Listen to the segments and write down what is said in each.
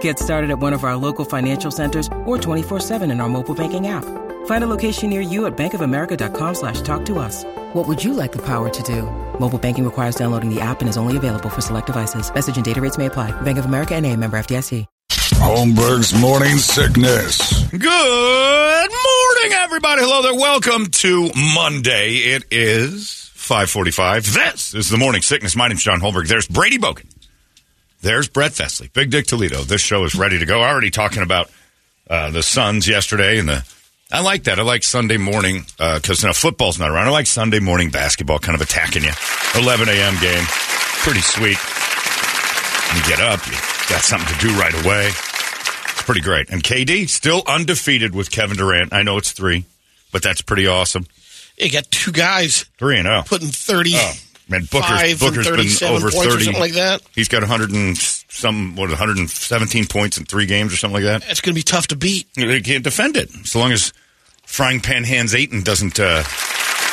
Get started at one of our local financial centers or 24-7 in our mobile banking app. Find a location near you at bankofamerica.com slash talk to us. What would you like the power to do? Mobile banking requires downloading the app and is only available for select devices. Message and data rates may apply. Bank of America and a member FDIC. Holmberg's morning sickness. Good morning, everybody. Hello there. Welcome to Monday. It is 545. This is the morning sickness. My name's John Holmberg. There's Brady Bogan. There's Brett Fesley. Big Dick Toledo. This show is ready to go. Already talking about uh, the Suns yesterday and the I like that. I like Sunday morning because uh, now football's not around. I like Sunday morning basketball kind of attacking you. 11 a.m. game. Pretty sweet. You get up, you got something to do right away. It's pretty great. And KD still undefeated with Kevin Durant. I know it's three, but that's pretty awesome. You got two guys Three and oh. putting 30. Oh, man, Booker's, Five and Booker's been over points or 30. something like that? He's got 100 and some, what, 117 points in three games or something like that. It's going to be tough to beat. They can't defend it so long as frying pan hands Ayton doesn't uh,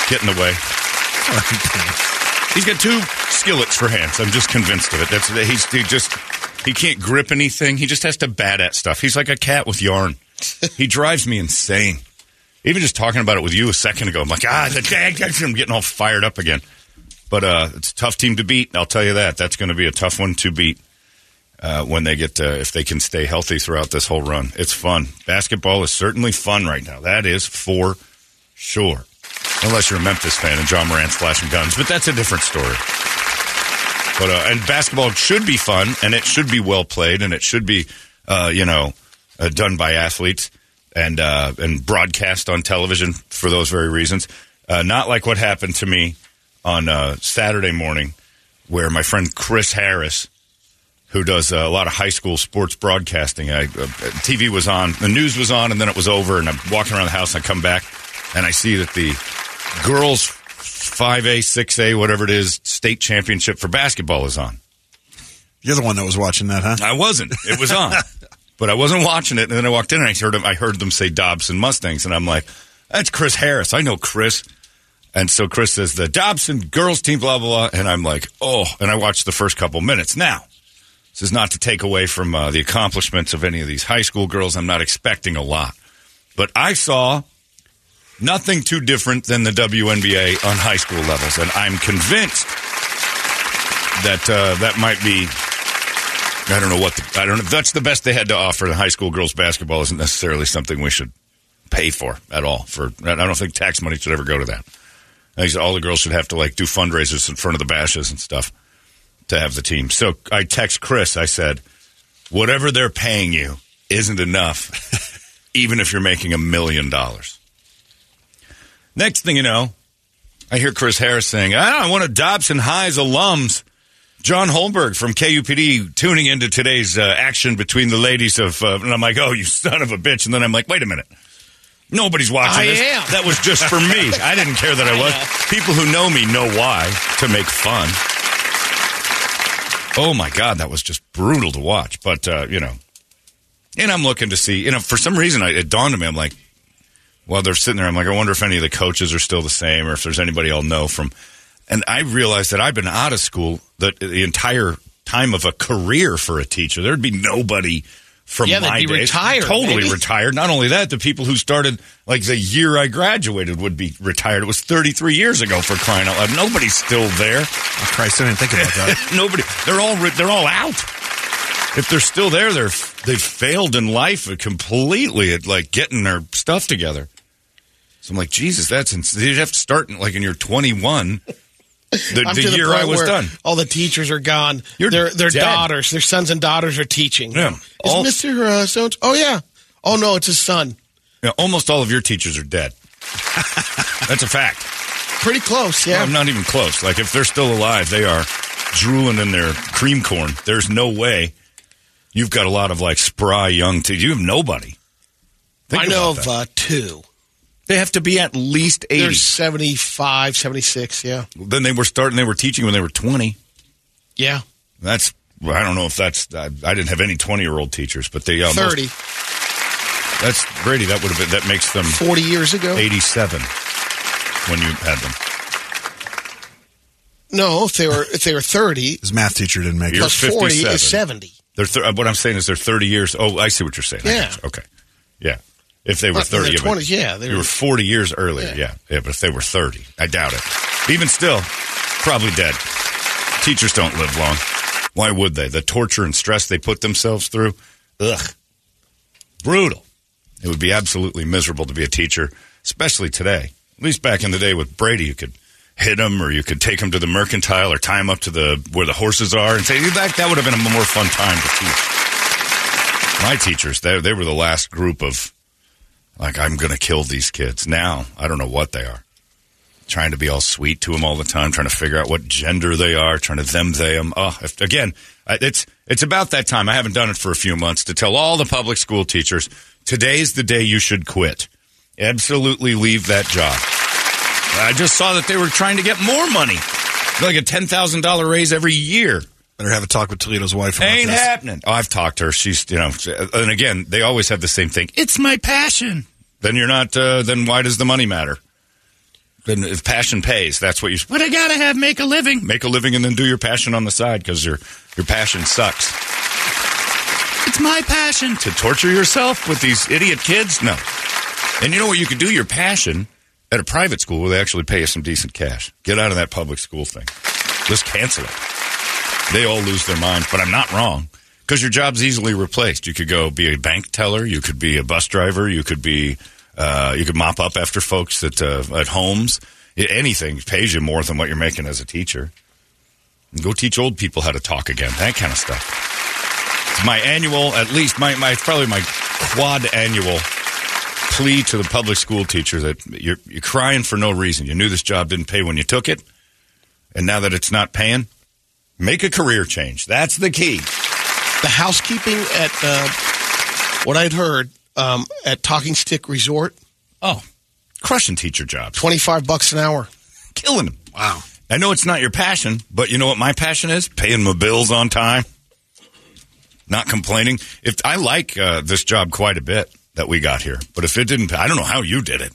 get in the way. He's got two skillets for hands. I'm just convinced of it. That's he's he just he can't grip anything. He just has to bat at stuff. He's like a cat with yarn. he drives me insane. Even just talking about it with you a second ago, I'm like, ah, the dag, I'm getting all fired up again. But uh, it's a tough team to beat. I'll tell you that. That's going to be a tough one to beat uh, when they get to, if they can stay healthy throughout this whole run. It's fun. Basketball is certainly fun right now. That is for sure. Unless you're a Memphis fan and Ja Morant's flashing guns, but that's a different story. But uh, and basketball should be fun, and it should be well played, and it should be, uh, you know, uh, done by athletes and uh, and broadcast on television for those very reasons. Uh, not like what happened to me on uh, Saturday morning, where my friend Chris Harris who does a lot of high school sports broadcasting. I, uh, TV was on, the news was on, and then it was over. And I'm walking around the house, and I come back, and I see that the girls 5A, 6A, whatever it is, state championship for basketball is on. You're the one that was watching that, huh? I wasn't. It was on, but I wasn't watching it. And then I walked in, and I heard them. I heard them say Dobson Mustangs, and I'm like, "That's Chris Harris. I know Chris." And so Chris says the Dobson girls team, blah blah blah, and I'm like, "Oh!" And I watched the first couple minutes. Now, this is not to take away from uh, the accomplishments of any of these high school girls. I'm not expecting a lot, but I saw nothing too different than the WNBA on high school levels, and I'm convinced that uh, that might be. I don't know what the, I don't know. That's the best they had to offer. The high school girls basketball isn't necessarily something we should pay for at all. For I don't think tax money should ever go to that. I think all the girls should have to like do fundraisers in front of the bashes and stuff to have the team. So I text Chris. I said, whatever they're paying you isn't enough, even if you're making a million dollars. Next thing you know, I hear Chris Harris saying, "Ah, one of Dobson High's alums, John Holmberg from KUPD, tuning into today's uh, action between the ladies of." Uh, and I'm like, "Oh, you son of a bitch!" And then I'm like, "Wait a minute." Nobody's watching I this. am. That was just for me. I didn't care that I was. People who know me know why to make fun. Oh my God, that was just brutal to watch. But uh, you know, and I'm looking to see. You know, for some reason, I, it dawned on me. I'm like, while they're sitting there, I'm like, I wonder if any of the coaches are still the same, or if there's anybody I'll know from. And I realized that I've been out of school the, the entire time of a career for a teacher. There'd be nobody from Yeah, they'd my be days. retired, Totally maybe. retired. Not only that, the people who started like the year I graduated would be retired. It was 33 years ago for crying out loud. Nobody's still there. Oh, Christ, I didn't think about that. Nobody. They're all ri- they're all out. If they're still there, they're they've failed in life completely at like getting their stuff together. So I'm like, Jesus, that's ins- you'd have to start in, like in your 21. The, the year I was done. All the teachers are gone. You're their their dead. daughters, their sons and daughters are teaching. Yeah. Is All- Mr. Uh, so Oh yeah. Oh no, it's his son. Yeah, almost all of your teachers are dead. That's a fact. Pretty close. Yeah. I'm not even close. Like if they're still alive, they are drooling in their cream corn. There's no way. You've got a lot of like spry young teachers. You have nobody. Think I know of uh, two. They have to be at least 80. They're 75, 76, Yeah. Then they were starting. They were teaching when they were 20. Yeah. That's I don't know if that's I, I didn't have any 20 year old teachers, but they uh, most- 30, that's Brady. That would have been that makes them 40 years ago. 87 when you had them. No, if they were if they were 30 His math teacher didn't make You're it. plus 40 is 70. They're th- uh, what I'm saying is they're 30 years. Oh, I see what you're saying. Yeah. Okay. Yeah. If they were But 30, their yeah, 20s, yeah, they you were- were 40 years earlier. Yeah. Yeah. yeah. But if they were 30, I doubt it. Even still, probably dead. Teachers don't live long. Why would they? The torture and stress they put themselves through. Ugh. Brutal. It would be absolutely miserable to be a teacher, especially today. At least back in the day with Brady, you could hit him or you could take him to the mercantile or tie him up to the where the horses are and say that that would have been a more fun time to teach. My teachers, they they were the last group of like I'm going to kill these kids. Now I don't know what they are. Trying to be all sweet to them all the time, trying to figure out what gender they are, trying to them they them. Oh, if, again, it's it's about that time. I haven't done it for a few months to tell all the public school teachers today's the day you should quit. Absolutely leave that job. I just saw that they were trying to get more money, like a ten thousand dollar raise every year. Better have a talk with Toledo's wife. Ain't this. happening. Oh, I've talked to her. She's, you know, and again, they always have the same thing. It's my passion. Then you're not. Uh, then why does the money matter? Then if passion pays, that's what you. But I gotta have make a living. Make a living and then do your passion on the side because your your passion sucks. It's my passion to torture yourself with these idiot kids. No, and you know what? You could do your passion at a private school where they actually pay you some decent cash. Get out of that public school thing. Just cancel it they all lose their minds, but I'm not wrong because your job's easily replaced. You could go be a bank teller, you could be a bus driver, you could be, uh, you could mop up after folks at uh, at homes. Anything pays you more than what you're making as a teacher. And go teach old people how to talk again, that kind of stuff. It's my annual, at least my my probably my quad annual plea to the public school teacher that you're you're crying for no reason. You knew this job didn't pay when you took it, and now that it's not paying, Make a career change. That's the key. The housekeeping at uh, what I'd heard um, at Talking Stick Resort, Oh, crushing teacher jobs. 25 bucks an hour. Killing them. Wow. I know it's not your passion, but you know what my passion is? Paying my bills on time. Not complaining. If I like uh, this job quite a bit that we got here, but if it didn't, I don't know how you did it.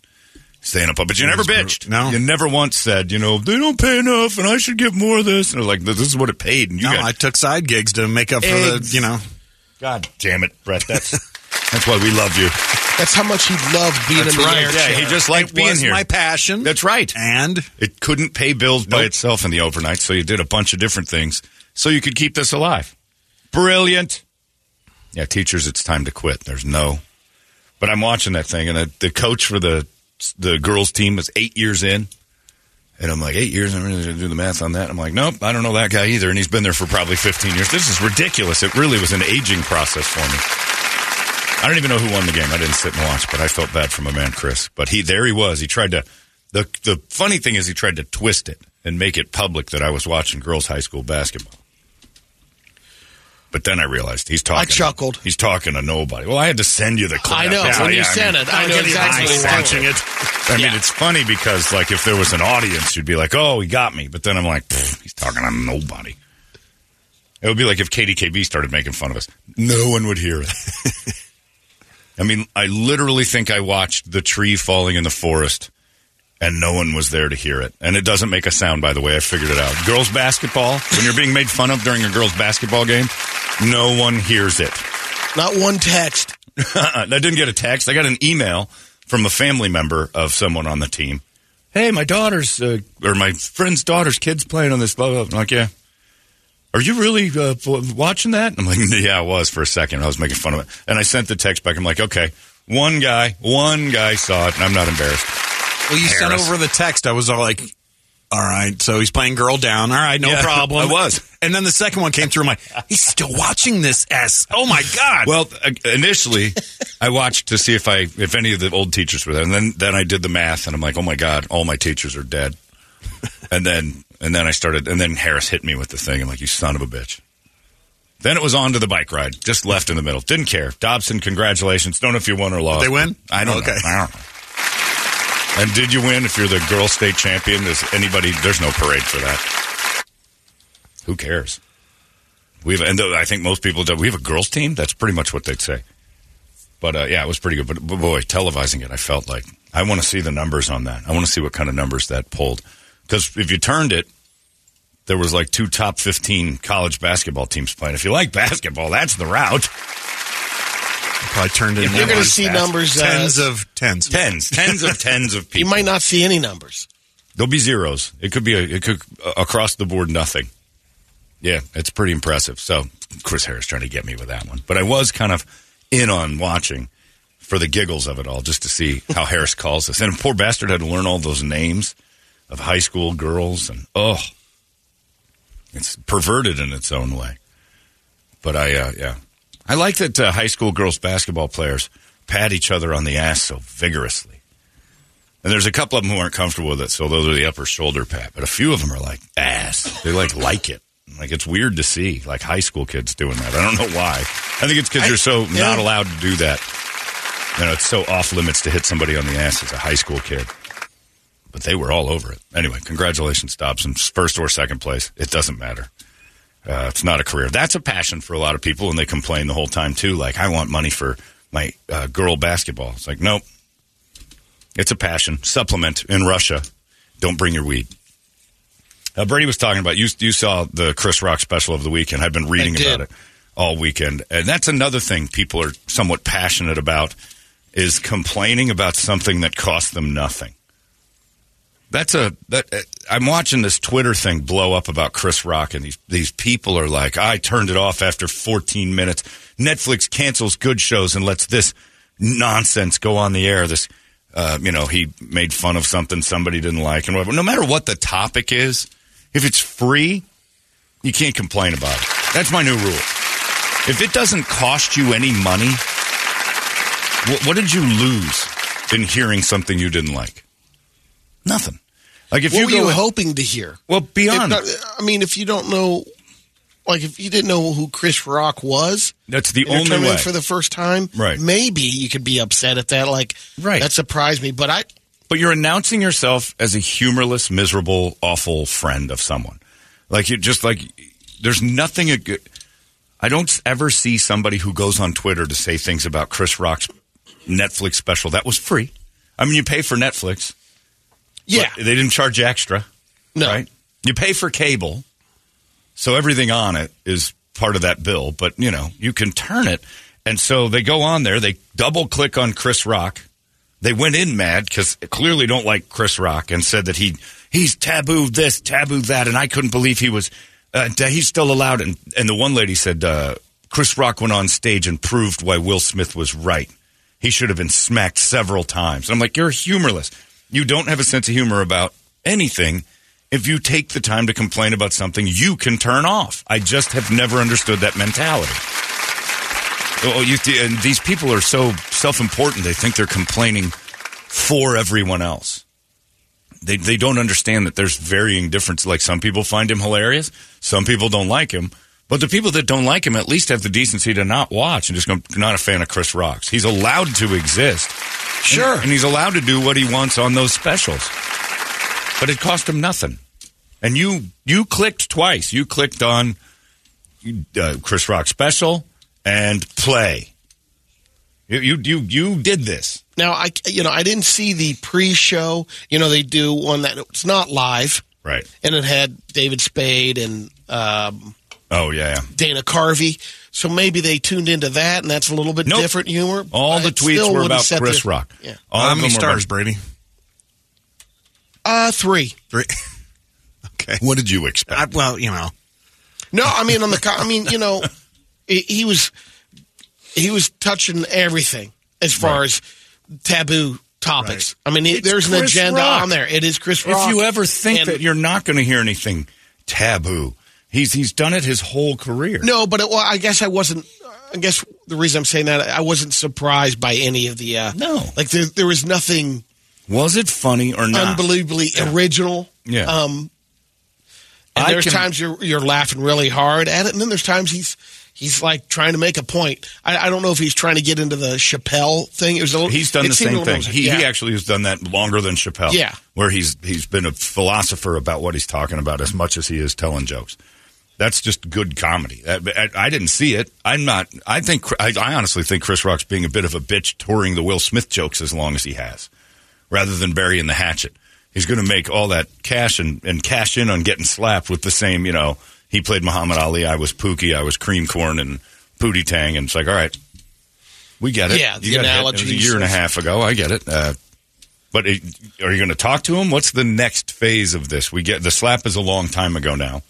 Staying up, but you never bitched. No. you never once said, you know, they don't pay enough, and I should get more of this. And they're like, this is what it paid, and you No, got I took side gigs to make up for Eggs. the, you know. God damn it, Brett. That's that's why we love you. That's how much he loved being That's in the right. air Yeah, chair. he just liked it being was here. my passion. That's right. and It couldn't pay bills by Nope. itself in the overnight, so you did a bunch of different things so you could keep this alive. Brilliant. Yeah, teachers, it's time to quit. There's no. But I'm watching that thing, and the, the coach for the the girls team is eight years in, and I'm like, eight years. I'm really going to do the math on that. I'm like, nope, I don't know that guy either, and he's been there for probably 15 years. This is ridiculous. It really was an aging process for me. I don't even know who won the game. I didn't sit and watch, but I felt bad for my man Chris. But he there he was. He tried to. The the funny thing is he tried to twist it and make it public that I was watching girls high school basketball. But then I realized he's talking. I chuckled. He's talking to nobody. Well, I had to send you the clip. I know. Yeah, when you yeah, said mean, it, I know exactly I what watching it. I mean, Yeah. it's funny because like if there was an audience, you'd be like, "Oh, he got me," but then I'm like, "He's talking to nobody." It would be like if KDKB started making fun of us. No one would hear it. I mean, I literally think I watched the tree falling in the forest and no one was there to hear it. And it doesn't make a sound, by the way. I figured it out. Girls basketball, when you're being made fun of during a girls basketball game, no one hears it. Not one text. I didn't get a text. I got an email from a family member of someone on the team. Hey, my daughter's uh, or my friend's daughter's kid's playing on this. Blah, blah. I'm like, yeah. Are you really uh, watching that? I'm like, yeah, I was for a second. I was making fun of it, and I sent the text back. I'm like, okay, one guy, one guy saw it, and I'm not embarrassed. Well, you sent over the text. I was all like, all right, so he's playing girl down. All right, no Yeah, problem. I was. And then the second one came through. I'm like, he's still watching this S. Oh my God. Well, uh, initially, I watched to see if I if any of the old teachers were there, and then then I did the math, and I'm like, oh my god, all my teachers are dead. and then and then I started, and then Harris hit me with the thing. I'm like, you son of a bitch. Then it was on to the bike ride, just left in the middle. Didn't care. Dobson, congratulations. Don't know if you won or lost. They win? I don't Okay. know. I don't know. And did you win if you're the girl state champion? Is anybody? There's no parade for that. Who cares? We've and I think most people do. We have a girls team. That's pretty much what they'd say. But uh, yeah, it was pretty good. But, but boy, televising it, I felt like I want to see the numbers on that. I want to see what kind of numbers that pulled. Because if you turned it, there was like two top fifteen college basketball teams playing. If you like basketball, that's the route. Probably turned in If you're going to see fast. numbers, uh, tens of tens. Tens, tens of tens of people. you might not see any numbers. There'll be zeros. It could be a, it could uh, across the board nothing. Yeah, it's pretty impressive. So Chris Harris trying to get me with that one, but I was kind of in on watching for the giggles of it all, just to see how Harris calls us. And poor bastard had to learn all those names of high school girls, and oh, it's perverted in its own way. But I, uh, yeah, I like that uh, high school girls basketball players pat each other on the ass so vigorously. And there's a couple of them who aren't comfortable with it, so those are the upper shoulder pat. But a few of them are like ass. They like like it. Like it's weird to see like high school kids doing that. I don't know why. I think it's because you're so yeah. not allowed to do that. You know, it's so off limits to hit somebody on the ass as a high school kid. But they were all over it. Anyway, congratulations, Dobson. First or second place, it doesn't matter. Uh, it's not a career. That's a passion for a lot of people, and they complain the whole time too. Like, I want money for my uh, girl basketball. It's like, nope. It's a passion. Supplement in Russia. Don't bring your weed. Uh, Brady was talking about you. You saw the Chris Rock special of the weekend. I've been reading about it all weekend, and that's another thing people are somewhat passionate about is complaining about something that costs them nothing. That's a that uh, I'm watching this Twitter thing blow up about Chris Rock, and these these people are like, I turned it off after 14 minutes. Netflix cancels good shows and lets this nonsense go on the air. This, uh, you know, he made fun of something somebody didn't like, and whatever. No matter what the topic is, if it's free, you can't complain about it. That's my new rule. If it doesn't cost you any money, what, what did you lose in hearing something you didn't like? Nothing. Like if what you were you in- hoping to hear? well beyond not- I mean, if you don't know, like if you didn't know who Chris Rock was, that's the only way. for the first time, Right. Maybe you could be upset at that. Like, Right. that surprised me. But I, But you're announcing yourself as a humorless, miserable, awful friend of someone. Like you just like there's nothing a good. I don't ever see somebody who goes on Twitter to say things about Chris Rock's Netflix special that was free. I mean, you pay for Netflix. Yeah, but they didn't charge you extra, no, right? You pay for cable, so everything on it is part of that bill. But you know, you can turn it, and so they go on there. They double click on Chris Rock. They went in mad because clearly don't like Chris Rock and said that he he's taboo this, taboo that, and I couldn't believe he was uh, he's still allowed. And and the one lady said uh, Chris Rock went on stage and proved why Will Smith was right. He should have been smacked several times. And I'm like, you're humorless. You don't have a sense of humor about anything. If you take the time to complain about something, you can turn off. I just have never understood that mentality. Oh, oh you, and these people are so self-important. They think they're complaining for everyone else. They they don't understand that there's varying difference. Like some people find him hilarious, some people don't like him. But the people that don't like him at least have the decency to not watch and just go, not a fan of Chris Rocks. He's allowed to exist. Sure. And, and he's allowed to do what he wants on those specials. But it cost him nothing. And you you clicked twice. You clicked on uh, Chris Rock special and play. You, you you you did this. Now I, you know, I didn't see the pre-show. You know, they do one that it's not live, Right. and it had David Spade and um, Oh yeah, yeah. Dana Carvey. So maybe they tuned into that, and that's a little bit Nope. different humor. All the tweets were about set Chris the- Rock. Yeah. All How many stars, about- Brady? Uh, three. Three. okay. What did you expect? I, well, you know, No, I mean on the. I mean, you know, he, he was he was touching everything as far Right. as taboo topics. I mean, he, there's an agenda Rock. on there. It is Chris Rock. If you ever think And- that you're not going to hear anything taboo, he's he's done it his whole career. no, but it, well, I guess I wasn't. I guess the reason I'm saying that I wasn't surprised by any of the. Uh, No. like there there was nothing Was it funny or not? unbelievably original. Yeah. Um, and I there's can- times you're you're laughing really hard at it, and then there's times he's he's like trying to make a point. I, I don't know if he's trying to get into the Chappelle thing. It was a little, He's done the same thing. He, yeah. he actually has done that longer than Chappelle. Yeah. where he's he's been a philosopher about what he's talking about as much as he is telling jokes. That's just good comedy. I, I, I didn't see it. I'm not. I think. I, I honestly think Chris Rock's being a bit of a bitch, touring the Will Smith jokes as long as he has, rather than burying the hatchet. He's going to make all that cash and, and cash in on getting slapped with the same. You know, he played Muhammad Ali. I was Pookie. I was Cream Corn and Pootie Tang. And it's like, all right, we get it. Yeah, the you got it. It a year and a half ago. I get it. Uh, but it, are you going to talk to him? What's the next phase of this? We get the slap is a long time ago now.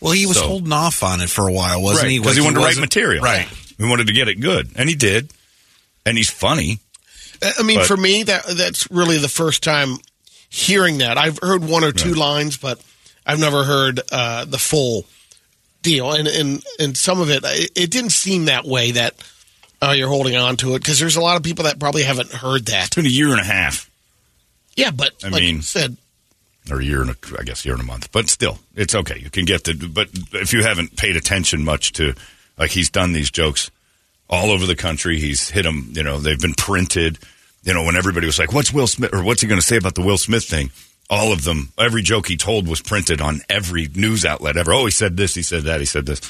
Well, he was So- holding off on it for a while, wasn't he? Because Like, he wanted to write material. Right. He wanted to get it good, and he did. And he's funny. I mean, But- for me, that that's really the first time hearing that. I've heard one or two lines, but I've never heard uh, the full deal. And and and some of it, it, it didn't seem that way. That uh, you're holding on to it because there's a lot of people that probably haven't heard that. It's been a year and a half, Yeah, but I like mean- you said, or a year and a, I guess year and a month. But still, it's okay. You can get the. But if you haven't paid attention much to, like he's done these jokes all over the country. He's hit them. You know, they've been printed. You know, when everybody was like, "What's Will Smith?" or "What's he going to say about the Will Smith thing?" All of them, every joke he told was printed on every news outlet ever. Oh, he said this. He said that. He said this.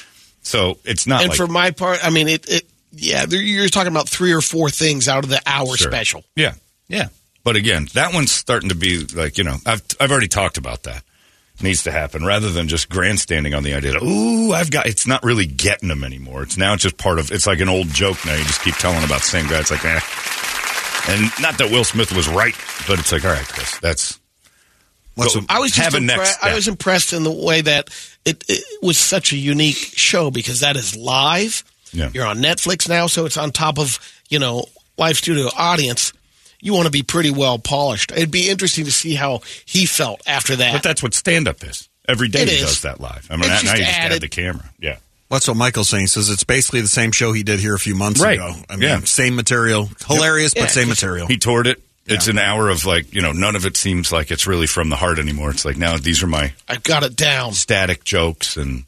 So it's not and like for my part, I mean, it. it yeah, you're talking about three or four things out of the hour Sure. special. Yeah, yeah. But again, that one's starting to be like you know I've I've already talked about that. Needs to happen rather than just grandstanding on the idea. That, Ooh, I've got. It's not really getting them anymore. It's now just part of. It's like an old joke now. You just keep telling about the same guy. It's like, eh. And not that Will Smith was right, but it's like, all right, Chris, that's. What's Go- a- I was just have a next impre- I was impressed in the way that it, it was such a unique show because that is live. Yeah. You're on Netflix now, so it's on top of you know live studio audience. You want to be pretty well polished. It'd be interesting to see how he felt after that. But that's what stand up is. Every day It he is. does that live. I mean, It's now just you just add the camera. Yeah. That's what Michael's saying. He says it's basically the same show he did here a few months Right. ago. I mean, Yeah. same material, hilarious, Yeah, but same material. He toured it. It's Yeah. an hour of like, you know, none of it seems like it's really from the heart anymore. It's like, now these are my I've got it down. static jokes and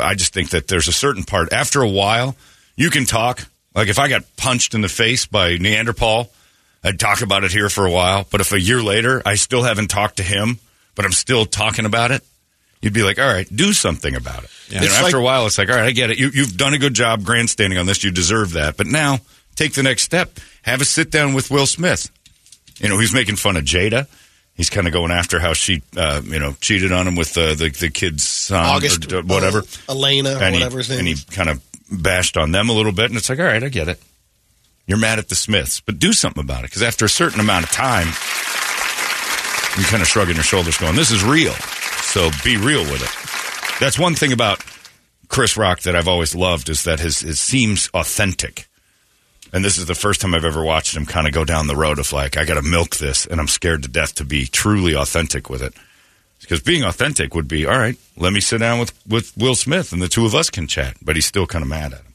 I just think that there's a certain part after a while you can talk like if I got punched in the face by Neanderthal I'd talk about it here for a while but if a year later I still haven't talked to him but I'm still talking about it you'd be like all right do something about it. Yeah. you know, after like- a while it's like all right I get it. You, you've done a good job grandstanding on this. You deserve that. But now take the next step. Have a sit down with Will Smith. You know, he's making fun of Jada. He's kind of going after how she, uh, you know, cheated on him with uh, the the kid's son August, or whatever, uh, Alsina, or and he, whatever name and he kind of bashed on them a little bit. And it's like, all right, I get it. You're mad at the Smiths, but do something about it because after a certain amount of time, you're kind of shrugging your shoulders, going, "This is real." So be real with it. That's one thing about Chris Rock that I've always loved is that his his seems authentic. And this is the first time I've ever watched him kind of go down the road of like, I got to milk this, and I'm scared to death to be truly authentic with it. Because being authentic would be, all right, let me sit down with, with Will Smith and the two of us can chat. But he's still kind of mad at him.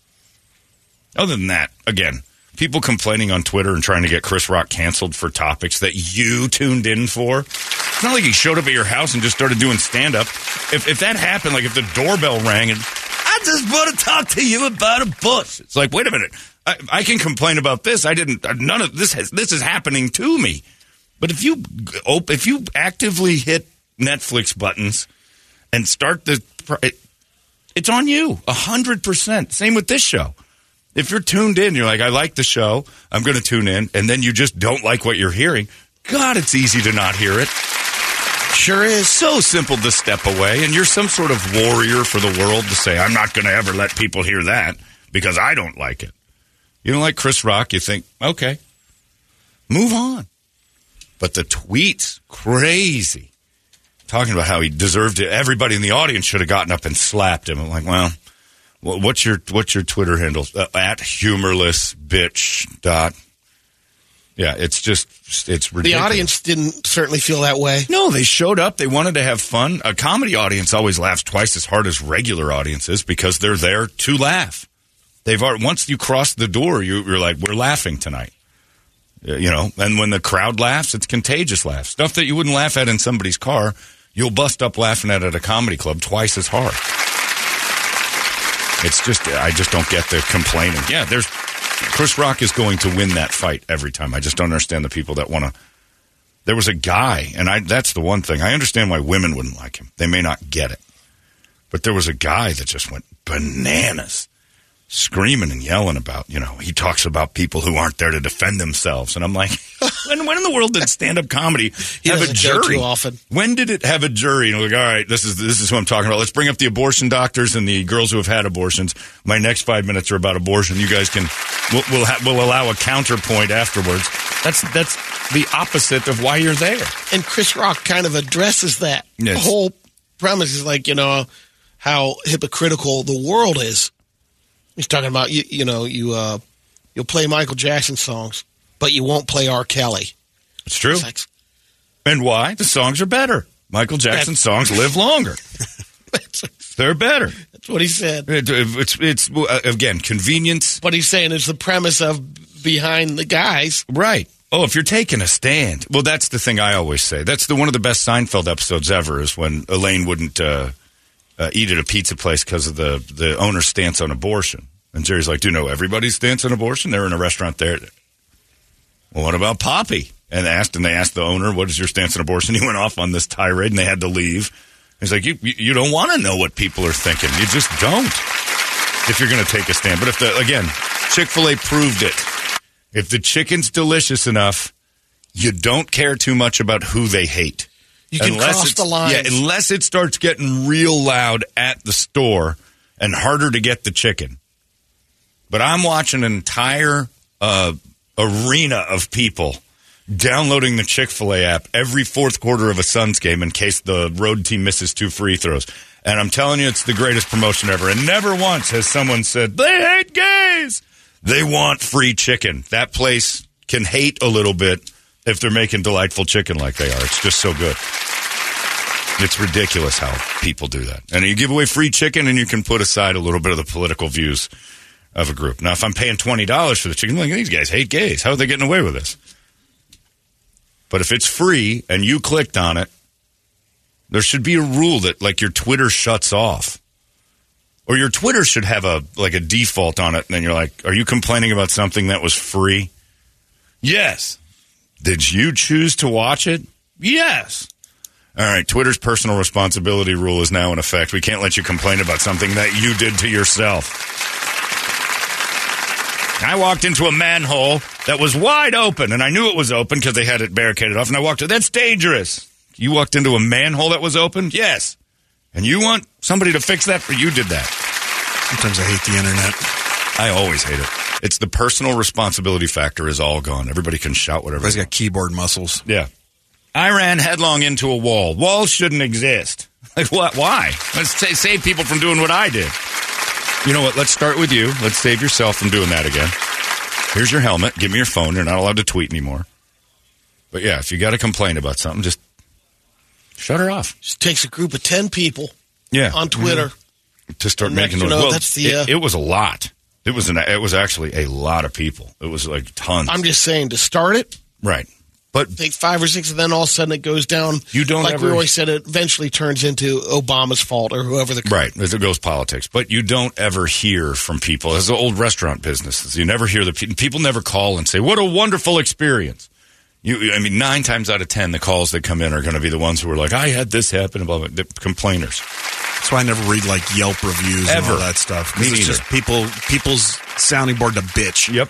Other than that, again, people complaining on Twitter and trying to get Chris Rock canceled for topics that you tuned in for. It's not like he showed up at your house and just started doing stand up. If, if that happened, like if the doorbell rang and I just want to talk to you about a bus, it's like, wait a minute, I, I can complain about this. I didn't. Uh, none of this has. This is happening to me. But if you if you actively hit Netflix buttons and start the, it, it's on you a hundred percent. Same with this show. If you're tuned in, you're like, I like the show. I'm going to tune in, and then you just don't like what you're hearing. God, it's easy to not hear it. Sure is. So simple to step away, and you're some sort of warrior for the world to say, I'm not going to ever let people hear that because I don't like it. You don't like Chris Rock, you think, okay, move on. But the tweets, crazy. Talking about how he deserved it. Everybody in the audience should have gotten up and slapped him. I'm like, well, what's your what's your Twitter handle? Uh, at humorless bitch dot. Yeah, it's just it's ridiculous. The audience didn't certainly feel that way. No, they showed up. They wanted to have fun. A comedy audience always laughs twice as hard as regular audiences because they're there to laugh. They've already, once you cross the door, you, you're like, we're laughing tonight. You know, and when the crowd laughs, it's contagious laugh. Stuff that you wouldn't laugh at in somebody's car, you'll bust up laughing at it at a comedy club twice as hard. It's just, I just don't get the complaining. Yeah, there's, Chris Rock is going to win that fight every time. I just don't understand the people that want to. There was a guy, and I, that's the one thing. I understand why women wouldn't like him. They may not get it. But there was a guy that just went bananas, screaming and yelling about, you know, he talks about people who aren't there to defend themselves. And I'm like, when, when in the world did stand up comedy have a jury? too often. When did it have a jury? And we're like, all right, this is this is who I'm talking about. Let's bring up the abortion doctors and the girls who have had abortions. My next five minutes are about abortion. You guys can we'll we'll, ha- we'll allow a counterpoint afterwards. That's that's the opposite of why you're there. And Chris Rock kind of addresses that. Yes. The whole premise is like, you know, how hypocritical the world is. He's talking about you you know, you uh you'll play Michael Jackson songs, but you won't play R. Kelly. It's true. It's like, And why? The songs are better. Michael Jackson's songs live longer. They're better. That's what he said. It- it's it's uh, again convenience. What he's saying is the premise of behind the guys. Right. Oh, if you're taking a stand, well, that's the thing I always say. That's the one of the best Seinfeld episodes ever. Is when Elaine wouldn't uh, uh, eat at a pizza place because of the the owner's stance on abortion, and Jerry's like, "Do you know everybody's stance on abortion? They're in a restaurant there." Well, what about Poppy? And asked, and they asked the owner, "What is your stance on abortion?" He went off on this tirade, and they had to leave. He's like, "You you, don't want to know what people are thinking. You just don't." If you're going to take a stand, but if the again, Chick Fil A proved it. If the chicken's delicious enough, you don't care too much about who they hate. You can cross the lines. Yeah, unless it starts getting real loud at the store and harder to get the chicken. But I'm watching an entire uh, arena of people downloading the Chick fil A app every fourth quarter of a Suns game in case the road team misses two free throws. And I'm telling you, it's the greatest promotion ever. And never once has someone said, they hate gays. They want free chicken. That place can hate a little bit if they're making delightful chicken like they are. It's just so good. It's ridiculous how people do that. And you give away free chicken and you can put aside a little bit of the political views of a group. Now, if I'm paying $20 for the chicken, I'm like, these guys hate gays. How are they getting away with this? But if it's free and you clicked on it, there should be a rule that like your Twitter shuts off. Or your Twitter should have a like a default on it, and then you're like, "Are you complaining about something that was free?" Yes. Did you choose to watch it? Yes. All right, Twitter's personal responsibility rule is now in effect. We can't let you complain about something that you did to yourself. I walked into a manhole that was wide open, and I knew it was open because they had it barricaded off. And I walked. To that's dangerous. You walked into a manhole that was open. Yes. And you want somebody to fix that, or you did that? Sometimes I hate the internet. I always hate it. It's the personal responsibility factor is all gone. Everybody can shout whatever. Everybody's they got keyboard muscles. Yeah. I ran headlong into a wall. Walls shouldn't exist. Like what? Why? Let's sa- save people from doing what I did. You know what? Let's start with you. Let's save yourself from doing that again. Here's your helmet. Give me your phone. You're not allowed to tweet anymore. But yeah, if you got to complain about something, just shut her off. Just takes a group of 10 people Yeah. on Twitter. to start And making next you noise. know, well, that's the, it, uh, it was a lot. It was an. It was actually a lot of people. It was like tons. I'm just saying to start it, right, but take five or six, and then all of a sudden it goes down. You don't like ever- we always said, it eventually turns into Obama's fault or whoever the right it goes politics. But you don't ever hear from people. As the old restaurant business, you never hear the people never call and say, "What a wonderful experience." You, I mean, nine times out of ten, the calls that come in are going to be the ones who are like, "I had this happen," blah, blah, the complainers. That's why I never read like Yelp reviews and all that stuff. 'Cause Me it's neither. just people people's sounding board to bitch. Yep.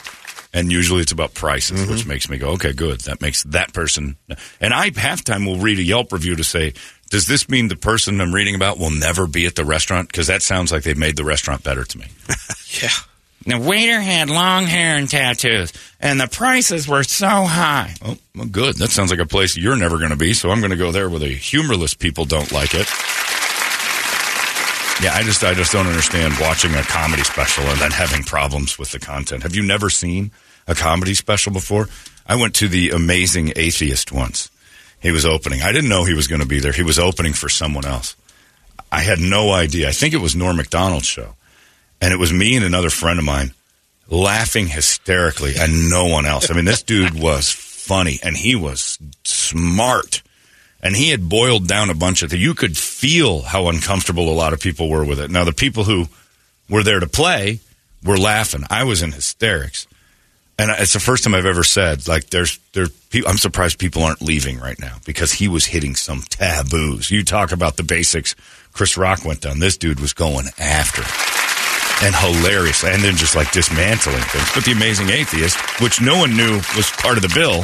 And usually it's about prices, mm-hmm. which makes me go, okay, good. That makes that person. And I halftime will read a Yelp review to say, does this mean the person I'm reading about will never be at the restaurant? Because that sounds like they've made the restaurant better to me. Yeah. The waiter had long hair and tattoos, and the prices were so high. Oh, well, good. That sounds like a place you're never going to be, so I'm going to go there where the humorless people don't like it. Yeah, I just I just don't understand watching a comedy special and then having problems with the content. Have you never seen a comedy special before? I went to the Amazing Atheist once. He was opening. I didn't know he was going to be there. He was opening for someone else. I had no idea. I think it was Norm Macdonald's show. And it was me and another friend of mine laughing hysterically and no one else. I mean, this dude was funny and he was smart. And he had boiled down a bunch of things. You could feel how uncomfortable a lot of people were with it. Now, the people who were there to play were laughing. I was in hysterics. And it's the first time I've ever said, like, there's, there, I'm surprised people aren't leaving right now because he was hitting some taboos. You talk about the basics. Chris Rock went down. This dude was going after and hilarious, and then just like dismantling things. But the Amazing Atheist, which no one knew was part of the bill,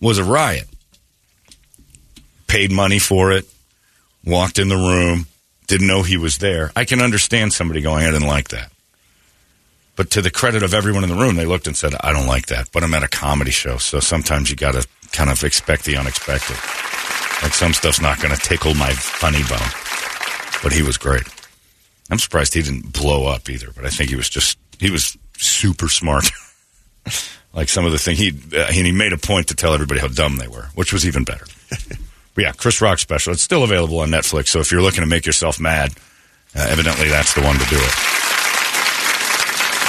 was a riot. Paid money for it, walked in the room, didn't know he was there. I can understand somebody going, I didn't like that. But to the credit of everyone in the room, they looked and said, I don't like that. But I'm at a comedy show, so sometimes you got to kind of expect the unexpected. Like some stuff's not going to tickle my funny bone. But he was great. I'm surprised he didn't blow up either, but I think he was just he was super smart. like some of the thing he uh, he made a point to tell everybody how dumb they were, which was even better. but yeah, Chris Rock special. It's still available on Netflix, so if you're looking to make yourself mad, uh, evidently that's the one to do it.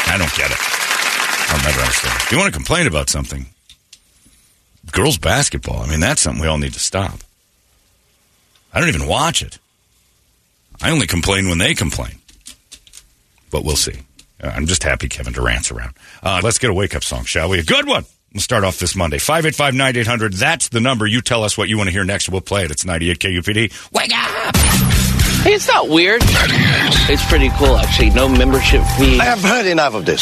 I don't get it. I'll never understand. If you want to complain about something, girls basketball. I mean, that's something we all need to stop. I don't even watch it. I only complain when they complain. But we'll see. Uh, I'm just happy Kevin Durant's around. Uh, let's get a wake up song, shall we? A good one. We'll start off this Monday. 585 9800. That's the number. You tell us what you want to hear next. We'll play it. It's 98 KUPD. Wake up! Hey, it's not weird. It's pretty cool, actually. No membership fee. I have heard enough of this.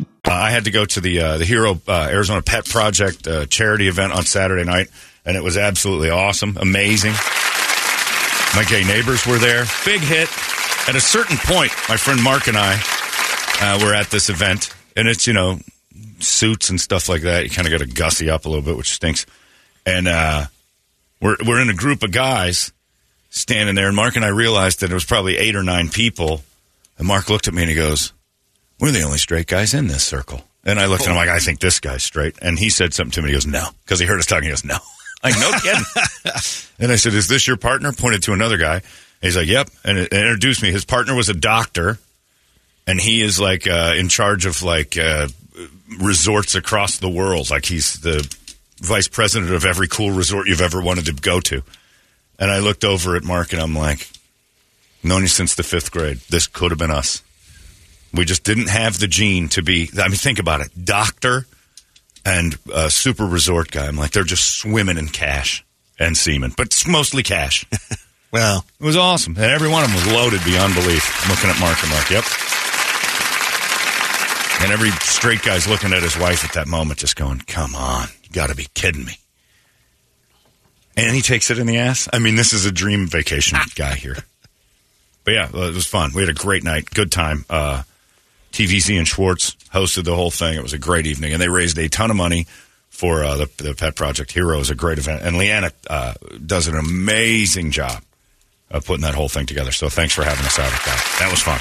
Uh, I had to go to the uh, the Hero uh, Arizona Pet Project uh, charity event on Saturday night, and it was absolutely awesome, amazing. My gay neighbors were there. Big hit. At a certain point, my friend Mark and I uh, were at this event, and it's you know suits and stuff like that. You kind of got to gussy up a little bit, which stinks. And uh, we're we're in a group of guys standing there, and Mark and I realized that it was probably eight or nine people. And Mark looked at me and he goes, we're the only straight guys in this circle. And I looked at him like, I think this guy's straight. And he said something to me. He goes, no. Because he heard us talking. He goes, no. Like, no kidding. and I said, is this your partner? Pointed to another guy. And he's like, yep. And it introduced me. His partner was a doctor. And he is like uh, in charge of like uh, resorts across the world. Like he's the vice president of every cool resort you've ever wanted to go to. And I looked over at Mark and I'm like, known you since the fifth grade. This could have been us. We just didn't have the gene to be. I mean, think about it. Doctor and uh, super resort guy. I'm like, they're just swimming in cash and semen, but it's mostly cash. Well, It was awesome. And every one of them was loaded beyond belief. I'm looking at Mark and Mark, yep. And every straight guy's looking at his wife at that moment, just going, come on, you got to be kidding me. And he takes it in the ass. I mean, this is a dream vacation guy here. But yeah, it was fun. We had a great night, good time. Uh, TVZ and Schwartz hosted the whole thing. It was a great evening, and they raised a ton of money for uh, the, the Pet Project Hero. It was a great event, and Leanna uh, does an amazing job of putting that whole thing together. So thanks for having us out at that. That was fun.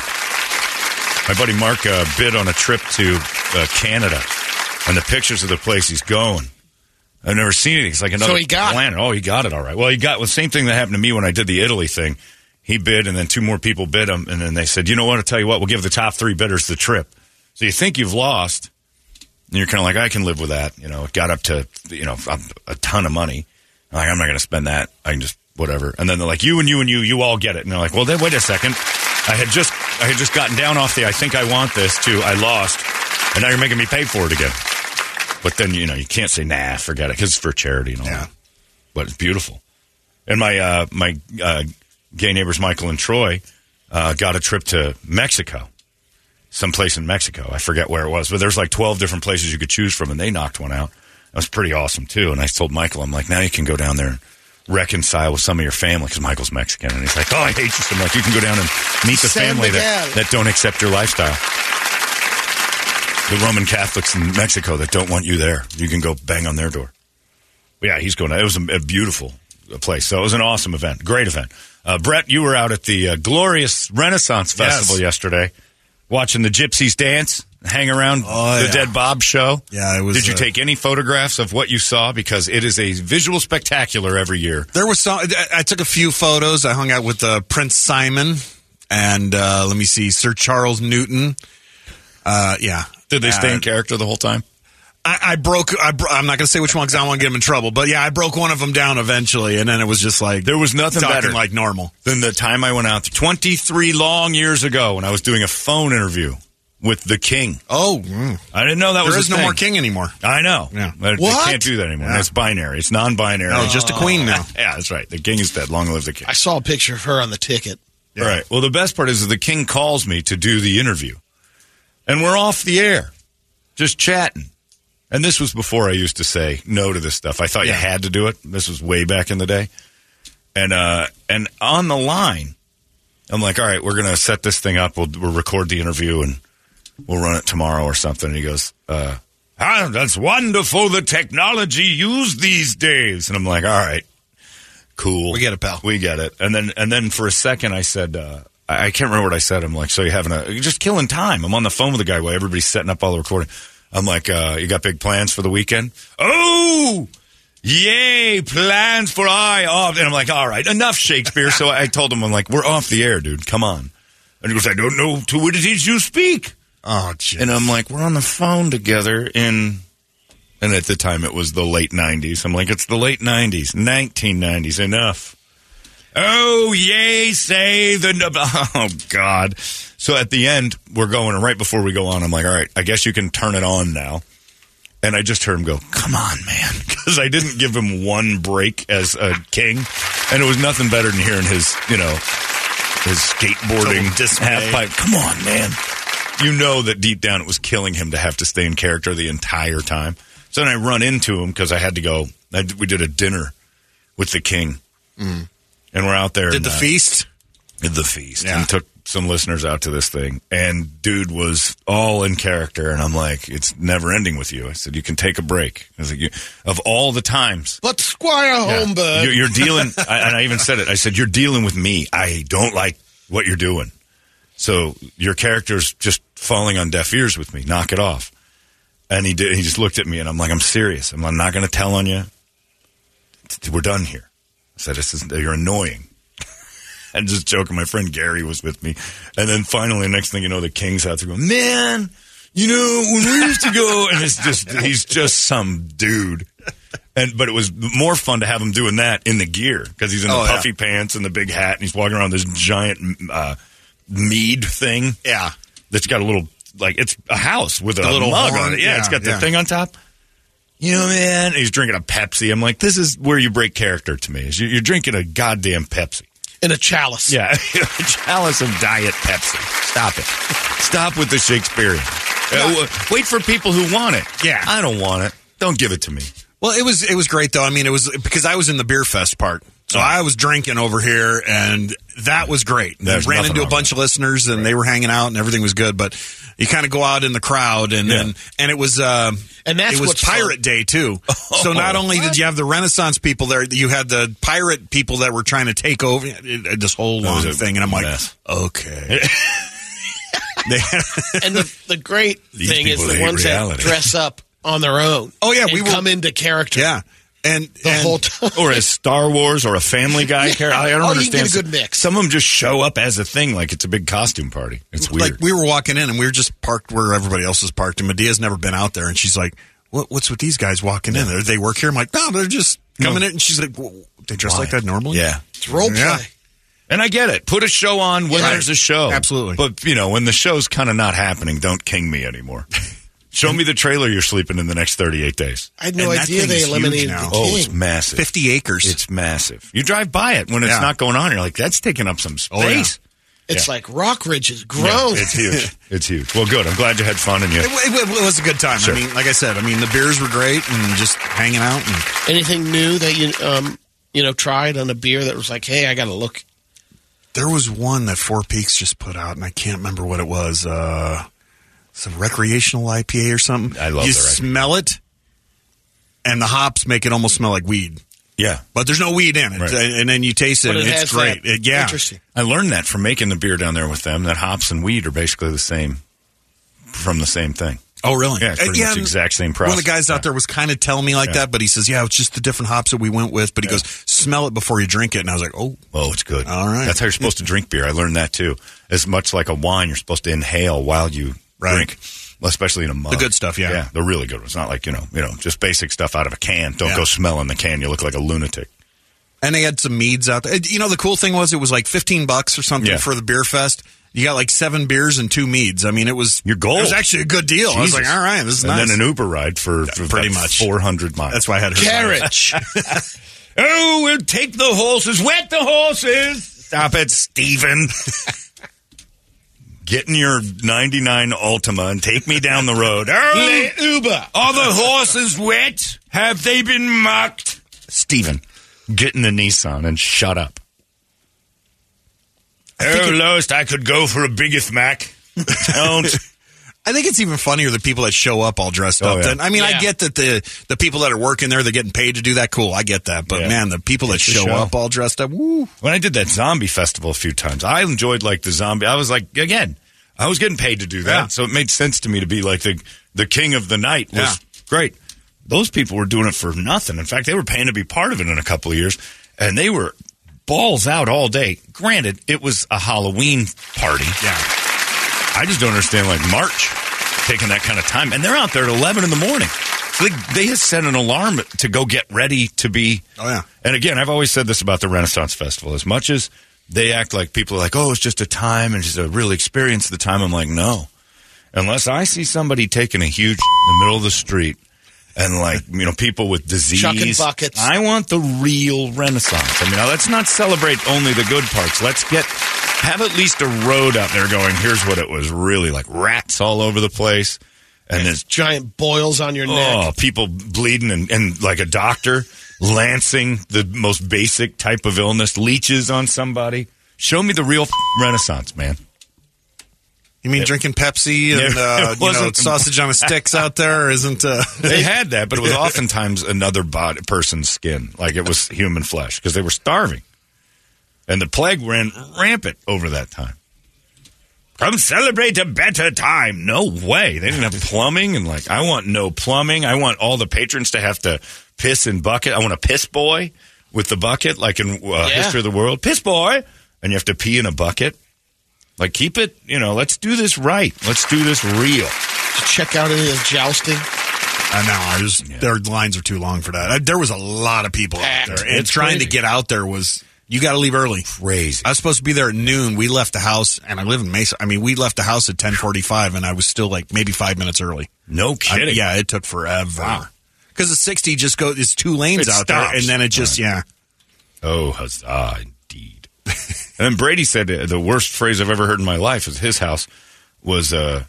My buddy Mark uh, bid on a trip to uh, Canada, and the pictures of the place he's going. I've never seen it. It's like another So he got it. planet. Oh, he got it all right. Well, he got the same thing that happened to me when I did the Italy thing. He bid, and then two more people bid him, and then they said, "You know what? I'll tell you what. We'll give the top three bidders the trip." So you think you've lost, and you're kind of like, "I can live with that." You know, it got up to you know a, ton of money. I'm like, I'm not going to spend that. I can just whatever. And then they're like, "You and you and you, you all get it." And they're like, "Well, then wait a second. I had just I had just gotten down off the I think I want this too. I lost, and now you're making me pay for it again." But then you know you can't say nah, forget it because it's for charity and all. Yeah. that. But it's beautiful. And my uh, my uh, gay neighbors Michael and Troy uh, got a trip to Mexico, someplace in Mexico. I forget where it was, but there's like twelve different places you could choose from, and they knocked one out. That was pretty awesome too. And I told Michael, I'm like, now you can go down there and reconcile with some of your family because Michael's Mexican, and he's like, oh, I hate you so much. You can go down and meet the San family that, Miguel. that don't accept your lifestyle the Roman Catholics in Mexico that don't want you there. You can go bang on their door. Yeah, he's going. It was a, a beautiful place. So it was an awesome event, great event. Uh, Brett, you were out at the uh, glorious Renaissance Festival Yes. yesterday, watching the Gypsies dance, hang around Oh, the yeah. Dead Bob show. Yeah, it was, Did you uh, take any photographs of what you saw? Because it is a visual spectacular every year. There was some. I- took a few photos. I hung out with uh, Prince Simon and uh, let me see, Sir Charles Newton. Uh, yeah. Did they stay in character the whole time? I, I broke. I bro- I'm not going to say which one because I don't want to get them in trouble. But yeah, I broke one of them down eventually, and then it was just like There was nothing better. like normal. than the time I went out 23 long years ago when I was doing a phone interview with the king. Oh, mm. I didn't know that was there a is no thing. more king anymore. I know. Yeah. But They What? can't do that anymore. Yeah. It's binary. It's non-binary. No, just a queen now. yeah, that's right. The king is dead. Long live the king. I saw a picture of her on the ticket. All right. Well, the best part is that the king calls me to do the interview, and we're off the air, just chatting. And this was before I used to say no to this stuff. I thought you had to do it. This was way back in the day. And uh, and on the line, I'm like, all right, we're gonna set this thing up. We'll, we'll record the interview and we'll run it tomorrow or something. And he goes, uh, ah, that's wonderful. The technology used these days. And I'm like, all right, cool. We get it, pal. We get it. And then and then for a second I said, uh, I, I can't remember what I said. I'm like, so you're having a you're just killing time. I'm on the phone with the guy while everybody's setting up all the recording. I'm like, uh, you got big plans for the weekend? Oh, yay, plans for I off. And I'm like, all right, enough Shakespeare. so I told him, I'm like, we're off the air, dude. Come on. And he goes, I don't know to what it is you speak. Oh, jeez. And I'm like, we're on the phone together in, and at the time it was the late 90s. I'm like, it's the late 90s, 1990s, enough. Oh, yay, say the, oh, God. So at the end, we're going, and right before we go on, I'm like, all right, I guess you can turn it on now. And I just heard him go, come on, man. Because I didn't give him one break as a king. And it was nothing better than hearing his, you know, his skateboarding half pipe. Come on, man. You know that deep down it was killing him to have to stay in character the entire time. So then I run into him because I had to go. I, we did a dinner with the king. Mm. And we're out there. Did and, the uh, feast? did the feast Yeah. and took some listeners out to this thing. And dude was all in character. And I'm like, it's never ending with you. I said, you can take a break. I was like, you, of all the times. But Squire Yeah. Holmberg. You're, you're dealing, I, and I even said it. I said, "You're dealing with me. I don't like what you're doing. So your character's just falling on deaf ears with me. Knock it off." And he did. He just looked at me, and I'm like, "I'm serious. I'm, I'm not going to tell on you. We're done here." Said, "This is you're annoying." and just joking. My friend Gary was with me, and then finally, next thing you know, the King's out to go, "Man." You know, when we used to go, and it's just, he's just some dude. And but it was more fun to have him doing that in the gear because he's in the Oh, yeah. puffy pants and the big hat, and he's walking around this giant uh, mead thing Yeah. that's got a little like it's a house with a The little mug horn, on it. Yeah, yeah, it's got the yeah. thing on top. You know, man, he's drinking a Pepsi. I'm like, this is where you break character to me. Is you- you're drinking a goddamn Pepsi. in a chalice. Yeah, a chalice of diet Pepsi. Stop it. Stop with the Shakespearean. Uh, wait for people who want it. Yeah. I don't want it. Don't give it to me. Well, it was it was great though. I mean, it was because I was in the beer fest part, so I was drinking over here, and that was great. There's ran into a bunch of listeners, and they were hanging out, and everything was good. But you kind of go out in the crowd, and Yeah. and, and it was uh, And that's it was Pirate fun. Day too. so not only did you have the Renaissance people there, you had the pirate people that were trying to take over it- it- this whole long thing, and I'm like, mess. okay. And the, the great These thing is the ones reality. that dress up on their own. Oh, yeah, and we were- come into character. Yeah. And the and- whole time. or as Star Wars or a Family Guy character. I, don't Oh, you understand. get a good mix. Some of them just show up as a thing, like it's a big costume party. It's weird. Like we were walking in and we were just parked where everybody else is parked, and Medea's never been out there, and she's like, "What? What's with these guys walking in? They- They work here?" I'm like, "No, they're just coming No. in." And she's like, "They dress Why? like that normally?" yeah. It's role play. Yeah. And I get it. Put a show on when Right. there's a show. Absolutely. But, you know, when the show's kind of not happening, don't king me anymore. Show me the trailer you're sleeping in the next 38 days. I had no And idea they eliminated now. the Oh, it's massive. fifty acres. It's massive. You drive by it when it's Yeah. not going on. You're like, that's taking up some Oh, yeah. space. It's Yeah. like Rockridge is Yeah, grown. it's huge. it's huge. Well, good. I'm glad you had fun and you. It, it- it was a good time. Sure. I mean, like I said, I mean the beers were great and just hanging out. And Anything new that you um you know tried on a beer that was like, hey, I got to look. there was one that Four Peaks just put out, and I can't remember what it was. Uh, some recreational IPA or something. I love You their smell it, and the hops make it almost smell like weed, Yeah. but there's no weed in it. Right. And then you taste it, But and it's great. It- yeah, Interesting. I learned that from making the beer down there with them that hops and weed are basically the same from the same thing. Oh, really? Yeah, it's pretty Uh, much and exact same process. One of the guys Yeah. out there was kind of telling me like Yeah. that, but he says, "Yeah, it's just the different hops that we went with." But he goes, "Smell it before you drink it," and I was like, "Oh, Oh, it's good. All right. That's how you're supposed to drink beer. I learned that too. As much like a wine, you're supposed to inhale while you Right. drink. Well, especially in a mug. The good stuff, yeah. Yeah, the really good ones. Not like, you know, you know, just basic stuff out of a can. Don't Yeah. go smelling the can. You look like a lunatic. And they had some meads out there. You know, the cool thing was it was like fifteen bucks or something Yeah. for the beer fest. You got like seven beers and two meads. I mean, it was Your goal. It was actually a good deal. I was like, all right, this is and nice. then an Uber ride for, for pretty much. 400 miles. That's why I had her Carriage. Oh, we'll take the horses. Wet the horses. Stop it, Steven. Get in your 99 Ultima and take me down the road. Oh, Uber. are the horses wet? Have they been mucked? Steven, get in the Nissan and shut up. Oh, lowest I could go for a biggest Mac. Don't. I think it's even funnier the people that show up all dressed Oh, up. yeah. Than, I mean, I get that the the people that are working there, they're getting paid to do that. Cool, I get that. But Yeah. man, the people that It's the show, show. up all dressed up, woo. When I did that zombie festival a few times, I enjoyed like the zombie. I was like, again, I was getting paid to do that, Yeah. so it made sense to me to be like the the king of the night was Yeah. great. Those people were doing it for nothing. In fact, they were paying to be part of it in a couple of years, and they were balls out all day. Granted, it was a Halloween party. Yeah, I just don't understand like March taking that kind of time, and they're out there at eleven in the morning. So they they had set an alarm to go get ready to be. Oh, yeah. And again, I've always said this about the Renaissance Festival. As much as they act like people are like, oh, it's just a time and just a real experience of the time. I'm like, no. Unless I see somebody taking a huge in the middle of the street and like you know people with disease, Chucking buckets. I want the real Renaissance. I mean, now let's not celebrate only the good parts. Let's get have at least a road out there going. Here's what it was really like: rats all over the place, and there's Giant boils on your neck. oh people bleeding, and, and like a doctor lancing the most basic type of illness, leeches on somebody. Show me the real Renaissance, man. you mean drinking Pepsi and Yeah, uh, it you know wasn't- sausage on a sticks out there isn't? Uh, They had that, but it was oftentimes another body, person's skin, like it was human flesh, because they were starving, and the plague ran rampant over that time. Come celebrate a better time. No way. They didn't have plumbing, and like I want no plumbing. I want all the patrons to have to piss in bucket. I want a piss boy with the bucket, like in uh, History of the World. Piss boy, and you have to pee in a bucket. Like keep it, you know. Let's do this right. Let's do this real. To check out any of the jousting. I know. I was their lines are too long for that. I, there was a lot of people out there, and It's trying crazy. to get out there was you got to leave early. Crazy. I was supposed to be there at noon. We left the house, and I live in Mesa. I mean, we left the house at ten forty-five, and I was still like maybe five minutes early. No I- kidding. yeah, it took forever. Wow. Because the sixty just goes, it's two lanes It out there, and then it just Right. yeah. Oh, huzzah, indeed. and then Brady said the worst phrase I've ever heard in my life is his house was uh,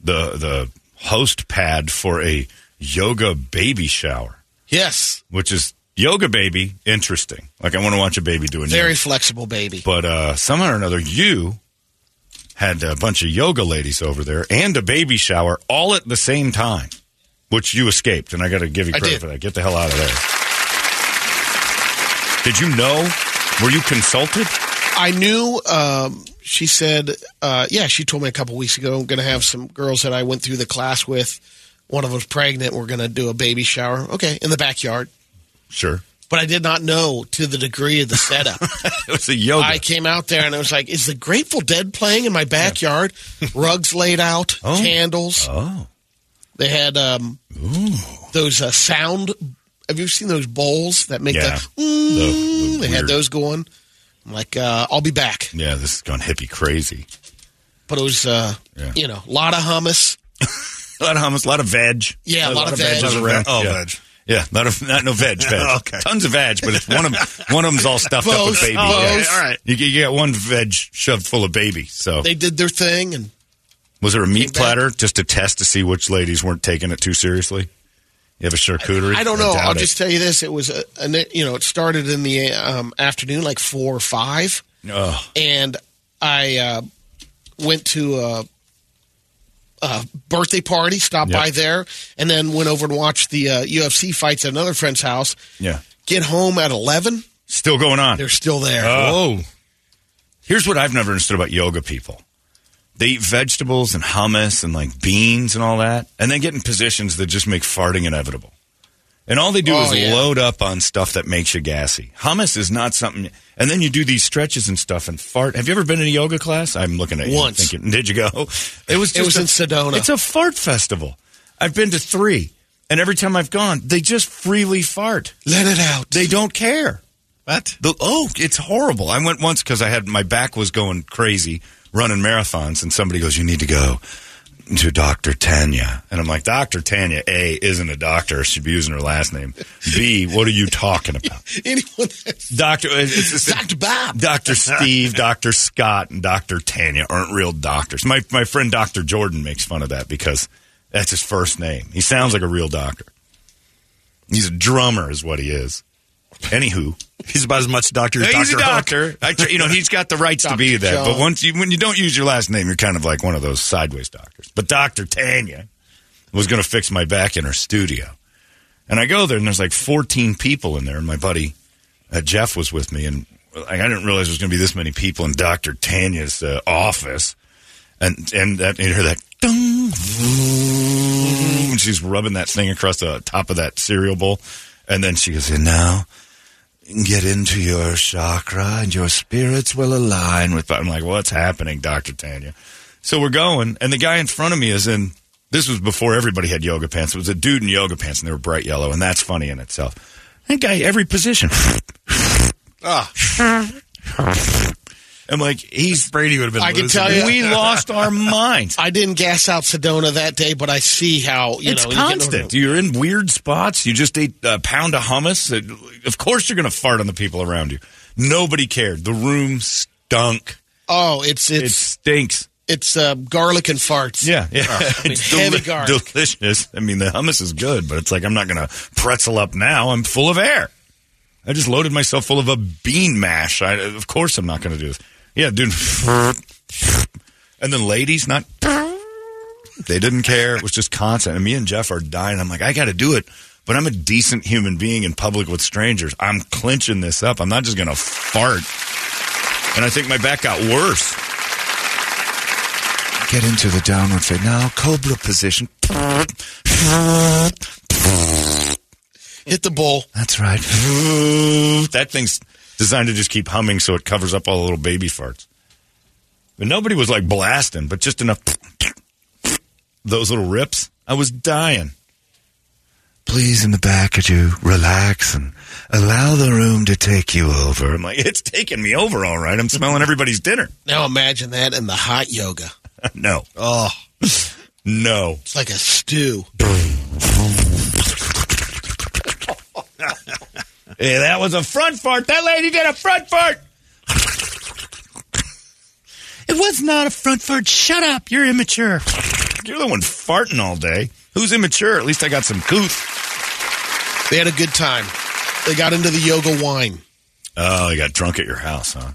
the the host pad for a yoga baby shower, Yes. which is yoga baby interesting. Like I want to watch a baby doing Very yoga. flexible baby. But uh, somehow or another, you had a bunch of yoga ladies over there and a baby shower all at the same time, which you escaped. And I got to give you credit for that. Get the hell out of there. Did you know? Were you consulted? I knew. Um, she said, uh, "Yeah." She told me a couple weeks ago. I'm going to have some girls that I went through the class with. One of them's pregnant. We're going to do a baby shower. Okay, in the backyard. Sure. but I did not know to the degree of the setup. It was a yoga. I came out there and I was like, "Is the Grateful Dead playing in my backyard?" Rugs laid out, Oh. candles. oh. They had um, those uh, sound. Have you seen those bowls that make Yeah. the? Mm, The- the they had those going. I'm like, uh, I'll be back, Yeah, this is gone hippie crazy. but it was, uh, Yeah. you know, a lot of hummus. A lot of hummus, a lot of veg. Yeah, a lot of veg. was Lot of around. Oh, yeah. veg. Yeah, not of not no veg, veg. Okay. Tons of veg, but it's one of one of them's all stuffed up with Both. baby. Oh, Yeah. all right. You, get- you got one veg shoved full of baby. So They did their thing, and was there a meat Came back. platter just to test to see which ladies weren't taking it too seriously? You have a charcuterie? I don't know. doubt I'll it. just tell you this: it was, a, a, you know, it started in the um, afternoon, like four or five. Ugh. and I uh, went to a, a birthday party, stopped Yep. by there, and then went over and watched the uh, UFC fights at another friend's house. yeah, Get home at eleven, still going on. they're still there. Oh. Here's what I've never understood about yoga people. They eat vegetables and hummus and like beans and all that, and then get in positions that just make farting inevitable. And all they do Oh, is yeah. load up on stuff that makes you gassy. Hummus is not something. And then you do these stretches and stuff and fart. Have you ever been in a yoga class? I'm looking at you Once. thinking, did you go? It was. It was just in Sedona. It's a fart festival. I've been to three, and every time I've gone, they just freely fart. Let it out. They don't care. What? The, oh, it's horrible. I went once because I had my back was going crazy running marathons, and somebody goes, "You need to go to Doctor Tanya," and I'm like, "Doctor Tanya, a isn't a doctor. She'd be using her last name. B, what are you talking about, Anyone that's Doctor? Uh, it's just, Dr. Bob. Doctor Steve, Doctor Scott, and Doctor Tanya aren't real doctors. My my friend Doctor Jordan makes fun of that because that's his first name. He sounds like a real doctor. He's a drummer, is what he is. Anywho. He's about as much doctor as Yeah, he's Dr. a Hook. doctor. I, tr- you know, he's got the rights to be that. John. But once you, when you don't use your last name, you're kind of like one of those sideways doctors. But Doctor Tanya was going to fix my back in her studio, and I go there, and there's like 14 people in there, and my buddy uh, Jeff was with me, and I didn't realize there was going to be this many people in Doctor Tanya's uh, office, and and that you hear that. Dung, vroom, and she's rubbing that thing across the top of that cereal bowl, and then she goes, "And now get into your chakra and your spirits will align with I'm like, what's happening, Dr. Tanya? So we're going, and the guy in front of me is in this was before everybody had yoga pants. It was a dude in yoga pants and they were bright yellow, and that's funny in itself. That guy, every position. Ah, I'm like, he's Brady would have been I can tell you- we lost our minds. I didn't gas out Sedona that day, but I see how you it's know constant. You're in weird spots. You just ate a pound of hummus. Of course, you're going to fart on the people around you. Nobody cared. The room stunk. Oh, it's It stinks. it's uh, garlic and farts. Yeah, yeah. I mean, it's heavy deli- garlic. delicious. I mean, the hummus is good, but it's like I'm not going to pretzel up now. I'm full of air. I just loaded myself full of a bean mash. I, of course, I'm not going to do this. Yeah, dude. And then ladies, not. They didn't care. It was just constant. And me and Jeff are dying. I'm like, I got to do it. But I'm a decent human being in public with strangers. I'm clinching this up. I'm not just going to fart. And I think my back got worse. Get into the downward fade. Now, cobra position. Hit the bowl. That's right. that thing's designed to just keep humming so it covers up all the little baby farts. But nobody was like blasting, but just enough. Those little rips. I was dying. Please, in the back, could you relax and allow the room to take you over? I'm like, it's taking me over, all right. I'm smelling everybody's dinner. Now imagine that in the hot yoga. no. Oh, No. It's like a stew. Hey, that was a front fart. That lady did a front fart. It was not a front fart. Shut up. You're immature. You're the one farting all day. Who's immature? At least I got some couth. They had a good time. They got into the yoga wine. Oh, you got drunk at your house, huh?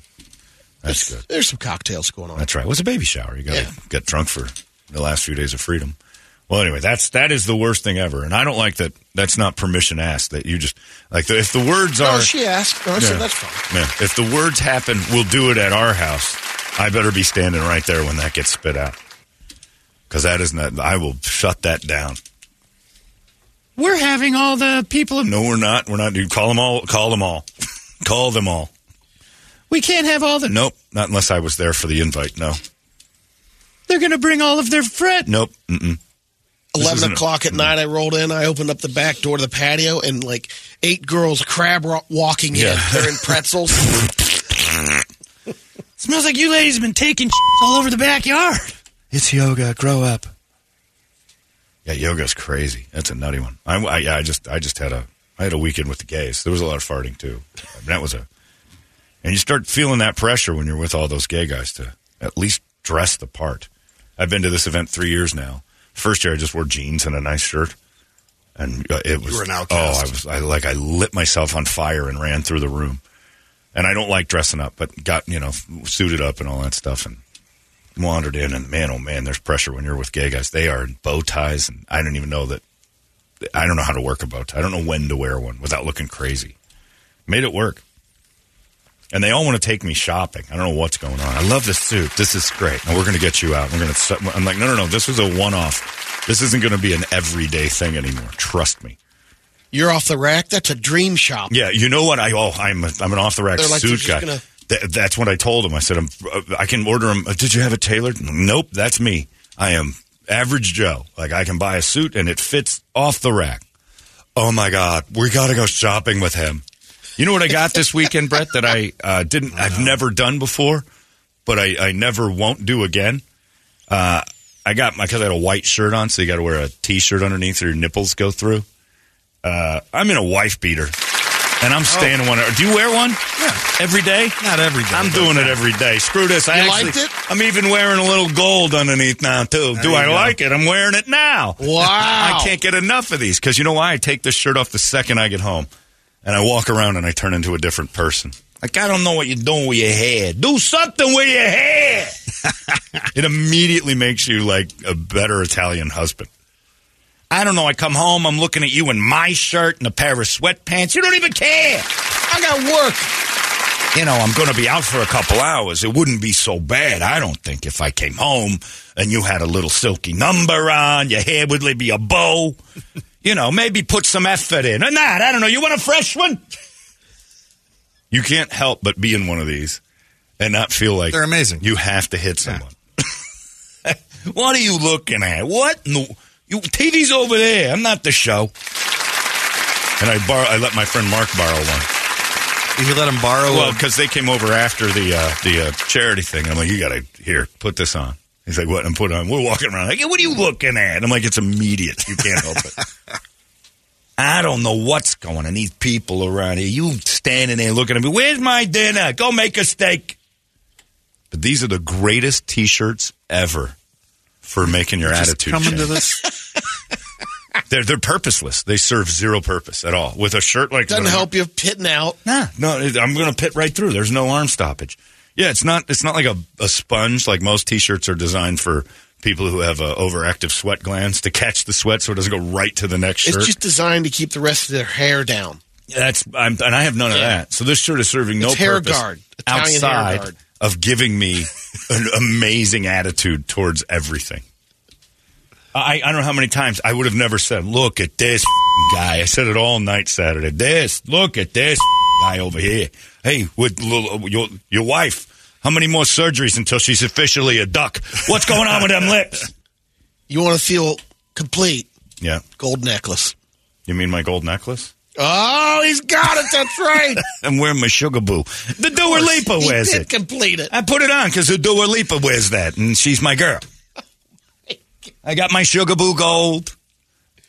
That's good. There's some cocktails going on. That's right. It was a baby shower. You got to Yeah. get drunk for the last few days of freedom. Well, anyway, that's that is the worst thing ever, and I don't like that. That's not permission asked. That you just like the, if the words are No, she asked. No, I said that's fine. Yeah. If the words happen, we'll do it at our house. I better be standing right there when that gets spit out. Because that is not, I will shut that down. We're having all the people. Of- No, we're not. We're not. Dude, call them all. Call them all. call them all. We can't have all the. Nope, not unless I was there for the invite. No. They're going to bring all of their friends. Nope. Mm-mm. This 11 o'clock at night, I rolled in. I opened up the back door to the patio, and like eight girls crab walking in. Yeah. They're in pretzels. Smells like you ladies have been taking all over the backyard. It's yoga. Grow up. Yeah, yoga's crazy. That's a nutty one. I, I, yeah, I just, I just had a, I had a weekend with the gays. There was a lot of farting too. I mean, that was a, and you start feeling that pressure when you're with all those gay guys to at least dress the part. I've been to this event three years now. First year, I just wore jeans and a nice shirt, and uh, it was. were an Oh. I was. I like. I lit myself on fire and ran through the room. And I don't like dressing up, but got you know suited up and all that stuff, and wandered in. And man, oh man, there's pressure when you're with gay guys. They are in bow ties, and I don't even know that. I don't know how to work a bow tie. I don't know when to wear one without looking crazy. Made it work. And they all want to take me shopping. I don't know what's going on. I love this suit. This is great. And we're going to get you out. We're going to. I'm like, no, no, no. This was a one-off. This isn't going to be an everyday thing anymore. Trust me. You're off the rack. That's a dream shop. Yeah, you know what? I oh, I'm a, I'm an off the rack like, suit guy. gonna- Th- that's what I told him. I said, I'm, I can order them. Uh, did you have it tailored? Nope, that's me. I am average Joe. Like I can buy a suit and it fits off the rack. Oh my God, we got to go shopping with him. You know what I got this weekend, Brett? That I uh, didn't. I've never done before, but I, I never won't do again. Uh, I got my because I had a white shirt on, so you got to wear a t-shirt underneath, or your nipples go through. Uh, I'm in a wife beater, and I'm staying in one. Do you wear one? Yeah, every day. Not every day. I'm doing it every day. Screw this. I You actually, liked it? I'm even wearing a little gold underneath now too. Do I go. like it? I'm wearing it now. Wow. I can't get enough of these because you know why? I take this shirt off the second I get home, and I walk around and I turn into a different person. Like I don't know what you're doing with your hair. Do something with your hair. it immediately makes you like a better Italian husband. I don't know. I come home, I'm looking at you in my shirt and a pair of sweatpants. You don't even care. I got work. You know, I'm going to be out for a couple hours. It wouldn't be so bad, I don't think, if I came home and you had a little silky number on, your hair would be a bow. You know, maybe put some effort in. Or not, I don't know. You want a fresh one? You can't help but be in one of these and not feel like They're amazing. You have to hit someone. what are you looking at? What? No, you TV's over there. I'm not the show. And I bar- I let my friend Mark borrow one. You let him borrow. Well, because they came over after the uh, the uh, charity thing. I'm like, you got to here, put this on. He's like, what? And put it on. We're walking around like, what are you looking at? I'm like, it's immediate. You can't help it. I don't know what's going on. These people around here, you standing there looking at me. Where's my dinner? Go make a steak. But these are the greatest T-shirts ever for making your Just attitude coming change. to this. They're they're purposeless. They serve zero purpose at all. With a shirt like Doesn't help you pitting out. Nah, no, I'm going to pit right through. There's no arm stoppage. Yeah, it's not. It's not like a, a sponge. Like most T-shirts are designed for people who have uh, overactive sweat glands to catch the sweat, so it doesn't go right to the next shirt. It's just designed to keep the rest of their hair down. That's I'm, and I have none of Yeah. that. So this shirt is serving no It's hair purpose guard. Italian hair outside guard. of giving me an amazing attitude towards everything. I, I don't know how many times I would have never said, "Look at this guy." I said it all night Saturday. This, look at this guy over here. Hey, with little, your your wife. How many more surgeries until she's officially a duck? What's going on with them lips? You want to feel complete. Yeah, Gold necklace. you mean my gold necklace? Oh, he's got it. That's right. I'm wearing my sugar boo. The Dua Lipa he wears did it. complete it. I put it on because the Dua Lipa wears that, and she's my girl. I got my Sugar Boo Gold.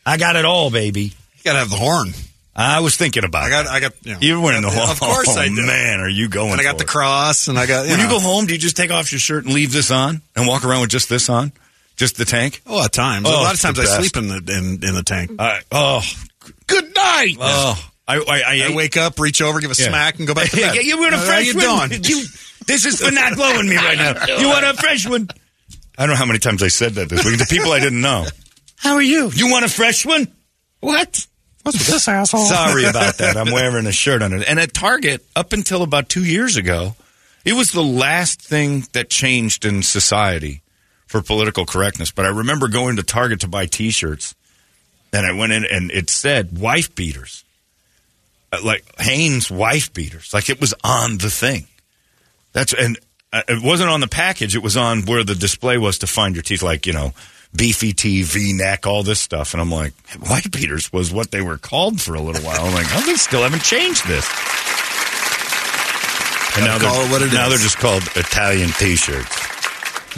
I got it all, baby. You gotta have the horn. I was thinking about I got. that. I got. You know, You're wearing the I got whole. Of course I oh, do. man, are you going? And I got for the it. cross, and I got. You When know, you go home, do you just take off your shirt and leave this on and walk around with just this on, just the tank? a lot of times. Oh, a lot of times I sleep in the in, in the tank. I, oh, Good night. oh, I, I, I, I wake up, reach over, give a Yeah. smack, and go back to Yeah, bed. you want a How fresh you one? doing? You, this is for not blowing me right now. You want a fresh one? I don't know how many times I said that this week. The people I didn't know. How are you? You want a fresh one? What? What's with this asshole? Sorry about that. I'm wearing a shirt on it. And at Target, up until about two years ago, it was the last thing that changed in society for political correctness. But I remember going to Target to buy T-shirts, and I went in and it said wife beaters, Uh, like Hanes wife beaters, like it was on the thing. That's and uh, it wasn't on the package. It was on where the display was to find your teeth, like you know, beefy T, V neck, all this stuff. And I'm like, white beaters was what they were called for a little while. I'm like, oh, they still haven't changed this. And now they're, it what it now they're just called Italian T-shirts.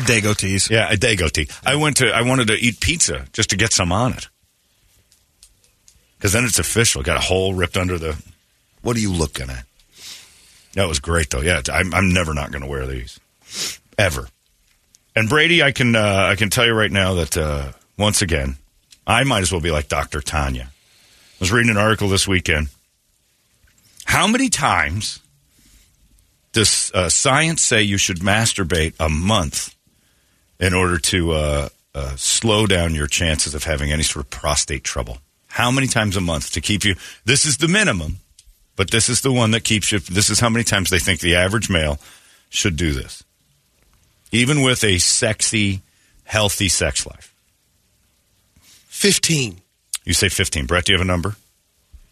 Dago tees. Yeah, a Dago tee. I went to. I wanted to eat pizza just to get some on it, because then it's official. Got a hole ripped under the. What are you looking at? That was great though. Yeah, I'm, I'm never not going to wear these ever. And Brady, I can uh, I can tell you right now that uh, once again, I might as well be like Dr. Tanya. I was reading an article this weekend. How many times does uh, science say you should masturbate a month in order to uh, uh, slow down your chances of having any sort of prostate trouble? How many times a month to keep you? This is the minimum, but this is the one that keeps you. This is how many times they think the average male should do this, even with a sexy, healthy sex life. 15. You say fifteen. Brett, do you have a number?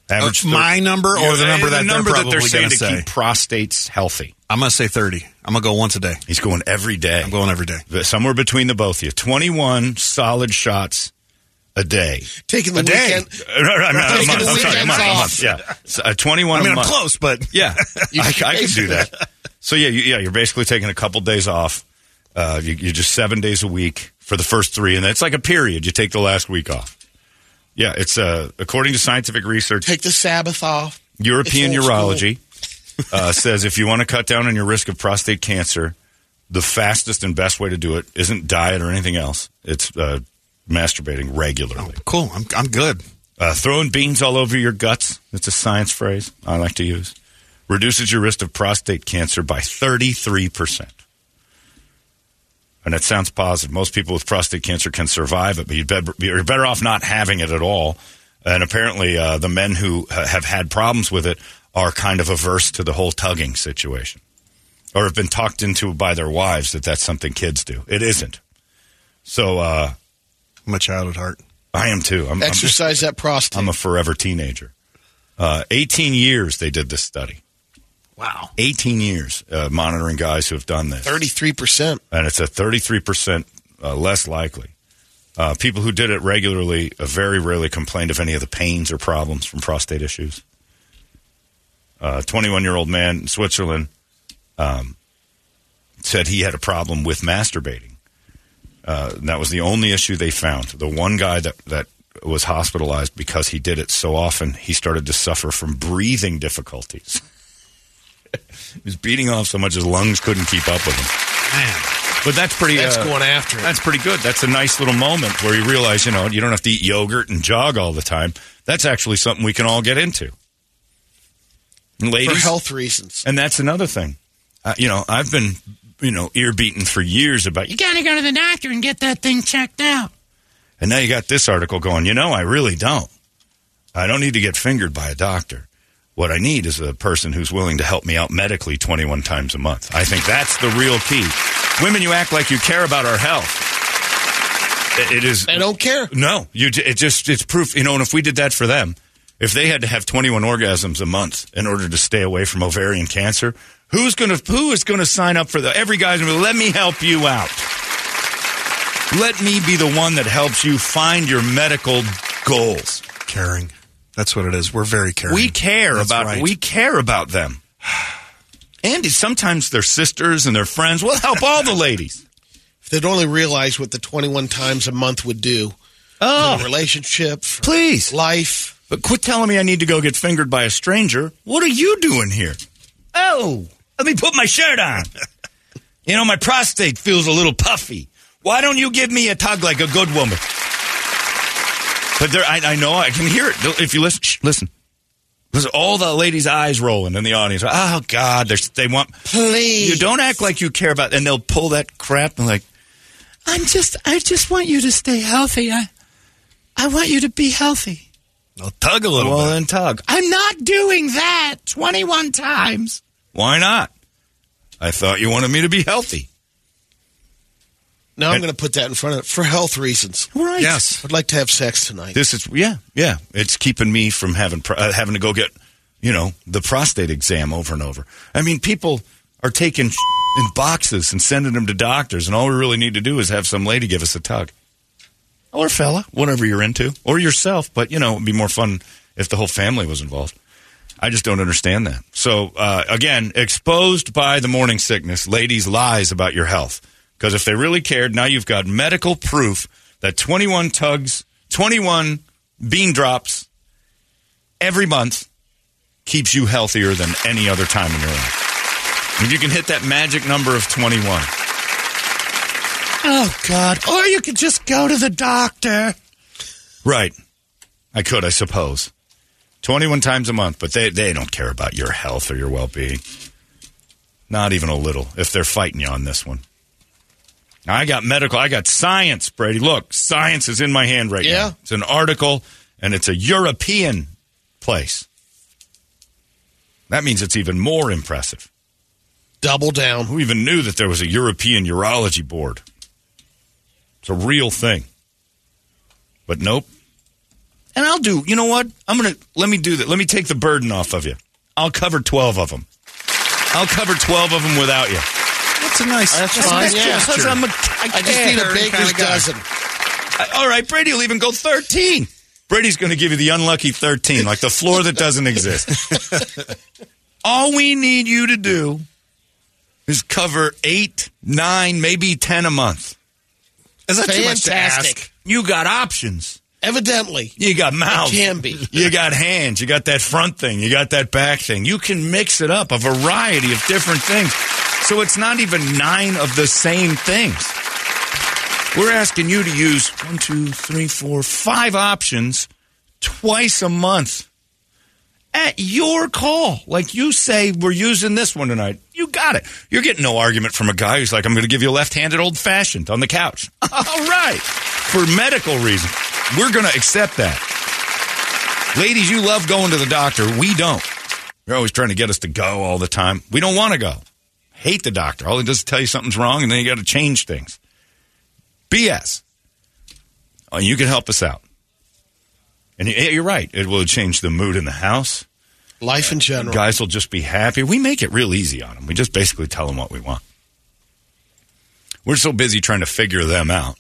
Average Uh, my number or Yeah, the number that they're number that probably they're saying gonna say. keep prostates healthy. I'm gonna say 30. I'm gonna go once a day. He's going every day. I'm going every day. somewhere between the both of you. 21 solid shots a day. Taking the A day. weekend. Uh, no, no, no, a Taking the I'm sorry, a month, a off. month. Yeah. So, uh, 21 I mean, I'm close, but Yeah. I, I can can do that. So, yeah, you, yeah, you're basically taking a couple days off. Uh, you, you're just seven days a week for the first three, and it's like a period. You take the last week off. Yeah, it's uh, according to scientific research, Take the Sabbath off. European Urology uh, says if you want to cut down on your risk of prostate cancer, the fastest and best way to do it isn't diet or anything else. It's uh, masturbating regularly. cool. I'm I'm good. Uh, throwing beans all over your guts. That's a science phrase I like to use. Reduces your risk of prostate cancer by 33%. And it sounds positive. Most people with prostate cancer can survive it, but you'd better, you're better off not having it at all. And apparently, uh, the men who ha- have had problems with it are kind of averse to the whole tugging situation or have been talked into by their wives that that's something kids do. It isn't. So uh, I'm a child at heart. I am too. I'm, I'm, Exercise that prostate. I'm a forever teenager. Uh, 18 years they did this study. Wow. 18 years uh, monitoring guys who have done this. 33%. And it's a 33% uh, less likely. Uh, people who did it regularly uh, very rarely complained of any of the pains or problems from prostate issues. A 21 year old man in Switzerland um, said he had a problem with masturbating. Uh, and that was the only issue they found. The one guy that, that was hospitalized because he did it so often, he started to suffer from breathing difficulties. he was beating off so much his lungs couldn't keep up with him. Man. But that's pretty. That's uh, going after it. That's pretty good. That's a nice little moment where you realize, you know, you don't have to eat yogurt and jog all the time. That's actually something we can all get into. And For health reasons. and that's another thing. Uh, you know, I've been, you know, ear beaten for years about you got to go to the doctor and get that thing checked out. And now you got this article going. You know, I really don't. I don't need to get fingered by a doctor. What I need is a person who's willing to help me out medically 21 times a month. I think that's the real key. Women, you act like you care about our health. It- it is. I don't care. No, you. j- It just it's proof. You know, and if we did that for them, if they had to have 21 orgasms a month in order to stay away from ovarian cancer, who's gonna who is gonna sign up for the? Every guy's gonna be, let me help you out. Let me be the one that helps you find your medical goals. Caring. That's what it is. We're very caring. We care That's about right. we care about them. Andy, sometimes their sisters and their friends will help all the ladies. If they'd only realize what the 21 times a month would do Oh, the relationship, for please. life. But quit telling me I need to go get fingered by a stranger. What are you doing here? Oh, let me put my shirt on. you know, my prostate feels a little puffy. Why don't you give me a tug like a good woman? But there, I, I know I can hear it. If you listen, shh, listen. All the ladies' eyes rolling in the audience. Oh God, they want. Please. You don't act like you care about, and they'll pull that crap and like. I'm just, I just want you to stay healthy. I, I want you to be healthy. I'll tug a little Well, bit. then tug. I'm not doing that 21 times. Why not? I thought you wanted me to be healthy. Now I'm going to put that in front of it for health reasons. Right. Yes. I'd like to have sex tonight. This is yeah, yeah. It's keeping me from having uh, having to go get you know the prostate exam over and over. I mean, people are taking in boxes and sending them to doctors, and all we really need to do is have some lady give us a tug, or fella, whatever you're into, or yourself. But you know, it'd be more fun if the whole family was involved. I just don't understand that. So uh, again, exposed by the morning sickness, ladies' lies about your health. Because if they really cared, now you've got medical proof that 21 tugs, 21 bean drops every month keeps you healthier than any other time in your life. If you can hit that magic number of 21. Oh, God. Or you could just go to the doctor. Right. I could, I suppose. 21 times a month, but they, they don't care about your health or your well being. Not even a little, if they're fighting you on this one. I got medical, I got science, Brady. Look, science is in my hand right Yeah. now. It's an article, and it's a European place. That means it's even more impressive. Double down. Who even knew that there was a European Urology Board? It's a real thing. But nope. And I'll do, you know what? I'm going to, let me do that. Let me take the burden off of you. I'll cover 12 of them. I'll cover 12 of them without you. That's a nice. That's that's a fine, nice yeah. gesture. Because I'm a, I, I just need a baker's kinda dozen. I- all right, Brady will even go 13. Brady's going to give you the unlucky 13, like the floor that doesn't exist. all we need you to do is cover eight, nine, maybe 10 a month. Is that too much to Fantastic. ask? You got options. Evidently. You got mouths. can be. You got hands. You got that front thing. You got that back thing. You can mix it up, a variety of different things. So it's not even nine of the same things. We're asking you to use one, two, three, four, five options twice a month at your call. Like you say, we're using this one tonight. You got it. You're getting no argument from a guy who's like, I'm going to give you a left handed old fashioned on the couch. All right. For medical reasons, we're going to accept that. Ladies, you love going to the doctor. We don't. You're always trying to get us to go all the time. We don't want to go. Hate the doctor. All he does is tell you something's wrong, and then you got to change things. BS. Oh, you can help us out. And you- you're right. It will change the mood in the house. Life in general. Guys will just be happy. We make it real easy on them. We just basically tell them what we want. We're so busy trying to figure them out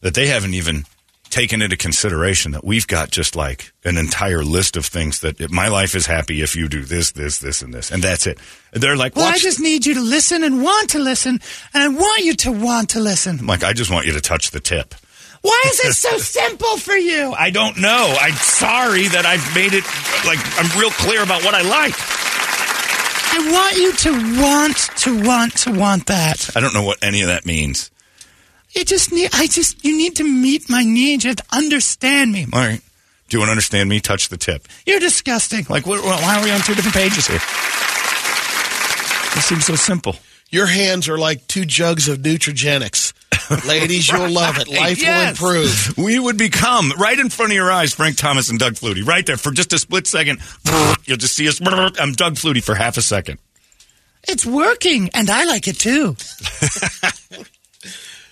that they haven't even taken into consideration that we've got just like an entire list of things that my life is happy if you do this, this, this, and this, and that's it. They're like, Well, I just need you to listen and want to listen, and I want you to want to listen. I'm like, I just want you to touch the tip. Why is it so simple for you? I don't know. I'm sorry that I've made it like I'm real clear about what I like. I want you to want to want to want that. I don't know what any of that means. You just need. I just. You need to meet my needs. You have to understand me. All right. Do you want to understand me? Touch the tip. You're disgusting. Like, what, why are we on two different pages here? It seems so simple. Your hands are like two jugs of Neutrogenics. Ladies, you'll love it. Life Yes. will improve. We would become right in front of your eyes, Frank Thomas and Doug Flutie, right there for just a split second. You'll just see us. I'm Doug Flutie for half a second. It's working, and I like it too.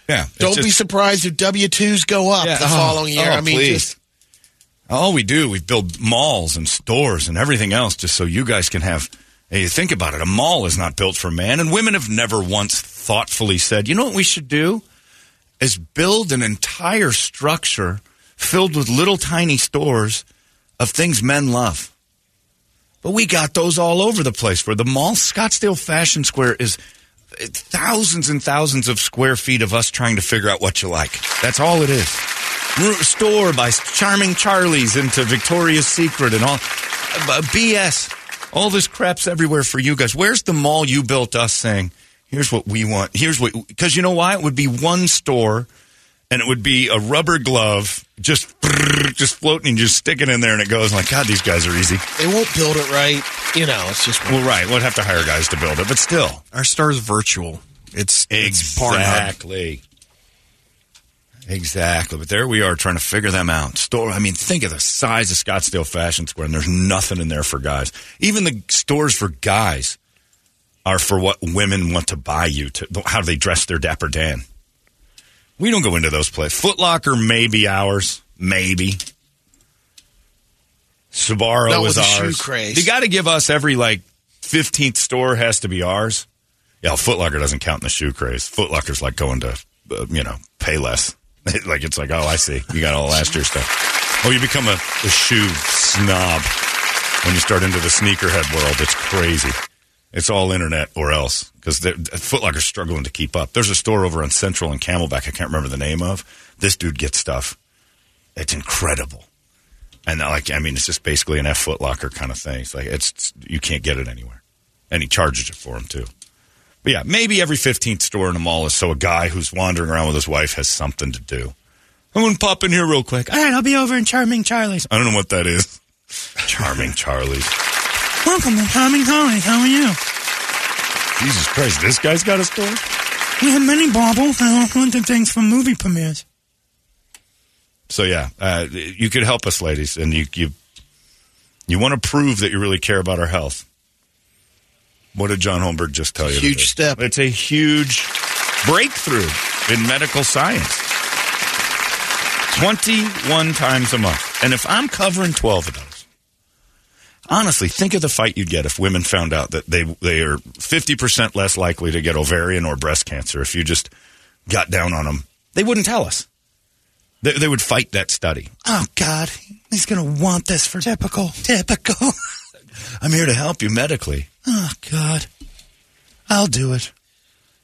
Yeah. Don't just- be surprised if W 2s go up Yeah. the Oh, following year. oh, I mean, please. just All we do, we build malls and stores and everything else just so you guys can have. Hey, think about it. A mall is not built for man, and women have never once thoughtfully said, you know what we should do? Is build an entire structure filled with little tiny stores of things men love. But we got those all over the place. Where the mall, Scottsdale Fashion Square, is thousands and thousands of square feet of us trying to figure out what you like. That's all it is. Store by Charming Charlie's into Victoria's Secret and all BS. All this crap's everywhere for you guys. Where's the mall you built us saying, here's what we want? Here's what, because you know why? It would be one store and it would be a rubber glove just just floating and just sticking in there and it goes I'm like, God, these guys are easy. they won't build it right. You know, it's just Well, right. We'd have to hire guys to build it, but still. Our store is virtual. It's it's Exactly. Exactly. But there we are trying to figure them out. Store, I mean, think of the size of Scottsdale Fashion Square, and there's nothing in there for guys. Even the stores for guys are for what women want to buy you to how do they dress their Dapper Dan. We don't go into those places. Foot Locker may be ours, maybe. Not is ours. You got to give us every like fifteenth store has to be ours. Yeah, Foot Locker doesn't count in the shoe craze. Foot Locker's like going to, uh, you know, Payless. like it's like, oh, I see, you got all last year's stuff. Oh, you become a, a shoe snob when you start into the sneakerhead world. It's crazy. It's all internet or else because Foot Locker's struggling to keep up. There's a store over on Central and Camelback. I can't remember the name of. This dude gets stuff. It's incredible. And uh, like, I mean, it's just basically an F Foot Locker kind of thing. It's like it's, you can't get it anywhere, and he charges it for him too. But yeah, maybe every fifteenth store in a mall is so a guy who's wandering around with his wife has something to do. I'm gonna pop in here real quick. All right, I'll be over in Charming Charlie's. I don't know what that is. Charming Charlie's. Welcome to Charming Charlie's. How are you? Jesus Christ, this guy's got a store. We have many baubles and all kinds of things for movie premieres. So yeah, uh, you could help us, ladies, and you you you want to prove that you really care about our health. What did John Holmberg just tell you? It's a huge today? step. It's a huge breakthrough in medical science. Twenty-one times a month, and if I'm covering twelve of those, honestly, think of the fight you'd get if women found out that they they are fifty percent less likely to get ovarian or breast cancer if you just got down on them. They wouldn't tell us. They, they would fight that study. Oh God, he's gonna want this for typical. Typical. I'm here to help you medically. Oh God, I'll do it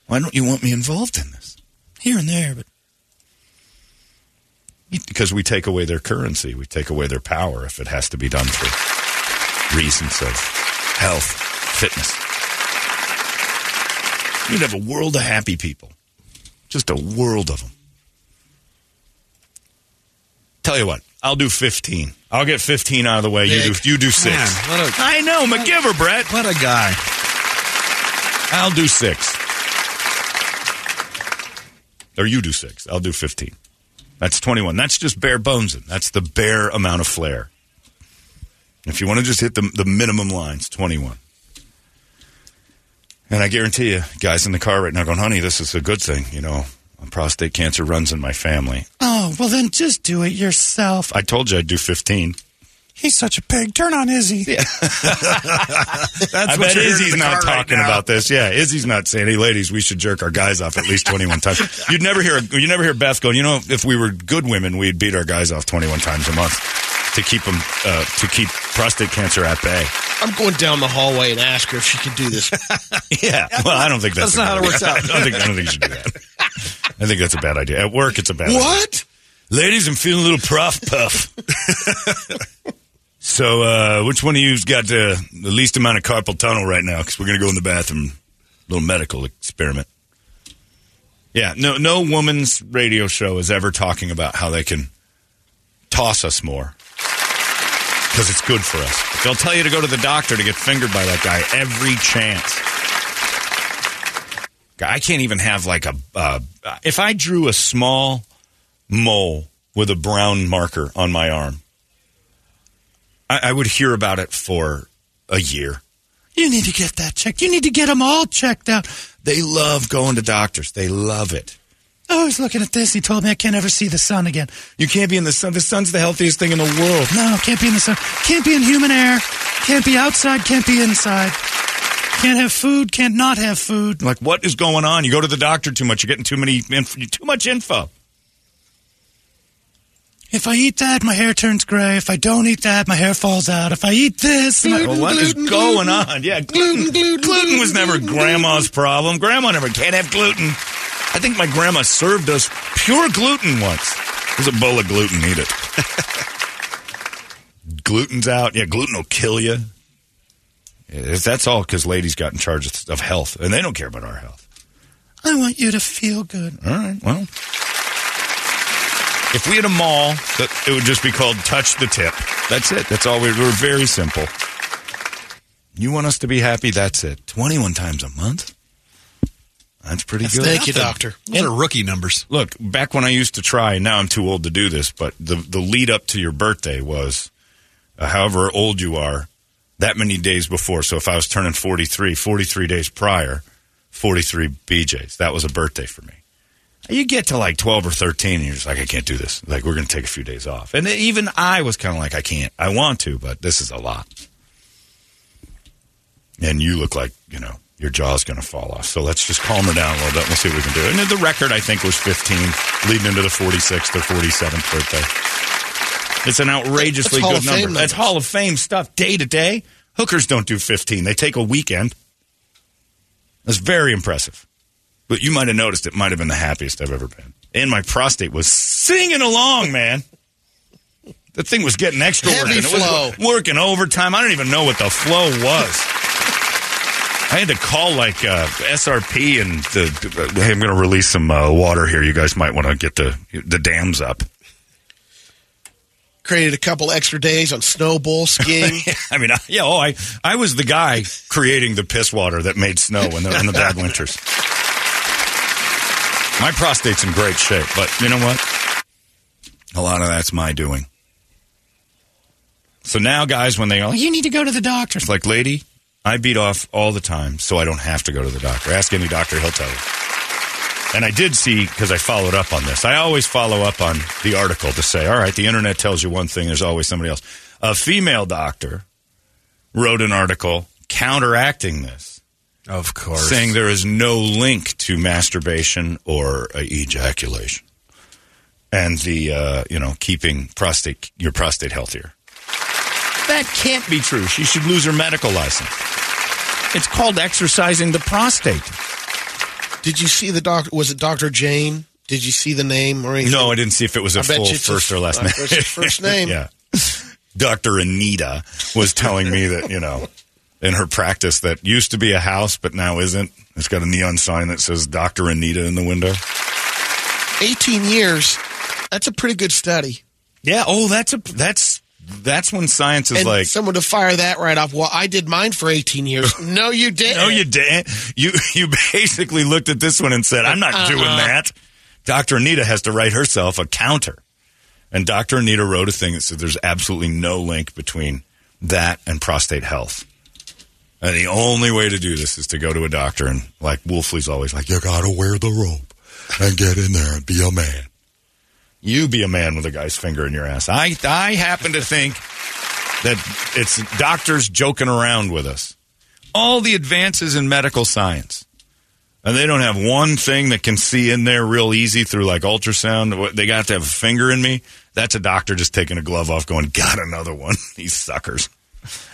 Why don't you want me involved in this? here and there, but Because we take away their currency, we take away their power if it has to be done for reasons of health, fitness. You'd have a world of happy people, just a world of them. Tell you what, I'll do 15. I'll get 15 out of the way. You do, you do six. Man, what a- I know, MacGyver, Brett. What a guy. I'll do six. Or you do six. I'll do 15. That's 21. That's just bare bonesing. That's the bare amount of flair. If you want to just hit the, the minimum lines, 21. And I guarantee you, guys in the car right now going, honey, this is a good thing. You know, prostate cancer runs in my family. oh well, then just do it yourself. I told you I'd do 15. He's such a pig. Turn on Izzy. That's I what bet you're Izzy's not car right talking about this. Yeah, Izzy's not saying, "Hey, ladies, we should jerk our guys off at least twenty-one times." You'd never hear you never hear Beth going, "You know, if we were good women, we'd beat our guys off twenty-one times a month to keep them uh, to keep prostate cancer at bay." I'm going down the hallway and ask her if she can do this. Yeah, well, I don't think that's, That's not how it works out. I don't think I don't think you should do that. I think that's a bad idea. At work, it's a bad idea. what? Ladies, I'm feeling a little prof puff. so, uh, which one of you's got uh, the least amount of carpal tunnel right now? Because we're going to go in the bathroom. Little medical experiment. Yeah, no, no woman's radio show is ever talking about how they can toss us more because it's good for us. They'll tell you to go to the doctor to get fingered by that guy every chance. I can't even have like a. Uh, if I drew a small mole with a brown marker on my arm, I, I would hear about it for a year. You need to get that checked. You need to get them all checked out. They love going to doctors. They love it. I was looking at this. He told me I can't ever see the sun again. You can't be in the sun. The sun's the healthiest thing in the world. No, can't be in the sun. Can't be in human air. Can't be outside. Can't be inside. Can't have food. Can't not have food. Like, what is going on? You go to the doctor too much. You're getting too many, inf- too much info. If I eat that, my hair turns gray. If I don't eat that, my hair falls out. If I eat this, my, Well, what is going on? Yeah, gluten. Gluten, was never grandma's problem. Grandma never can't have gluten. I think my grandma served us pure gluten once. There's a bowl of gluten. Eat it. Gluten's out. Yeah, gluten will kill you. That's all because ladies got in charge of- health, and they don't care about our health. I want you to feel good. All right. Well, if we had a mall, it would just be called "Touch the Tip." That's it. That's all. We, we're very simple. You want us to be happy? That's it. Twenty-one times a month. That's pretty good. Thank you, doctor. Those are rookie numbers. Look, back when I used to try, and now I'm too old to do this, but the the lead up to your birthday was, uh, however old you are, that many days before. So if I was turning 43, 43 days prior, 43 BJs. That was a birthday for me. You get to like 12 or 13 and you're just like, I can't do this. Like, we're going to take a few days off. And even I was kind of like, I can't. I want to, but this is a lot. And you look like, you know, your jaw's going to fall off. So let's just calm her down a little bit. We'll see what we can do. And the record, I think, was 15, leading into the 46th or 47th birthday. It's an outrageously That's good number. That's. Hall of Fame stuff day to day. Hookers don't do 15. They take a weekend. That's very impressive. But you might have noticed it might have been the happiest I've ever been. And my prostate was singing along, man. The thing was getting extra work. Heavy and it was working overtime. I don't even know what the flow was. I had to call like uh, SRP and the, hey, I'm going to release some uh, water here. You guys might want to get the the dams up. Created a couple extra days on snowball skiing. I mean, I, yeah. Oh, I I was the guy creating the piss water that made snow in the in the bad winters. My prostate's in great shape, but you know what? A lot of that's my doing. So now, guys, when they go, you need to go to the doctor. It's like, lady, I beat off all the time, so I don't have to go to the doctor. Ask any doctor; he'll tell you. And I did see because I followed up on this. I always follow up on the article to say, all right, the internet tells you one thing. There's always somebody else. A female doctor wrote an article counteracting this, Of course. saying there is no link to masturbation or uh, ejaculation, and the uh, you know keeping prostate your prostate healthier. That can't be true. She should lose her medical license. It's called exercising the prostate. Did you see the doctor? Was it Dr. Jane? Did you see the name or anything? No, I didn't see if it was a I bet full you a- first or last I name. first name. yeah. Dr. Anita was telling me that, you know, in her practice that used to be a house but now isn't. It's got a neon sign that says Dr. Anita in the window. 18 years. That's a pretty good study. Yeah, oh, that's a that's that's when science is and like someone to fire that right off. Well, I did mine for 18 years. no, you didn't. No, you didn't. You you basically looked at this one and said, "I'm not doing Uh-uh. that." Dr. Anita has to write herself a counter, and Dr. Anita wrote a thing that said there's absolutely no link between that and prostate health. And the only way to do this is to go to a doctor, and like Wolfley's always like, "You gotta wear the robe and get in there and be a man." You be a man with a guy's finger in your ass. I I happen to think that it's doctors joking around with us all the advances in medical science. And they don't have one thing that can see in there real easy through like ultrasound. They got to have a finger in me. That's a doctor just taking a glove off going, got another one. These suckers.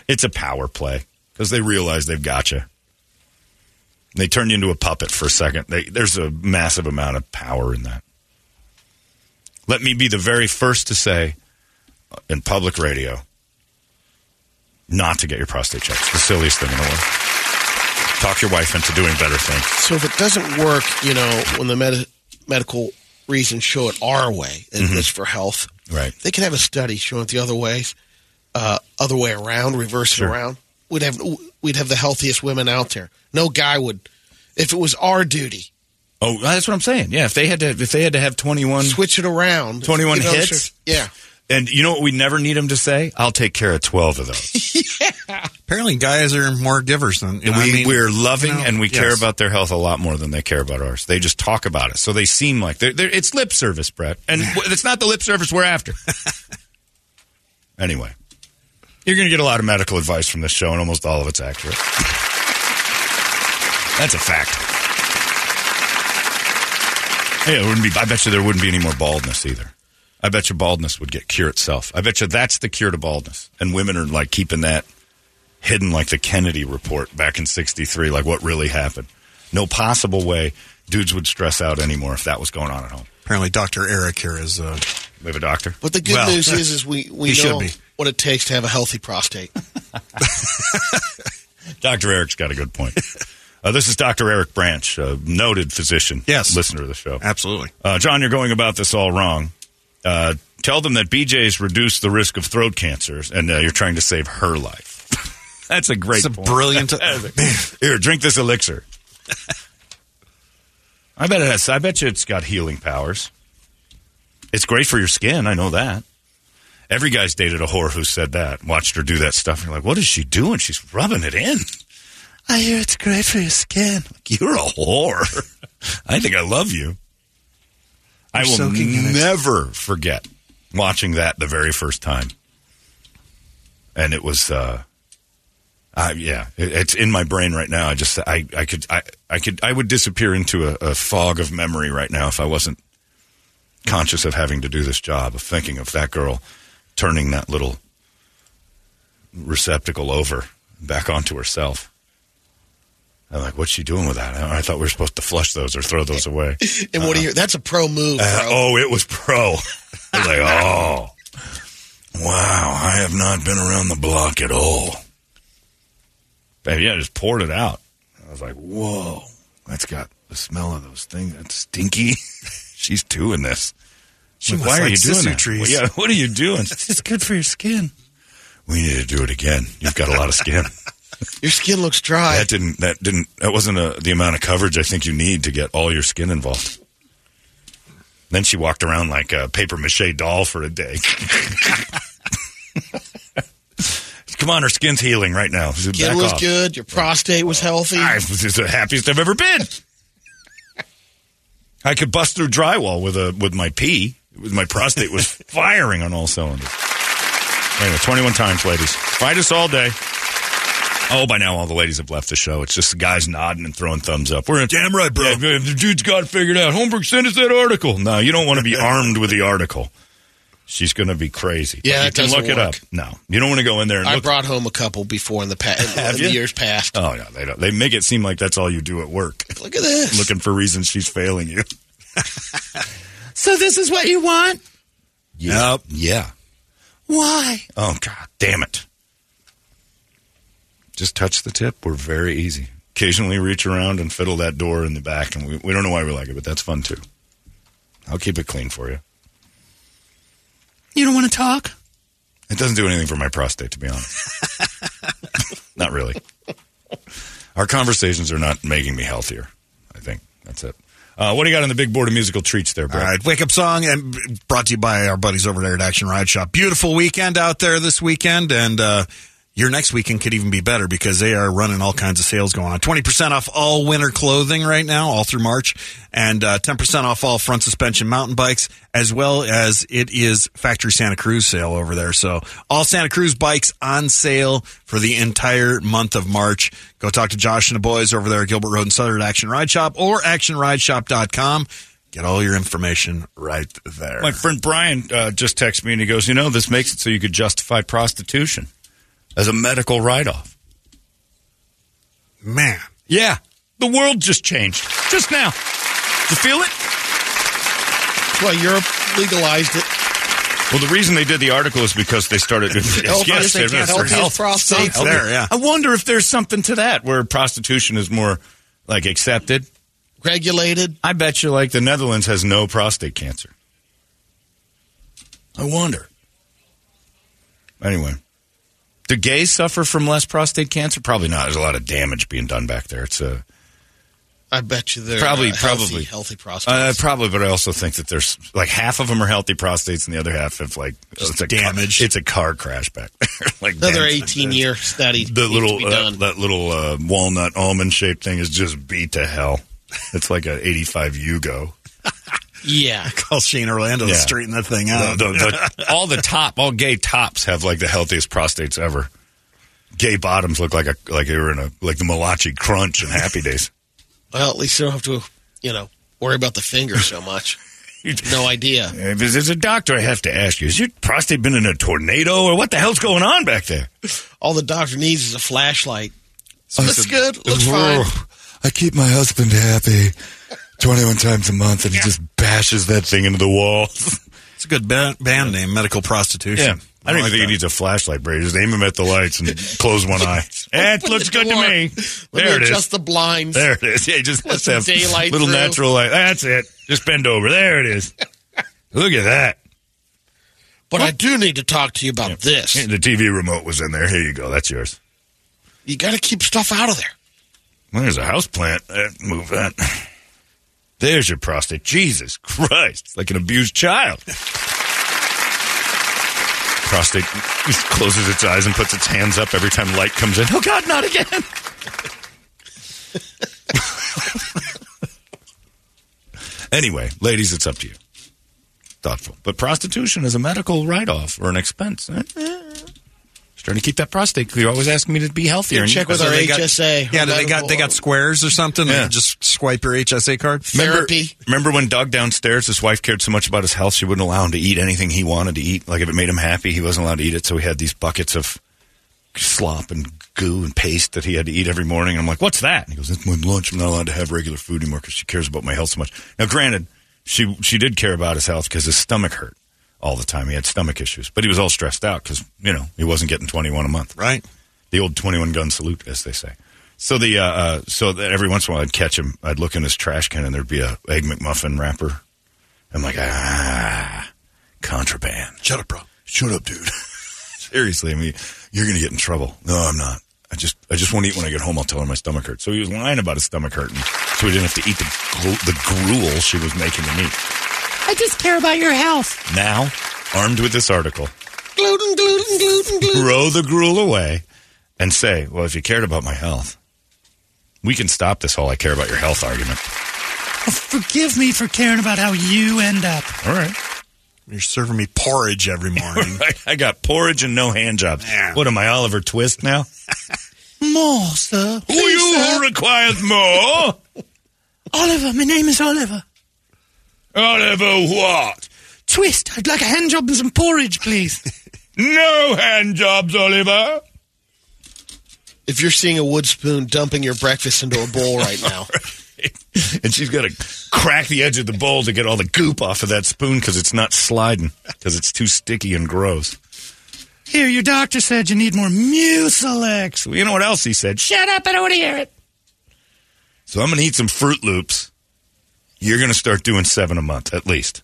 It's a power play because they realize they've got you. They turn you into a puppet for a second. They, there's a massive amount of power in that. Let me be the very first to say uh, in public radio not to get your prostate checked. It's the silliest thing in the world. Talk your wife into doing better things. So if it doesn't work, you know, when the med- medical reasons show it our way, and Mm-hmm. it's for health, Right. they can have a study showing it the other ways, uh, other way around, reverse Sure. it around. We'd have we'd have the healthiest women out there. No guy would, if it was our duty, Oh, that's what I'm saying. Yeah, if they had to, if they had to have 21, switch it around. 21 You know, hits? so- yeah. and you know what we never need them to say? I'll take care of 12 of those. yeah. Apparently, guys are more givers than you know, we, I mean, we're loving you know, and we care about their health a lot more than they care about ours. They just talk about it. So they seem like they're, they're, it's lip service, Brett. And it's not the lip service we're after. anyway, you're going to get a lot of medical advice from this show, and almost all of it's accurate. That's a fact. Yeah, it wouldn't be. I bet you there wouldn't be any more baldness either. I bet you baldness would get cure itself. I bet you that's the cure to baldness, and women are like keeping that hidden, like the Kennedy report back in '63, like what really happened. No possible way dudes would stress out anymore if that was going on at home. Apparently, Doctor Eric here is. Uh, We have a doctor. But the good Well, news is, is we we he should know be. what it takes to have a healthy prostate. Dr. Eric's got a good point. Uh, this is Dr. Eric Branch, a noted physician. Yes. Listener to the show. absolutely. Uh, John, you're going about this all wrong. Uh, tell them that BJ's reduced the risk of throat cancers, and uh, you're trying to save her life. That's a great It's a brilliant. Here, drink this elixir. I bet it has. I bet you it's got healing powers. It's great for your skin. I know that. Every guy's dated a whore who said that. Watched her do that stuff. And you're like, what is she doing? She's rubbing it in. I hear it's great for your skin. Like, you're a whore. I think I love you. I will in it. never forget watching that the very first time. And it was, uh, uh, yeah, it, it's in my brain right now. I just, I, I could, I, I could, I would disappear into a, a fog of memory right now if I wasn't conscious of having to do this job of thinking of that girl turning that little receptacle over back onto herself. I'm like, what's she doing with that? I thought we were supposed to flush those or throw those away. And what do you? That's a pro move, bro. Uh, oh, it was pro. I was like, oh, wow, I have not been around the block at all. Baby, yeah, just poured it out. I was like, whoa, that's got the smell of those things. That's stinky. She's doing this. She Like, why are like you doing that? trees. Well, yeah, what are you doing? It's good for your skin. we need to do it again. You've got a lot of skin. Your skin looks dry. that didn't. That didn't. That wasn't a, the amount of coverage I think you need to get all your skin involved. Then she walked around like a paper mache doll for a day. Come on, her skin's healing right now. Skin Back was off. good. Your prostate was healthy. I was just the happiest I've ever been. I could bust through drywall with a with my pee. Was, my prostate was firing on all cylinders. Anyway, 21 times, ladies. Fight us all day. Oh, by now all the ladies have left the show. It's just the guys nodding and throwing thumbs up. We're in. Damn right, bro. the dude's got it figured out. Holmberg, send us that article. No, you don't want to be armed with the article. She's going to be crazy. Yeah, you can look it up. work. No, you don't want to go in there and I look. brought home a couple before in the past, Have in the years past. Oh yeah, they don't. They make it seem like that's all you do at work. Look at this. Looking for reasons she's failing you. So this is what you want? Yep. Yeah. Why? Oh god, damn it! Just touch the tip. We're very easy. Occasionally reach around and fiddle that door in the back, and we, we don't know why we like it, but that's fun too. I'll keep it clean for you. You don't want to talk? It doesn't do anything for my prostate, to be honest. not really. Our conversations are not making me healthier. I think that's it. Uh, what do you got on the big board of musical treats there, All Brett? right, wake up song and brought to you by our buddies over there at Action Ride Shop. Beautiful weekend out there this weekend, and uh, your next weekend could even be better because they are running all kinds of sales going on. Twenty percent off all winter clothing right now, all through March, and uh, ten percent off all front suspension mountain bikes, as well as it is factory Santa Cruz sale over there. So all Santa Cruz bikes on sale for the entire month of March. Go talk to Josh and the boys over there at Gilbert Road and Southern Action Ride Shop or actionrideshop.com. Get all your information right there. My friend Brian uh, just texted me and he goes, You know, this makes it so you could justify prostitution as a medical write off. Man. Yeah. The world just changed just now. You feel it? That's why Europe legalized it. Well, the reason they did the article is because they started. Health, yes, they can't is for his health. prostate. It's there, yeah. I wonder if there's something to that where prostitution is more like accepted. Regulated. I bet you, like the Netherlands has no prostate cancer. I wonder. Anyway, do gays suffer from less prostate cancer? Probably not. There's a lot of damage being done back there. It's a I bet you they're Probably- uh, healthy, probably. healthy uh, prostates. probably, but I also think that there's like half of them are healthy prostates, and the other half have like it's a damage. Car, it's a car crash back there. like Another 18 year study. The needs little uh, done. that little uh, walnut almond shaped thing is just beat to hell. It's like an 85 Yugo. Yeah. Call Shane Orlando Yeah. to straighten that thing out. the- the- all the top, all gay tops have like the healthiest prostates ever. Gay bottoms look like a like they were in a like the Malachi Crunch and Happy Days. Well, at least you don't have to, you know, worry about the finger so much. no idea. If As a doctor, I have to ask you: Has your prostate been in a tornado, or what the hell's going on back there? All the doctor needs is a flashlight. Looks good. Looks Oh, fine. I keep my husband happy 21 times a month, and he just bashes that thing into the wall. It's a good ba- band name, Medical Prostitution. Yeah. I don't even like think he needs a flashlight, Brady. Just aim him at the lights and close one eye. Eh, it Open looks the good to me. Let There me it adjust the blinds. There it is. Yeah, just Let let's some have daylight little through. natural light. That's it. Just bend over. There it is. Look at that. But I do need to talk to you about this. The TV remote was in there. Here you go. That's yours. You got to keep stuff out of there. Well, there's a house plant. Eh, move that. There's your prostate. Jesus Christ. It's like an abused child. Prostate just closes its eyes and puts its hands up every time light comes in. Oh, God, not again. anyway, ladies, it's up to you. thoughtful. But prostitution is a medical write-off or an expense. Eh, eh. Trying to keep that prostate. You're always asking me to be healthier. check with our they got- HSA. yeah, they got they got squares or something. Yeah. just swipe your HSA card. Remember, Therapy. remember when Doug downstairs, his wife cared so much about his health, she wouldn't allow him to eat anything he wanted to eat. Like if it made him happy, he wasn't allowed to eat it. So he had these buckets of slop and goo and paste that he had to eat every morning. And I'm like, what's that? And he goes, it's my lunch. I'm not allowed to have regular food anymore because she cares about my health so much. Now, granted, she she did care about his health because his stomach hurt all the time. He had stomach issues, but he was all stressed out because you know he wasn't getting 21 a month. Right. The old 21 gun salute, as they say. So the uh, uh, so that every once in a while I'd catch him. I'd look in his trash can and there'd be a egg McMuffin wrapper. I'm like, ah, contraband. Shut up, bro. Shut up, dude. Seriously, I mean, you're gonna get in trouble. No, I'm not. I just I just won't eat when I get home. I'll tell her my stomach hurts. So he was lying about his stomach hurting, so he didn't have to eat the the gruel she was making him eat. I just care about your health. Now, armed with this article, gluten, gluten, gluten, gluten. throw the gruel away and say, well, if you cared about my health, we can stop this whole I care about your health argument. Oh, forgive me for caring about how you end up. All right. You're serving me porridge every morning. I got porridge and no hand jobs. Yeah. What am I, Oliver Twist now? More, sir. Who Please, you sir. requires more? Oliver, my name is Oliver. Oliver what? Twist, I'd like a hand job and some porridge, please. No hand jobs, Oliver. If you're seeing a wood spoon dumping your breakfast into a bowl right now, and she's got to crack the edge of the bowl to get all the goop off of that spoon because it's not sliding because it's too sticky and gross. Here, your doctor said you need more Mucilex. Well, you know what else he said? Shut up, I don't want to hear it. So I'm going to eat some Fruit Loops. You're going to start doing seven a month at least.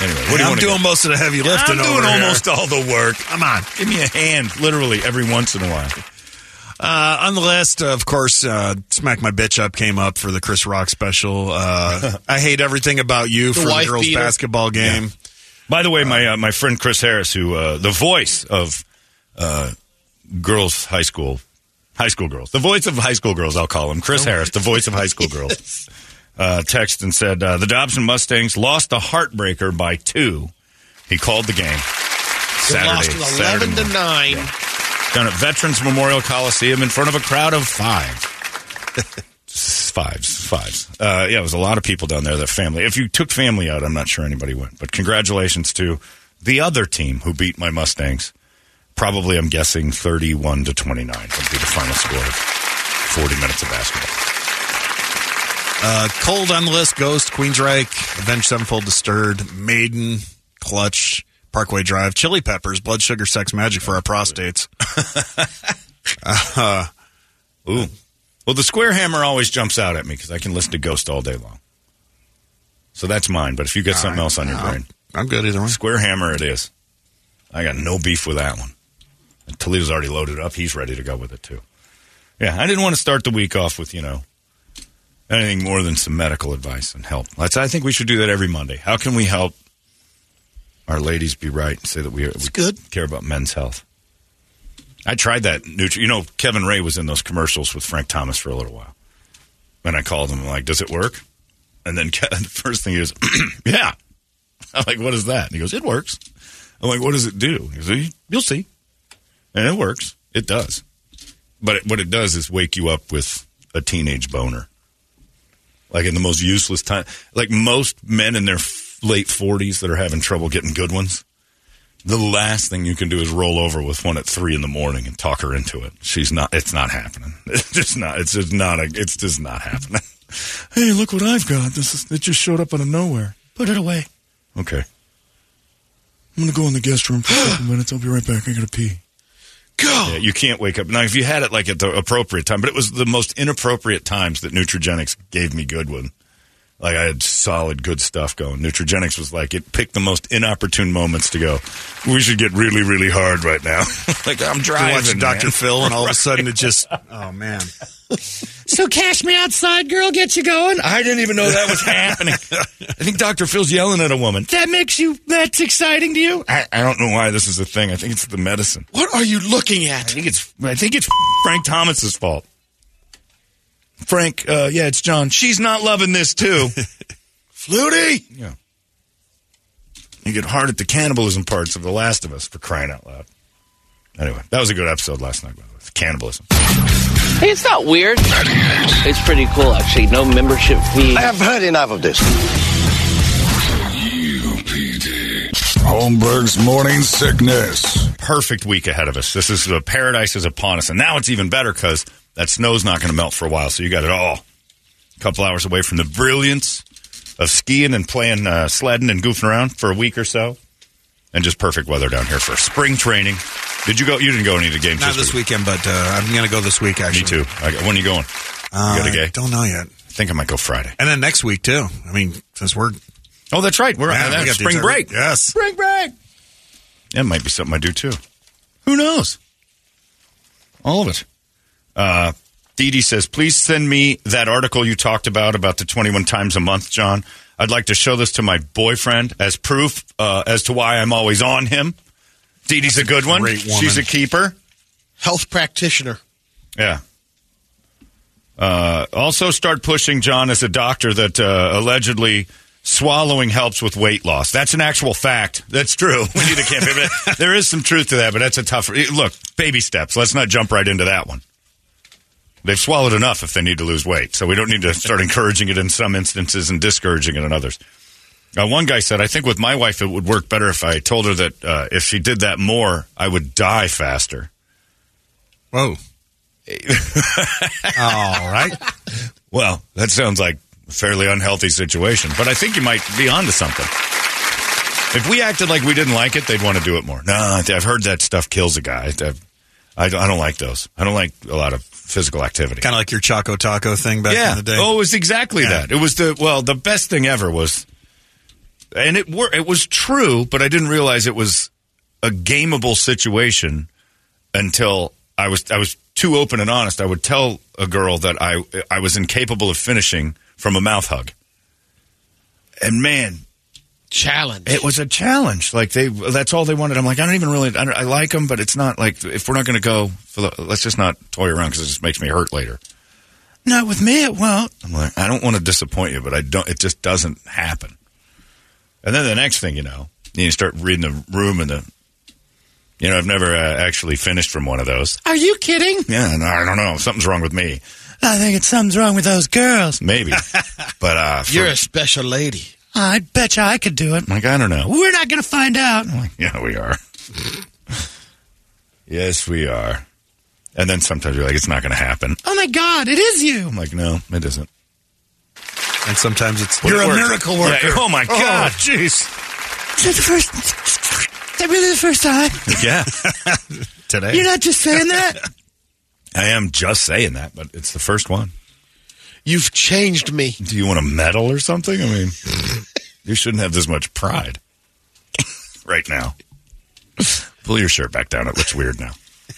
Anyway, what do you I'm want doing most of the heavy lifting I'm doing here. almost all the work. Come on. Give me a hand, literally every once in a while. Uh, on the list, of course, uh, Smack My Bitch Up came up for the Chris Rock special. Uh, I hate everything about you The for the girls' beater. basketball game. By the way, my uh, my friend Chris Harris, who uh, the voice of uh, girls high school, high school girls, the voice of high school girls, I'll call him Chris Harris, the voice of high school girls. Uh, text and said uh, the Dobson Mustangs lost a heartbreaker by two. He called the game they Saturday, lost Saturday eleven to morning. nine. down at Veterans Memorial Coliseum in front of a crowd of five. fives, fives. Uh, yeah, it was a lot of people down there. Their family. If you took family out, I'm not sure anybody went. But congratulations to the other team who beat my Mustangs. Probably, I'm guessing 31 to 29 would be the final score of 40 minutes of basketball. Uh, cold on the list: Ghost, Queensryche, Avenged Sevenfold, Disturbed, Maiden, Clutch, Parkway Drive, Chili Peppers, Blood Sugar, Sex Magik for our prostates. uh, Ooh. Well, the square hammer always jumps out at me because I can listen to Ghost all day long. So that's mine. But if you get something else on your brain, I'm good either way. Square hammer it is. I got no beef with that one. And Toledo's already loaded up. He's ready to go with it too. Yeah, I didn't want to start the week off with, you know, anything more than some medical advice and help. That's, I think we should do that every Monday. How can we help our ladies be right and say that we, we good. care about men's health? I tried that. Nutri- you know, Kevin Ray was in those commercials with Frank Thomas for a little while. And I called him, I'm like, does it work? And then Ke- the first thing is, yeah. I'm like, what is that? And he goes, it works. I'm like, what does it do? He goes, you'll see. And it works. It does. But it, what it does is wake you up with a teenage boner. Like in the most useless time. Like most men in their f- late 40s that are having trouble getting good ones, the last thing you can do is roll over with one at three in the morning and talk her into it. She's not, it's not happening. It's just not, it's just not, a, it's just not happening. hey, look what I've got. This is, it just showed up out of nowhere. Put it away. Okay. I'm going to go in the guest room for a couple minutes. I'll be right back. I got to pee. Yeah, you can't wake up. Now, if you had it like at the appropriate time, but it was the most inappropriate times that Nutrigenics gave me good one. Like I had solid good stuff going. Nutrigenics was like it picked the most inopportune moments to go. We should get really, really hard right now. like I'm You're driving, watching Dr. Phil, and all of a sudden it just, oh man. So cash me outside, girl, get you going. I didn't even know that was happening. I think Dr. Phil's yelling at a woman. That makes you, that's exciting to you? I, I don't know why this is a thing. I think it's the medicine. What are you looking at? I at? think it's I think it's Frank Thomas's fault. Frank, uh, yeah, it's John. She's not loving this too. Flutie. Yeah. You get hard at the cannibalism parts of The Last of Us for crying out loud. Anyway, that was a good episode last night, by the way. Cannibalism. Hey, it's not weird. It's pretty cool, actually. No membership fee. I have heard enough of this. UPD. Holmberg's morning sickness. Perfect week ahead of us. This is the paradise is upon us, and now it's even better because that snow's not going to melt for a while. So you got it all. A couple hours away from the brilliance of skiing and playing uh, sledding and goofing around for a week or so, and just perfect weather down here for spring training. Did you go? You didn't go any of the games Not this weekend, but uh, I'm going to go this week, actually. Me too. I, when are you going? Uh, you got a gay? Don't know yet. I think I might go Friday. And then next week, too. I mean, since we're. Oh, that's right. We're Yeah, on we that got the spring break. Yes. Spring break. That might be something I do too. Who knows? All of it. Uh, Dee Dee says, please send me that article you talked about, about the 21 times a month, John. I'd like to show this to my boyfriend as proof uh, as to why I'm always on him. Dee Dee's a good one. great woman. She's a keeper. Health practitioner. Yeah. Uh, also, start pushing John as a doctor that uh, allegedly swallowing helps with weight loss. That's an actual fact. That's true. We need a campaign. there is some truth to that, but that's a tough. Look, baby steps. Let's not jump right into that one. They've swallowed enough if they need to lose weight, so we don't need to start encouraging it in some instances and discouraging it in others. Uh, one guy said, "I think with my wife it would work better if I told her that uh, if she did that more, I would die faster." Whoa. All right. Well, that sounds like a fairly unhealthy situation, but I think you might be onto something. If we acted like we didn't like it, they'd want to do it more. No, I've heard that stuff kills a guy. I've- I don't, I don't like those. I don't like a lot of physical activity. Kind of like your Choco Taco thing back yeah. in the day. Oh, it was exactly Yeah. that. It was the well, the best thing ever was, and it were it was true, but I didn't realize it was a gameable situation until I was I was too open and honest. I would tell a girl that I I was incapable of finishing from a mouth hug, and man, Challenge. it was a challenge. Like they, that's all they wanted. I'm like, I don't even really, I, don't- I like them, but it's not like if we're not going to go, for the, let's just not toy around because it just makes me hurt later. Not with me, it won't. I'm like, I don't want to disappoint you, but I don't. It just doesn't happen. And then the next thing you know, you start reading the room and the, you know, I've never uh, actually finished from one of those. Are you kidding? Yeah, and I don't know, something's wrong with me, I think it's something's wrong with those girls. maybe, but uh, for, You're a special lady. I bet you I could do it. like I don't know. We're not going to find out. Like yeah, we are. yes, we are. And then sometimes you're like, it's not going to happen. Oh my God, it is you. I'm like, no, it isn't. And sometimes it's. You're it a worked. miracle worker. Yeah, oh my oh, God. jeez. Is that the first? Is that really the first time? Yeah, Today. You're not just saying that. I am just saying that, but it's the first one. You've changed me. Do you want a medal or something? I mean, you shouldn't have this much pride right now. Pull your shirt back down. It looks weird now.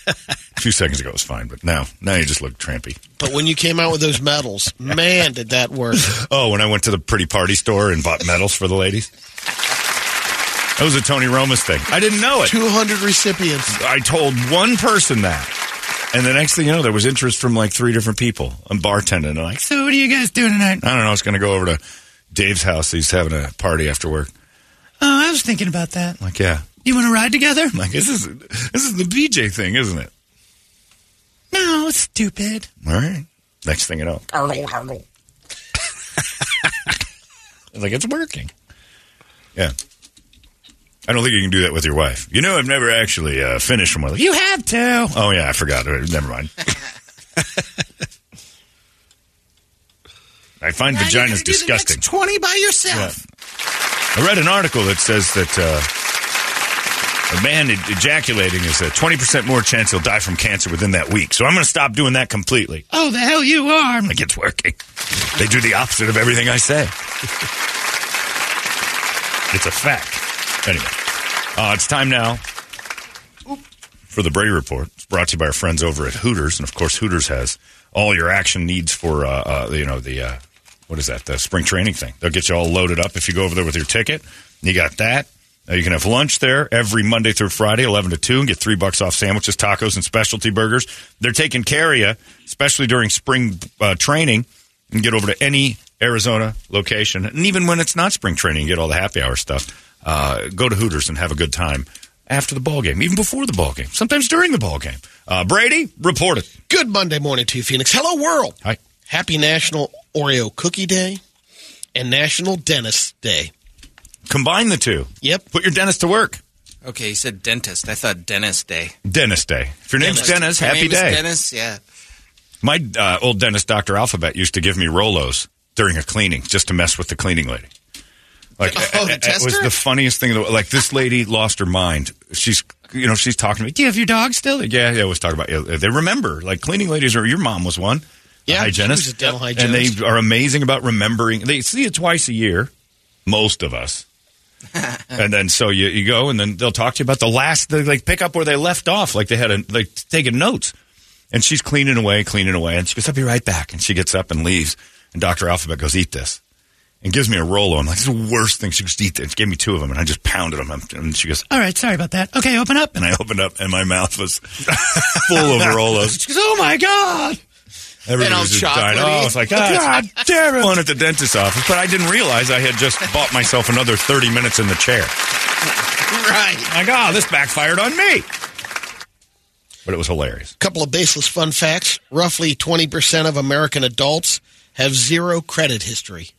A few seconds ago it was fine, but now, now you just look trampy. But when you came out with those medals, man, did that work. Oh, when I went to the pretty party store and bought medals for the ladies. That was a Tony Romas thing. I didn't know it. 200 recipients. I told one person that. And the next thing you know, there was interest from like three different people. I'm bartending. I'm like, So what are you guys doing tonight? I don't know. I was going to go over to Dave's house. He's having a party after work. Oh, I was thinking about that. I'm like, yeah. You want to ride together? I'm like, this is this is the BJ thing, isn't it? No, it's stupid. All right. Next thing you know, like it's working. Yeah. I don't think you can do that with your wife. You know, I've never actually uh, finished from one. You have to. Oh yeah, I forgot. Never mind. I find Now vaginas gotta do the disgusting. Twenty by yourself. I read an article that says that uh, a man ejaculating is a twenty percent more chance he'll die from cancer within that week. So I'm going to stop doing that completely. Oh, the hell you are. Like it's working. They do the opposite of everything I say. it's a fact. Anyway, uh, it's time now for the Brady Report. It's brought to you by our friends over at Hooters, and of course, Hooters has all your action needs for uh, uh, you know the uh, what is that the spring training thing. They'll get you all loaded up if you go over there with your ticket. You got that. Uh, you can have lunch there every Monday through Friday, 11 to 2, and get three bucks off sandwiches, tacos, and specialty burgers. They're taking care of you, especially during spring uh, training. You can get over to any Arizona location. And even when it's not spring training, you get all the happy hour stuff. uh, go to Hooters and have a good time after the ball game, even before the ball game, sometimes during the ball game. Uh, Brady, report it. Good Monday morning to you, Phoenix. Hello, world. Hi. Happy National Oreo Cookie Day and National Dentist Day. Combine the two. Yep. Put your dentist to work. Okay, you said dentist. I thought dentist day. Dentist day. If your name's Dennis, Your happy name is day. Dennis, yeah. My uh, old dentist, Dr. Alphabet, used to give me Rolos during a cleaning just to mess with the cleaning lady. Like, Oh, the it- it was tester? the funniest thing. in the- Like, this lady lost her mind. She's, you know, she's talking to me. Do you have your dog still? Yeah, yeah, I was talking about yeah, They remember. Like, cleaning ladies, or your mom was one. Yeah, hygienist. dental And they are amazing about remembering. They see it twice a year, most of us. and then so you, you go and then they'll talk to you about the last they like pick up where they left off. Like they had a like taking notes. And she's cleaning away cleaning away. And she goes i'll be right back. And she gets up and leaves. And dr alphabet goes eat this. And gives me a rolo i'm like this is the worst thing. She goes eat this. She gave me two of them and i just pounded them. And she goes All right, sorry about that. Okay, open up. and i opened up and my mouth was full of rolos. She goes, oh my God. Everybody was just chocolatey. dying. Oh, it's like, ah, God damn it. Fun at the dentist's office. But I didn't realize I had just bought myself another 30 minutes in the chair. Right. Like, oh, this backfired on me. But it was hilarious. couple of baseless fun facts. Roughly 20% of American adults have zero credit history.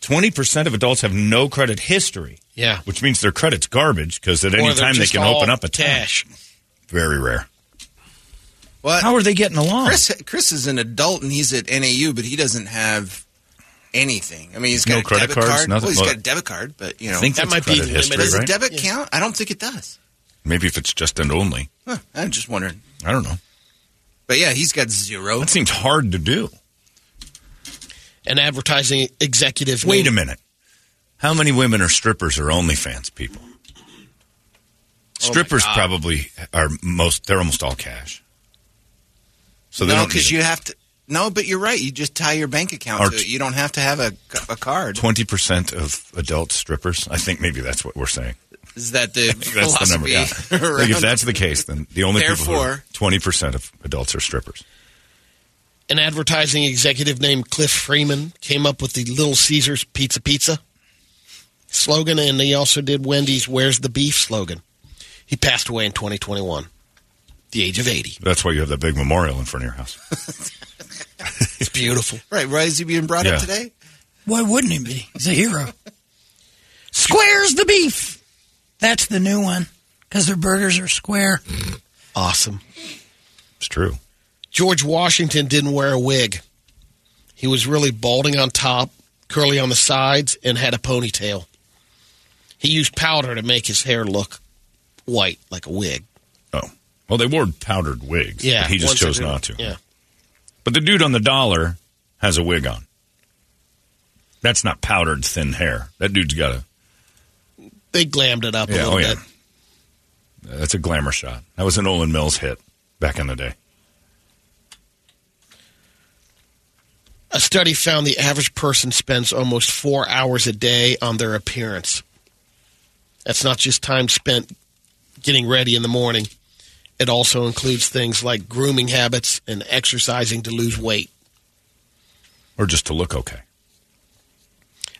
20% of adults have no credit history, Yeah. which means their credit's garbage because at any Or they're time they can open up a tab. cash. Very rare. What? How are they getting along? Chris, Chris is an adult and he's at NAU, but he doesn't have anything. I mean, he's got No a credit debit cards, card. nothing? Well, he's Well, got a debit card, but you know, I think That might be credit the history, limit. does a right? debit count? I don't think it does. Maybe if it's just and only. Huh, I'm just wondering. I don't know. But yeah, he's got zero. That seems hard to do. An advertising executive. Wait a minute. How many women are strippers or OnlyFans people? Oh strippers probably are most. They're almost all cash. So they no, because you have to. No, but you're right. You just tie your bank account Or to it. You don't have to have a, a card. twenty percent of adult strippers. I think maybe that's what we're saying. Is that the That's the number. philosophy? Yeah. Like, if that's the case, then the only people Therefore- twenty percent of adults are strippers. An advertising executive named Cliff Freeman came up with the Little Caesars Pizza Pizza slogan, and he also did Wendy's Where's the Beef slogan. He passed away in 2021, the age of 80. That's why you have that big memorial in front of your house. It's beautiful. right. Why is he being brought Yeah. up today? Why wouldn't he be? He's a hero. Square's the beef. That's the new one because their burgers are square. Awesome. It's true. George Washington didn't wear a wig. He was really balding on top, curly on the sides, and had a ponytail. He used powder to make his hair look white, like a wig. Well, they wore powdered wigs. Yeah. but he just chose not to. Yeah. But the dude on the dollar has a wig on. That's not powdered thin hair. That dude's got a. They glammed it up a Yeah, little oh yeah. bit. That's a glamour shot. That was an Olan Mills hit back in the day. A study found the average person spends almost four hours a day on their appearance. That's not just time spent getting ready in the morning. It also includes things like grooming habits and exercising to lose weight. Or just to look okay.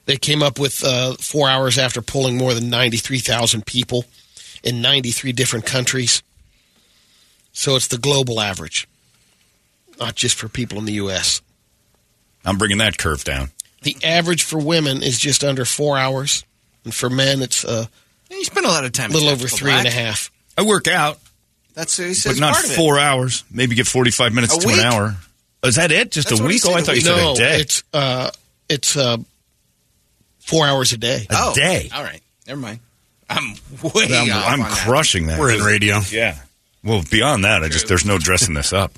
They came up with uh, four hours after polling more than 93,000 people in 93 different countries. So it's the global average, not just for people in the U.S. I'm bringing that curve down. The average for women is just under four hours, and for men, it's uh, You spend a lot of time. a little over Tactical three and a half. I work out, That's he says. but not part of it. four hours. Maybe get 45 minutes A to week? an hour. Is that it? Just That's a week? Oh, I thought you week. said no, a day. it's uh, it's uh, four hours a day. A oh, day. All right, never mind. I'm way I'm, off I'm on that. crushing that. We're in radio. Yeah. Well, beyond that, I just there's no dressing this up.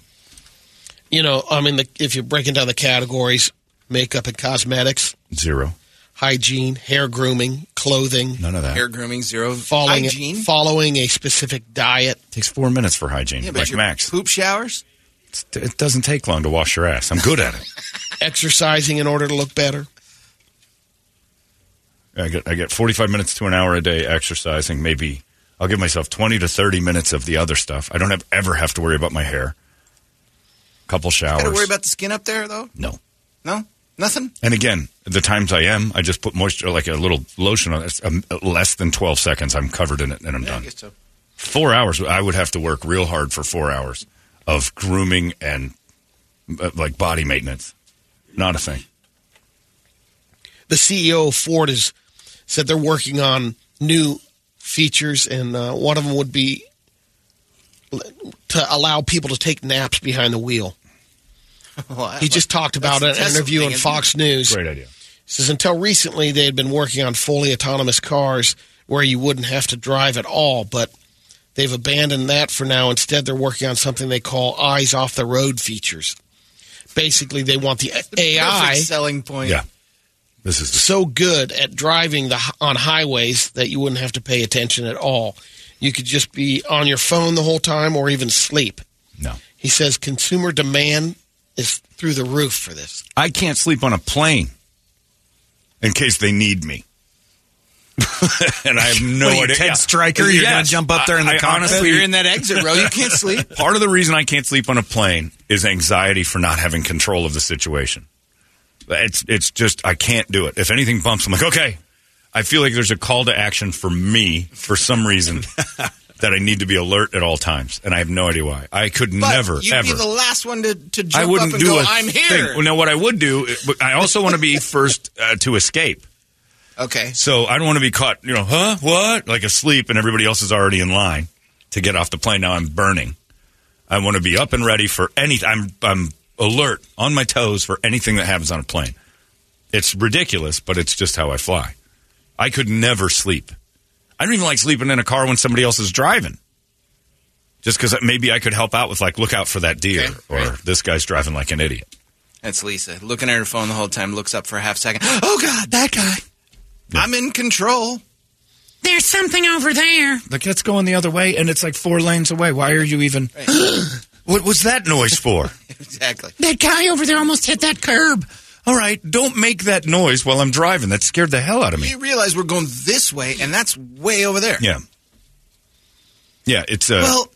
You know, I mean, the, if you're breaking down the categories, makeup and cosmetics, Zero. Hygiene, hair grooming, clothing, None of that. Hair grooming zero. following hygiene. following a specific diet. takes four minutes for hygiene, yeah, but like your Max. poop showers. It's- It doesn't take long to wash your ass. I'm good at it. exercising in order to look better. I get I get 45 minutes to an hour a day exercising. Maybe I'll give myself 20 to 30 minutes of the other stuff. I don't have ever have to worry about my hair. Couple showers. Got to worry about the skin up there though. no. No, Nothing. And again, the times I am, I just put moisture, like a little lotion on it. It's, um, less than 12 seconds, I'm covered in it and I'm Yeah, I done. guess so. Four hours, I would have to work real hard for four hours of grooming and uh, like body maintenance. Not a thing. the CEO of Ford has said they're working on new features, and uh, one of them would be to allow people to take naps behind the wheel. Well, He just talked about that's it in a an interview thing, on isn't Fox News. Great idea. He says until recently they had been working on fully autonomous cars where you wouldn't have to drive at all, but they've abandoned that for now. Instead, they're working on something they call eyes off the road features. Basically, they want the, The AI selling point. Yeah. This is so good at driving the on highways that you wouldn't have to pay attention at all. You could just be on your phone the whole time or even sleep. No. He says consumer demand is through the roof for this. I can't sleep on a plane in case they need me. and I have no What you, idea. Ted Yeah. Stryker? You're gonna jump up there in the I, I honestly, You're in that exit row. You can't sleep. part of the reason I can't sleep on a plane is anxiety for not having control of the situation. It's it's just I can't do it. If anything bumps, I'm like, okay. I feel like there's a call to action for me for some reason that I need to be alert at all times, and I have no idea why. I could But never you'd ever. be the last one to, to jump I wouldn't up and do go, a I'm thing. here. Well, now, what I would do, but I also want to be first uh, to escape. Okay. So I don't want to be caught, you know, huh? What? Like asleep and everybody else is already in line to get off the plane. Now I'm burning. I want to be up and ready for anything. I'm, I'm alert, on my toes for anything that happens on a plane. It's ridiculous, but it's just how I fly. I could never sleep. I don't even like sleeping in a car when somebody else is driving. Just because maybe I could help out with, like, look out for that deer, Okay, or right. this guy's driving like an idiot. That's Lisa. Looking at her phone the whole time, looks up for a half second. Oh, God, that guy. I'm in control. There's something over there. Like, let's the other way, and it's like four lanes away. Why are you even. what was that noise for? Exactly. That guy over there almost hit that curb. All right, don't make that noise while I'm driving. That scared the hell out of me. You realize we're going this way, and that's way over there. Yeah. Yeah, it's uh Well,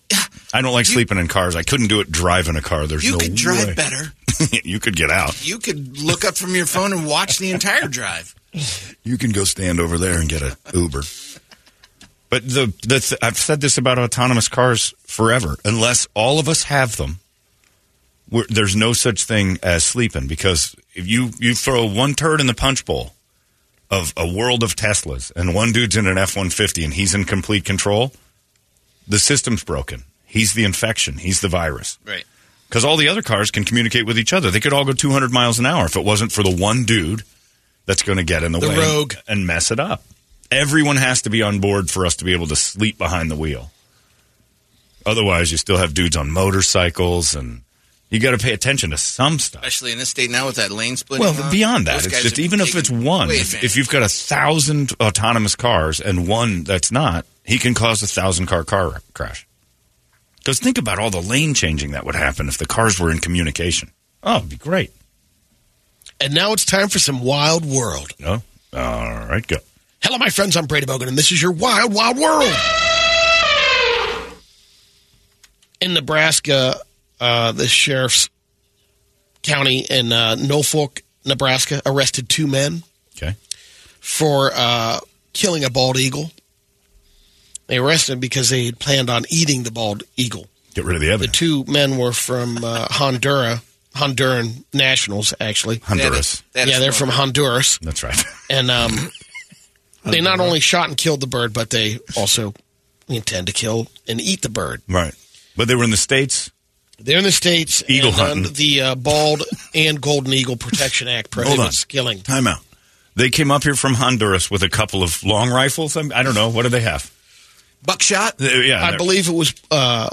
I don't like you- sleeping in cars. I couldn't do it driving a car. There's no way. you no could drive way. better. you could get out. You could look up from your phone and watch the entire drive. You can go stand over there and get a Uber. But the the th- I've said this about autonomous cars forever. Unless all of us have them, we're, there's no such thing as sleeping because if you you throw one turd in the punch bowl of a world of Teslas and one dude's in an F one fifty and he's in complete control, the system's broken. He's the infection. He's the virus. Right. Because all the other cars can communicate with each other. They could all go 200 miles an hour if it wasn't for the one dude that's going to get in the, The way rogue. and mess it up. Everyone has to be on board for us to be able to sleep behind the wheel. Otherwise, you still have dudes on motorcycles, and you got to pay attention to some stuff. Especially in this state now with that lane splitting. Well, law. beyond that, Those it's just are even if it's one, if, if you've got a thousand autonomous cars and one that's not, he can cause a thousand car car crash. Because think about all the lane changing that would happen if the cars were in communication. Oh, it'd be great. And now it's time for some Wild World. No, all right, go. Hello, my friends. I'm Brady Bogan, and this is your Wild Wild World. In Nebraska, uh, the sheriff's county in uh, Norfolk, Nebraska, arrested two men Okay, for uh, killing a bald eagle. They arrested them because they had planned on eating the bald eagle. get rid of the evidence. The two men were from uh, Honduras, Honduran nationals, actually. Honduras. That is yeah, they're from. Honduras. That's right. And um, they not only shot and killed the bird, but they also intend to kill and eat the bird. right, but they were in the states. They're in the states. Eagle and, um, hunting. the uh, Bald and Golden Eagle Protection Act Hold on. prohibits killing. Time out. They came up here from Honduras with a couple of long rifles. I don't know what do they have. buckshot. They- yeah, I they're- believe it was uh,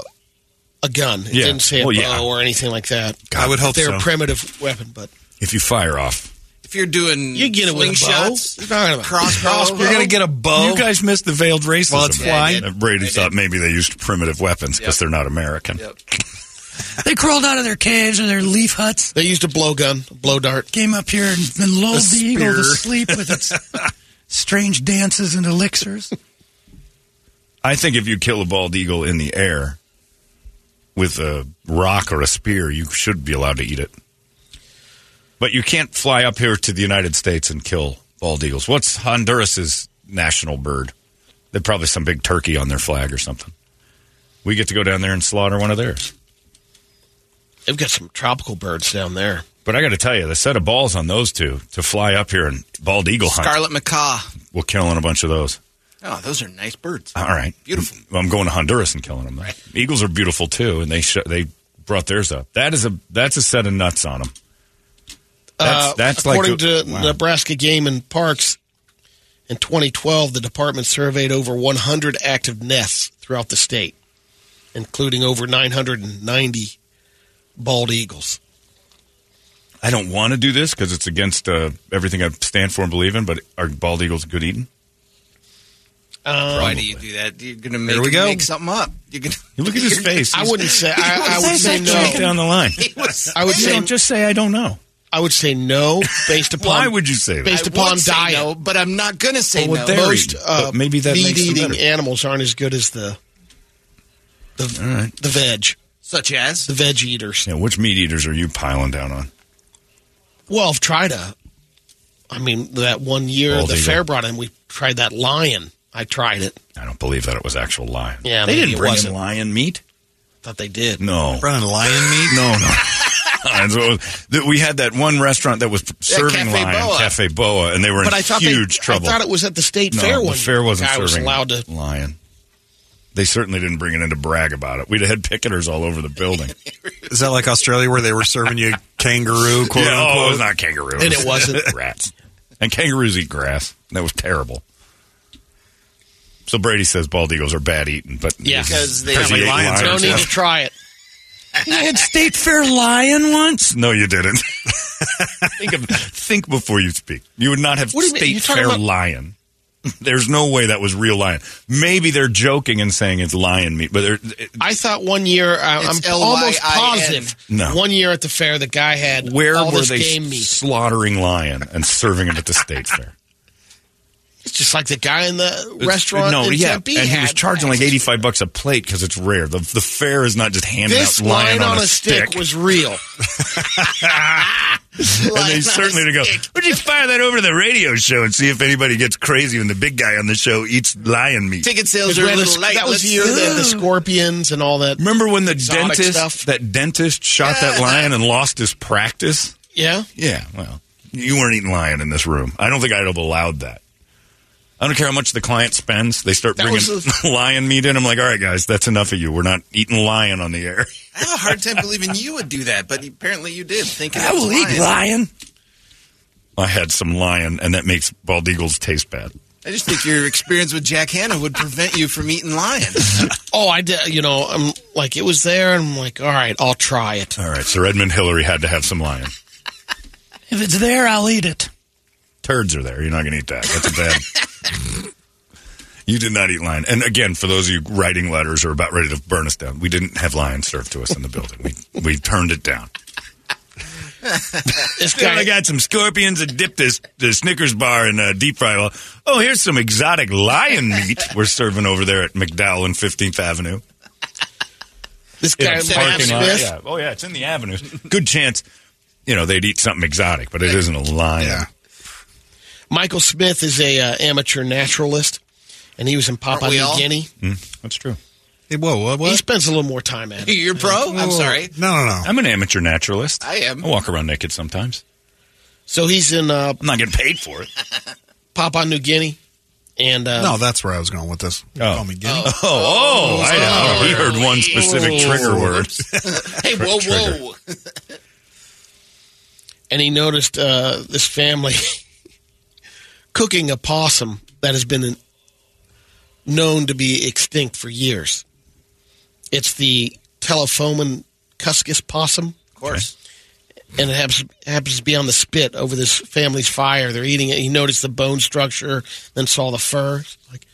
a gun. It Yeah. didn't say a Well, bow yeah. or anything like that. I would hope They're so. a primitive weapon, but if you fire off. If you're doing you get it with a bow. You're talking about crossbow, You're going to get a bow. You guys missed the veiled racism. Well, it's flying? Uh, Brady I thought did. maybe they used primitive weapons because Yep. they're not American. Yep. They crawled out of their caves or their leaf huts, They used a blowgun, a blow dart. came up here and, and lulled A the eagle to sleep with its strange dances and elixirs. I think if you kill a bald eagle in the air with a rock or a spear, you should be allowed to eat it. But you can't fly up here to the United States and kill bald eagles. What's Honduras's national bird? They're probably some big turkey on their flag or something. We get to go down there and slaughter one of theirs. They've got some tropical birds down there. But I got to tell you, the set of balls on those two to fly up here and bald eagle hunt, Scarlet macaw. we'll kill in a bunch of those. Oh, those are nice birds. All right, Beautiful. I'm going to Honduras and killing them. Though. Eagles are beautiful too, and they sh- they brought theirs up. That is a that's a set of nuts on them. That's, Uh, that's like according a- to wow. Nebraska Game and Parks, in 2012, the department surveyed over 100 active nests throughout the state, including over 990 bald eagles. I don't want to do this because it's against uh, everything I stand for and believe in. But are bald eagles good eating? Why do you do that? You're gonna make, we go. make something up. You're gonna look at his face. I wouldn't say. I, I would say no. down the line. Was, I would say. just say I don't know. I would say no, based upon. Why would you say that? Based I upon would say diet. no, but I'm not gonna say Well, no. Most uh, maybe that meat-eating better. animals aren't as good as the the the veg, Such as the veg eaters. Yeah, which meat eaters are you piling down on? Well, I've tried a. I mean, that one year Bald the eagle. fair brought in, we tried that lion. I tried it. I don't believe that it was actual lion. Yeah, they maybe didn't it bring wasn't. in lion meat. Thought they did. No, Running lion meat? no, no. And so, th- we had that one restaurant that was serving Cafe lion, Boa. Cafe Boa, and they were in But I thought huge they, trouble. I thought it was at the state no, fair the one. fair wasn't I was serving allowed to. lion. They certainly didn't bring it in to brag about it. We'd had picketers all over the building. Is that like Australia where they were serving you kangaroo, quote yeah, oh, it was not kangaroo. And it wasn't. rats. And kangaroos eat grass. That was terrible. So Brady says bald eagles are bad eating, but Yeah. Because they- because he lions lions. No need Yeah. to try it. You had State Fair lion once. No, you didn't. think of think before you speak. You would not have What do you mean? state fair about- lion. There's no way that was real lion. Maybe they're joking and saying it's lion meat, but they're, I thought one year, I, I'm It's almost positive. No. One year at the fair, the guy had where all were this they game meat. slaughtering lion and serving it at the state fair? It's just like the guy in the uh, restaurant no, in yeah, Tempe and he was charging like eighty five bucks a plate because it's rare. The the fair is not just handing This out lion line on, on a stick was real. and they certainly to go. Would you fire that over to the radio show and see if anybody gets crazy when the big guy on the show eats lion meat? ticket sales Because are a little the- light. that was Let's- the year they had the scorpions and all that. Remember when the dentist stuff. that dentist shot that lion and lost his practice? Yeah, Yeah, well, you weren't eating lion in this room. I don't think I'd have allowed that. I don't care how much the client spends. They start That bringing was lion meat in. I'm like, all right, guys, that's enough of you. We're not eating lion on the air. I have a hard time believing you would do that, but apparently you did. Thinking I it was will eat lion. lion. I had some lion, and that makes bald eagles taste bad. I just think your experience with Jack Hanna would prevent you from eating lion. Oh, I did. You know, I'm like it was there, and I'm like, all right, I'll try it. All right, Sir Edmund Hillary had to have some lion. If it's there, I'll eat it. Turds are there. You're not going to eat that. That's a bad. you did not eat lion. And again, for those of you writing letters or about ready to burn us down, we didn't have lion served to us in the building. We we turned it down. This Yeah, I got some scorpions and dipped this the Snickers bar in uh, deep fry. Well, oh, here's some exotic lion meat we're serving over there at McDowell and 15th Avenue. this In guy, a Matt parking lot. Smith. Yeah. Oh, yeah, it's in the avenues. Good chance, you know, they'd eat something exotic, but it isn't a lion. Yeah. Michael Smith is a uh, amateur naturalist, and he was in Papua New all? Guinea. That's true. Hey, whoa, what? He spends a little more time at it. You're pro? I'm sorry. No, no, no. I'm an amateur naturalist. I am. I walk around naked sometimes. So he's in uh, I'm not getting paid for it. Papua New Guinea, and uh, No, that's where I was going with this. Oh. Call me Guinea. Oh, oh, I know. He heard one specific trigger word. Hey, whoa, whoa. and he noticed uh, this family cooking a possum that has been known to be extinct for years. It's the Telefomin cuscus possum, Of course. and it happens, happens to be on the spit over this family's fire. They're eating it. He noticed the bone structure, then saw the fur. Like,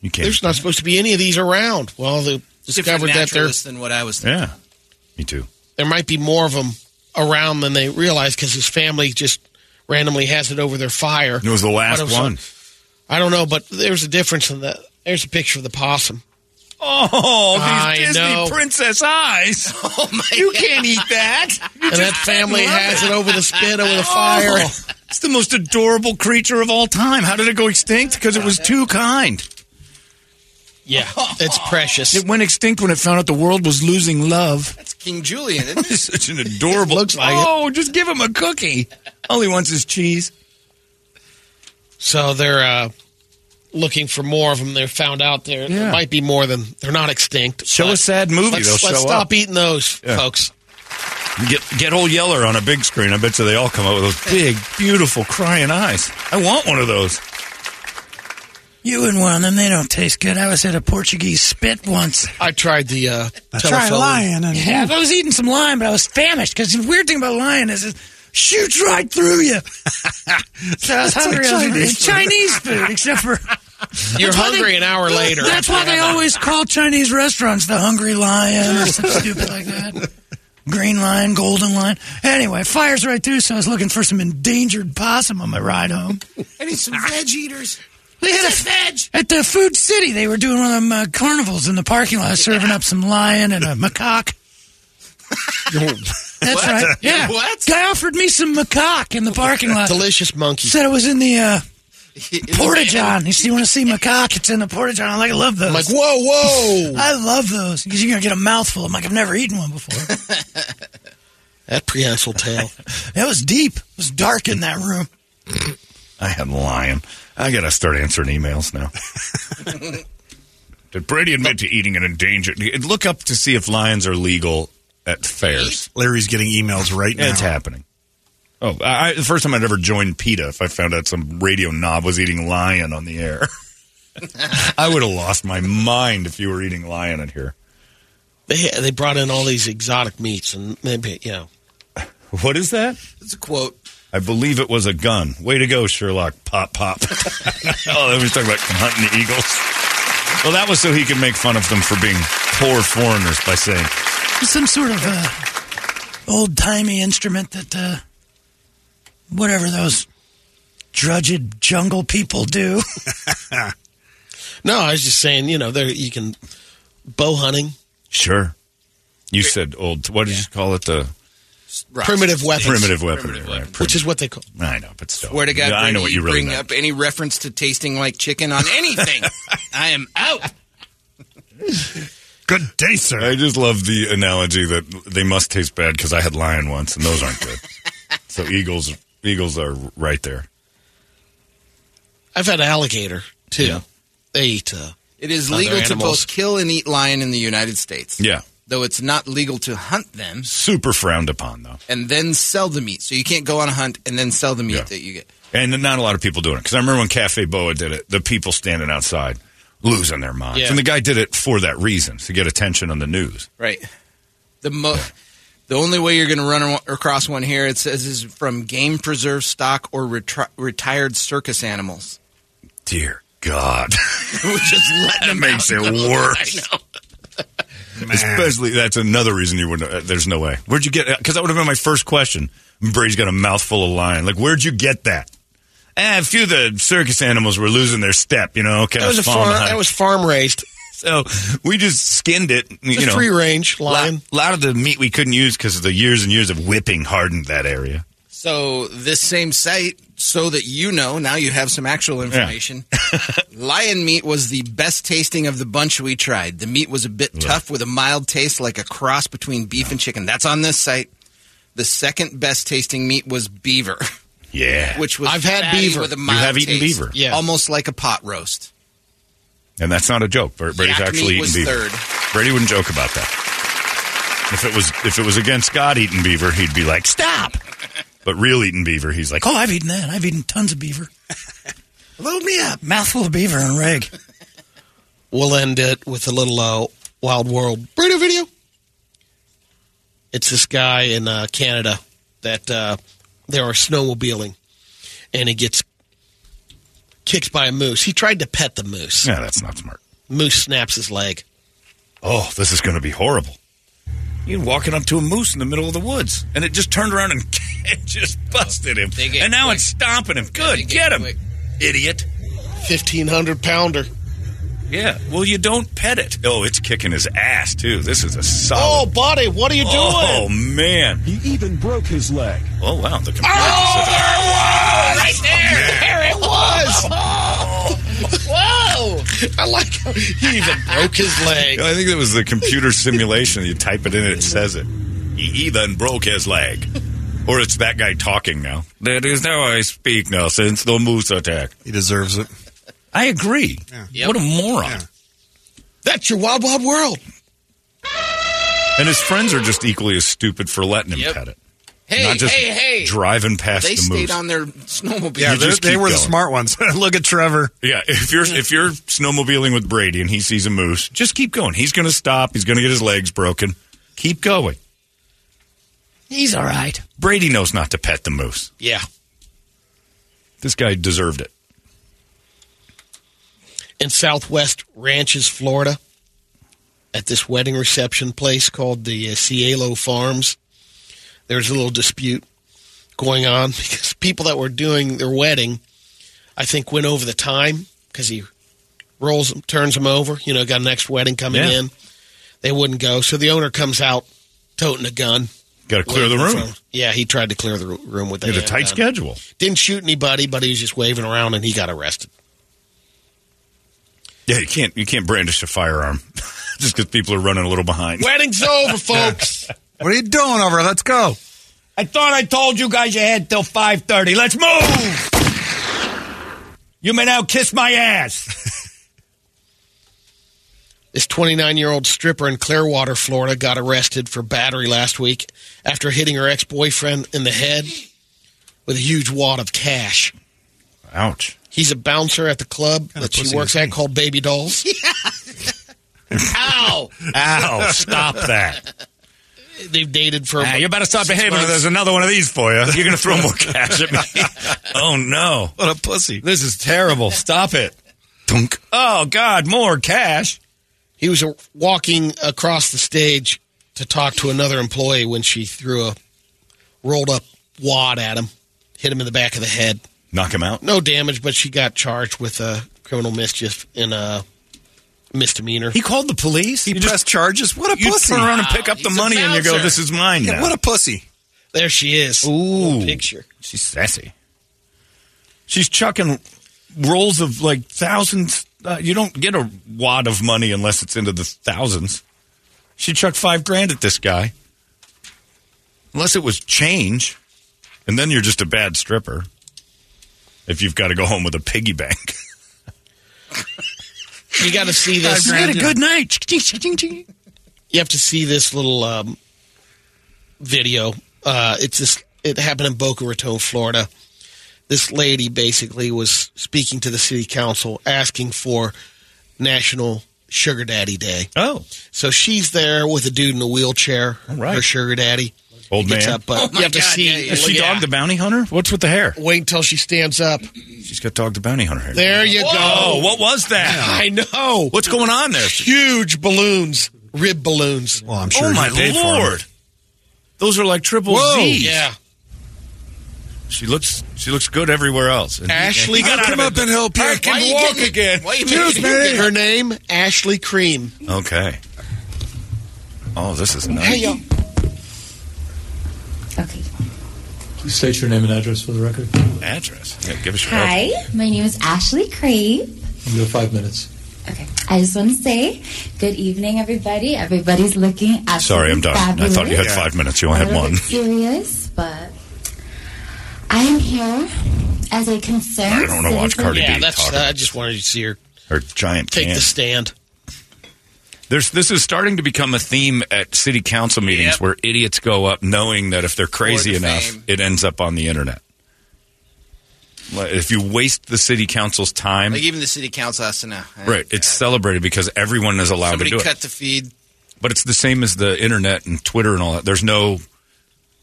You can't. there's not supposed to be any of these around. Well, they discovered that there naturalist than what I was thinking. Yeah. Me too. there might be more of them around than they realize because his family just randomly has it over their fire. It was the last But was one. I don't know, but there's a difference in that. There's a picture of the possum. Oh, I these Disney know. princess eyes. Oh my You can't eat that. And that family has it over the spit, over the oh, fire. Oh, it's the most adorable creature of all time. How did it go extinct? Because it was too kind. Yeah, it's precious. It went extinct when it found out the world was losing love. That's King Julian, isn't it? Such an adorable. Looks like it. oh, just give him a cookie. All he wants is cheese. So they're uh, looking for more of them. They found out there, there might be more than they're not extinct. Show but a sad movie. Let's, They'll let's show stop up. eating those, Yeah. folks. Get get old Yeller on a big screen. I bet you they all come out with those big, beautiful, crying eyes. I want one of those. You wouldn't want them. They don't taste good. I was at a Portuguese spit once. I tried the uh, Try telephone. lion and Yeah, I was eating some lion, but I was famished because the weird thing about lion is it shoots right through you. so I was hungry. I Chinese Chinese, Chinese food, except for You're hungry they- an hour later. That's why they always call Chinese restaurants the Hungry Lion or something stupid like that. Green lion, golden lion. Anyway, fires right through, so I was looking for some endangered possum on my ride home. I need some veg eaters. They had a veg at the Food City. They were doing one of them uh, carnivals in the parking lot, serving up some lion and a macaque. That's What? right. Yeah. What? Guy offered me some macaque in the parking lot. Delicious monkey. Said it was in the uh, Porta John. He said, "You want to see macaque? It's in the Porta John." I'm like, "I love those." I'm like, whoa, whoa. I love those because you're gonna get a mouthful. I'm like, I've never eaten one before. that prehensile tail. that was deep. It was dark in that room. I had lion. I gotta start answering emails now. Did Brady admit to eating an endangered? Look up to see if lions are legal at fairs. Larry's getting emails right now. It's happening. Oh, I, I- the first time I'd ever joined PETA, if I found out some radio knob was eating lion on the air, I would have lost my mind if you were eating lion in here. They they brought in all these exotic meats and maybe you know. What is that? It's a quote. I believe it was a gun. Way to go, Sherlock. Pop, pop. oh, they was talking about hunting the eagles. Well, that was so he could make fun of them for being poor foreigners by saying, Some sort of uh, old timey instrument that uh, whatever those drudged jungle people do. No, I was just saying, you know, there you can bow hunting, "Sure." You said old. What did you call it? The Rocks. primitive weapons, primitive weapon, Primitive right? weapon. which is what they call. I know, but still, Swear to God, I know what you you really bring meant. up any reference to tasting like chicken on anything. I am out. Good day, sir. I just love the analogy that they must taste bad because I had lion once, and those aren't good. so eagles, eagles are right there. I've had alligator too. Yeah. They eat. Uh, It is Other legal to both kill and eat lion in the United States. Yeah, Though it's not legal to hunt them super frowned upon though, and then sell the meat. So you can't go on a hunt and then sell the meat Yeah. that you get. and not a lot of people doing it. Because I remember when Cafe Boa did it, the people standing outside losing their minds, Yeah. and the guy did it for that reason to get attention on the news. Right. The mo- the only way you're going to run across one here it says is from game preserve stock or retri- retired circus animals. Dear God, We're just letting that them makes it worse. I know. Especially that's another reason you wouldn't. Uh, there's no way. Where'd you get? Because that would have been my first question. Brady's got a mouthful of lion. Like, where'd you get that? Eh, a few of the circus animals were losing their step. You know, kind that was a of falling farm. That was farm raised. so we just skinned it. You It's know, free range lion. a lot, lot of the meat we couldn't use because of the years and years of whipping hardened that area. So this same site, so that you know, now you have some actual information. Lion meat was the best tasting of the bunch we tried. The meat was a bit tough with a mild taste, like a cross between beef and chicken. That's on this site. The second best tasting meat was beaver, Yeah, which was I've had beaver. with a You mild have eaten taste, beaver? Yeah. almost like a pot roast. and that's not a joke. Brady's Yak actually meat eaten beaver. third. Brady wouldn't joke about that. If it was if it was against God eating beaver, he'd be like, "Stop!" But real eating beaver, he's like, Oh, I've eaten that. I've eaten tons of beaver. Load me up. Mouthful of beaver and reg. We'll end it with a little uh, Wild World burrito video. It's this guy in uh, Canada that uh, they are snowmobiling, and he gets kicked by a moose. He tried to pet the moose. "Yeah, that's not smart." Moose snaps his leg. Oh, this is going to be horrible. You're walking up to a moose in the middle of the woods, and it just turned around and just busted him. And now quick. it's stomping him. Good, they get, get him, quick. idiot. Fifteen hundred pounder. Yeah. Well, you don't pet it. Oh, it's kicking his ass too. This is a solid. Oh, solid. buddy, what are you oh, doing? Oh man. He even broke his leg. Oh wow. The computer. Oh, there was right there. There it was. Oh. Whoa. I like how he even broke his leg. I think it was the computer simulation. You type it in, and it says it. He even broke his leg. Or it's that guy talking now. That is how I speak now since the moose attack. He deserves it. I agree. Yep. What a moron. That's your wild, wild world. And his friends are just equally as stupid for letting him Yep. pet it. Hey, Not just hey, hey. driving past They the stayed moose. on their snowmobile. Yeah, they're- just they keep were the smart ones. Look at Trevor. Yeah, if you're if you're snowmobiling with Brady and he sees a moose, just keep going. He's going to stop. He's going to get his legs broken. Keep going. He's all right. Brady knows not to pet the moose. Yeah. This guy deserved it. In Southwest Ranches, Florida, at this wedding reception place called the uh, Cielo Farms. There's a little dispute going on because people that were doing their wedding, I think, went over the time because he rolls them, turns them over. You know, got a next wedding coming Yeah. in. They wouldn't go, so the owner comes out toting a gun. Got to clear the room. from- Yeah, he tried to clear the room with He had a tight gun. schedule. Didn't shoot anybody, but he was just waving around, and he got arrested. Yeah, you can't you can't brandish a firearm just because people are running a little behind. Wedding's over, folks. What are you doing over? there? Let's go. I thought I told you guys you had till five thirty. Let's move. You may now kiss my ass. This 29 year old stripper in Clearwater, Florida, got arrested for battery last week after hitting her ex boyfriend in the head with a huge wad of cash. Ouch. He's a bouncer at the club Kinda that she works at called Baby Dolls. Ow! Ow! Stop that. They've dated for. Ah, you better stop six behaving or there's another one of these for you. You're going to throw more cash at me. oh, no. What a pussy. This is terrible. Stop it. Tunk. Oh, God, more cash. He was walking across the stage to talk to another employee when she threw a rolled up wad at him, hit him in the back of the head. Knock him out. No damage, but she got charged with uh, criminal mischief in a misdemeanor. He called the police. He You pressed charges. What a you pussy. turn around and pick up the He's money and you go, this is mine Yeah, now. what a pussy. There she is. Ooh. Picture. She's sassy. She's chucking rolls of like thousands. Uh, you don't get a wad of money unless it's into the thousands. She chucked five grand at this guy. Unless it was change. And then you're just a bad stripper. If you've got to go home with a piggy bank. You got to see this. You had a good night. You have to see this little um, video. Uh, it's this. It happened in Boca Raton, Florida. This lady basically was speaking to the city council, asking for National Sugar Daddy Day. Oh. So she's there with a dude in a wheelchair, right. her sugar daddy. Old man. up, but Oh you have to God, see. yeah, yeah. Is she yeah. Dog the Bounty Hunter? What's with the hair? Wait until she stands up. She's got Dog the Bounty Hunter hair. There you Oh, go. what was that? I know. What's going on there? Huge balloons, rib balloons. Well, I'm sure oh my paid lord! Those are like triple Whoa. Z's. Yeah. She looks she looks good everywhere else. And Ashley, he got come up and help you. I can you walk getting- again. Why you Excuse me. Her name, Ashley Cream. Okay. Oh, this is nice. Hey, yo. Okay. Please state your name and address for the record. Address. Yeah, give us your Hi, my name is Ashley Crave. You have five minutes. Okay. I just want to say good evening, everybody. Everybody's looking absolutely Sorry, I'm done. I thought you had fabulous. five minutes. You only a had little one. bit serious, but I am here as a concerned. I don't wanna watch citizen. Cardi Yeah, B that's. talk Uh, I just wanted to see her Her giant take can. the stand. There's this is starting to become a theme at city council meetings Yep. where idiots go up knowing that if they're crazy enough, fame. it ends up on the internet. Like, If you waste the city council's time, Like even the city council has to know. right, it's celebrated because everyone is allowed Somebody to do it. cut the feed. But it's the same as the internet and Twitter and all that. There's no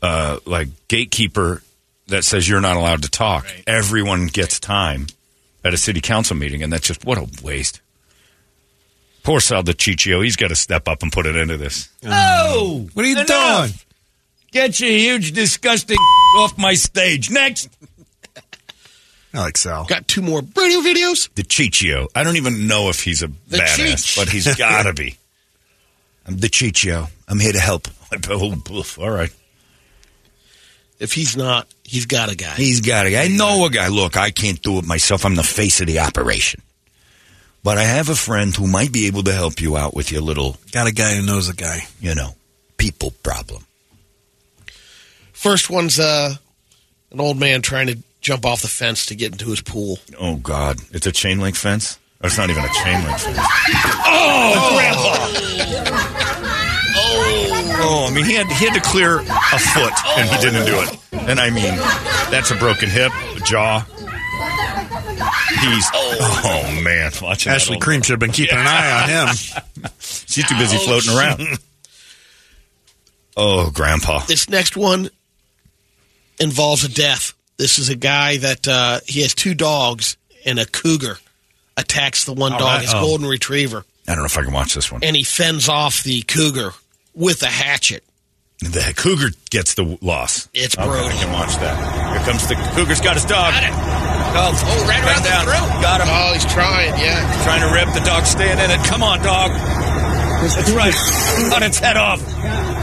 uh, like gatekeeper that says you're not allowed to talk. Everyone gets time at a city council meeting, and that's just what a waste. Poor Sal DiCiccio, he's got to step up and put it into this. Oh! oh, What are you enough. doing? Get your huge, disgusting off my stage. Next. I like Sal. Got two more radio videos. The Chichio. I don't even know if he's a The badass, Cheech. but he's got to be. I'm the Chichio. I'm here to help. Oh, oof, all right. If he's not, he's got a guy. He's got a guy. I know a guy. Look, I can't do it myself. I'm the face of the operation. But I have a friend who might be able to help you out with your little, Got a guy who knows a guy. you know, people problem. First one's uh, an old man trying to jump off the fence to get into his pool. Oh, God. It's a chain link fence? Or it's not even a chain link fence. Oh, Grandpa! Oh, I mean, he had, he had to clear a foot, and he didn't do it. And I mean, that's a broken hip, a jaw. He's, oh, man. Watching Ashley old- Cream should have been keeping an eye on him. She's too busy floating around. Oh, Grandpa. This next one involves a death. This is a guy that uh, he has two dogs, and a cougar attacks the one All dog, right. his Oh. golden retriever, I don't know if I can watch this one. and he fends off the cougar with a hatchet. The cougar gets the loss. It's Okay, brutal. I can watch that. Here comes the cougar's got his dog. Got it. Oh, Oh, right around the down. throat. Got him. Oh, he's trying, yeah. Trying to rip. The dog's staying in it. Come on, dog. That's right. Cut its head off.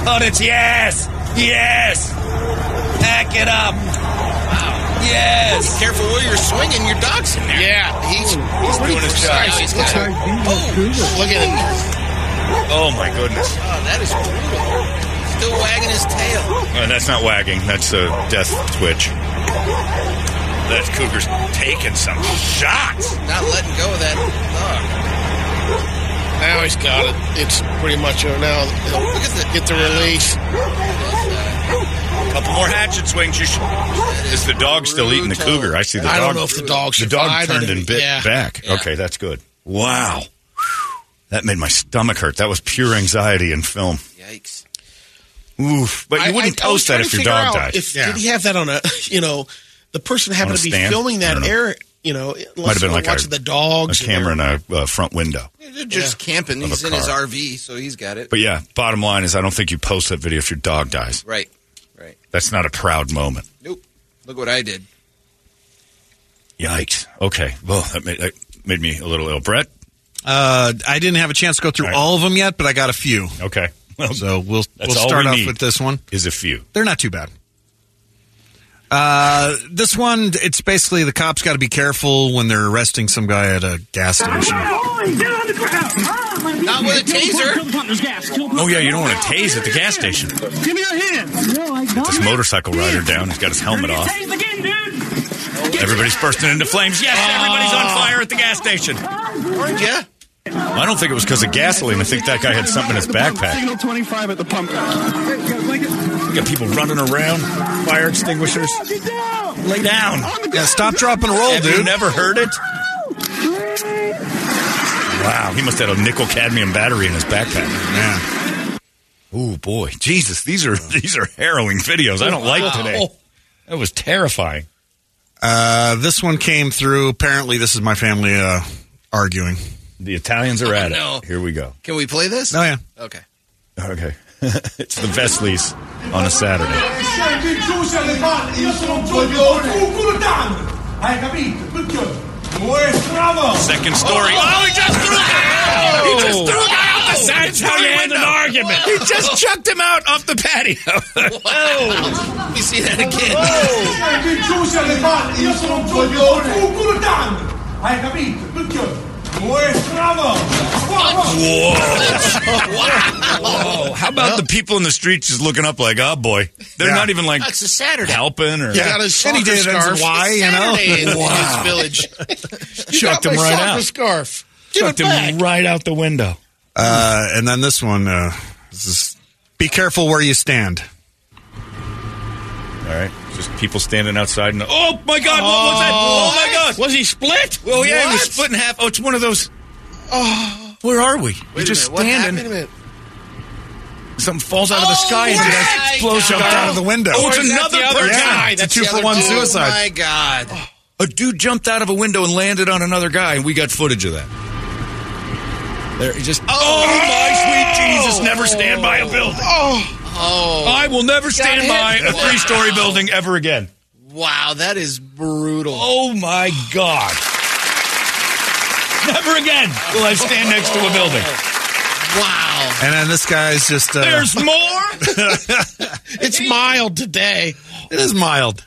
Cut its yes. Yes. Pack it up. Yes. Be careful where you're swinging. Your dog's in there. Yeah, he's He's doing his job. He's got it. Oh, look at him. Oh my goodness. oh, that is brutal. Still wagging his tail. Uh, that's not wagging. That's a death twitch. That cougar's taking some shots. Not letting go of that dog. Now he's got it. It's pretty much over now. Look at the Get the release. A couple more hatchet swings. You should. Is the dog still eating the cougar? I see the dog. I don't know if the dog The dog turned and bit Yeah. back. Yeah. Okay, that's good. Wow. That made my stomach hurt. That was pure anxiety in film. Yikes. Oof. But you I- wouldn't I- I was post that if your dog out died. If, Yeah. Did he have that on a, you know, the person happened to be stand? filming that don't air, you know, Might have been like watching a, the dogs. a camera in a uh, front window. They're just camping. He's in his. RV, so he's got it. But yeah, bottom line is I don't think you post that video if your dog dies. Right. Right. That's not a proud moment. Nope. Look what I did. Yikes. Okay. Well, that made, that made me a little ill. Brett? Uh, I didn't have a chance to go through All right. all of them yet, but I got a few. Okay. Well, So we'll we'll start we off with this one. is a few. They're not too bad. Uh, this one, it's basically the cops got to be careful when they're arresting some guy at a gas station. Not with a taser. Oh, yeah, you don't want to tase at the gas station. Give me your hands. No, I got This motorcycle rider down. He's got his helmet off. again, dude. Everybody's bursting into flames. Yes, everybody's on fire at the gas station. Weren't ya? I don't think it was because of gasoline. I think that guy had something in his backpack. Signal 25 at the pump. We got people running around, fire extinguishers. Lay down. Yeah, stop, drop, and roll, Have you dude. never heard it? Wow, he must have had a nickel cadmium battery in his backpack. Yeah. Oh boy, Jesus, these are these are harrowing videos. I don't like today. That was terrifying. Uh, this one came through. Apparently, this is my family uh, arguing. The Italians are at no. it. Here we go. Can we play this? Oh yeah. Okay. Okay, it's the Vesleys on a Saturday. Scendi giù se le palle, io sono un coglione. Tu culo down. Hai capito? Perché? Uè, bravo. Second story. Oh, oh, he just threw a guy. Oh. He just threw a guy off the oh, side. That's how you end an argument. He just chucked him out off the patio. Wow. You see that again? Scendi giù se le palle, io sono un coglione. Tu culo down. Hai capito? Perché? Uè, bravo. Whoa! How about the people in the streets just looking up like, oh boy, they're Yeah. not even like It's a Saturday. helping or He got his And he soccer did it scarf. why, you know? Saturday in Wow. his village. You chucked got him my right soccer out. scarf. Give Chucked it back. him right out the window. Uh, and then this one. Uh, this is, be careful where you stand. All right, just people standing outside and oh my god, what was that? Oh my god! Was he split? Well, yeah, he was split in half. Oh, it's one of those. Oh, where are we? We're just. Standing. Wait. Something falls out of the Oh, sky and just explodes Jumped out of the window. Oh, it's that another the other guy? It's a That's two for one suicide. Oh my God. A dude jumped out of a window and landed on another guy, and we got footage of that. There, just. Oh, my sweet Jesus! Never stand by a building. Oh, Oh. I will never stand hit. by a three-story building ever again. Wow, that is brutal. Oh my God. Never again will I stand next to a building. Wow. And then this guy's just. Uh, There's more? It's mild today. it is mild.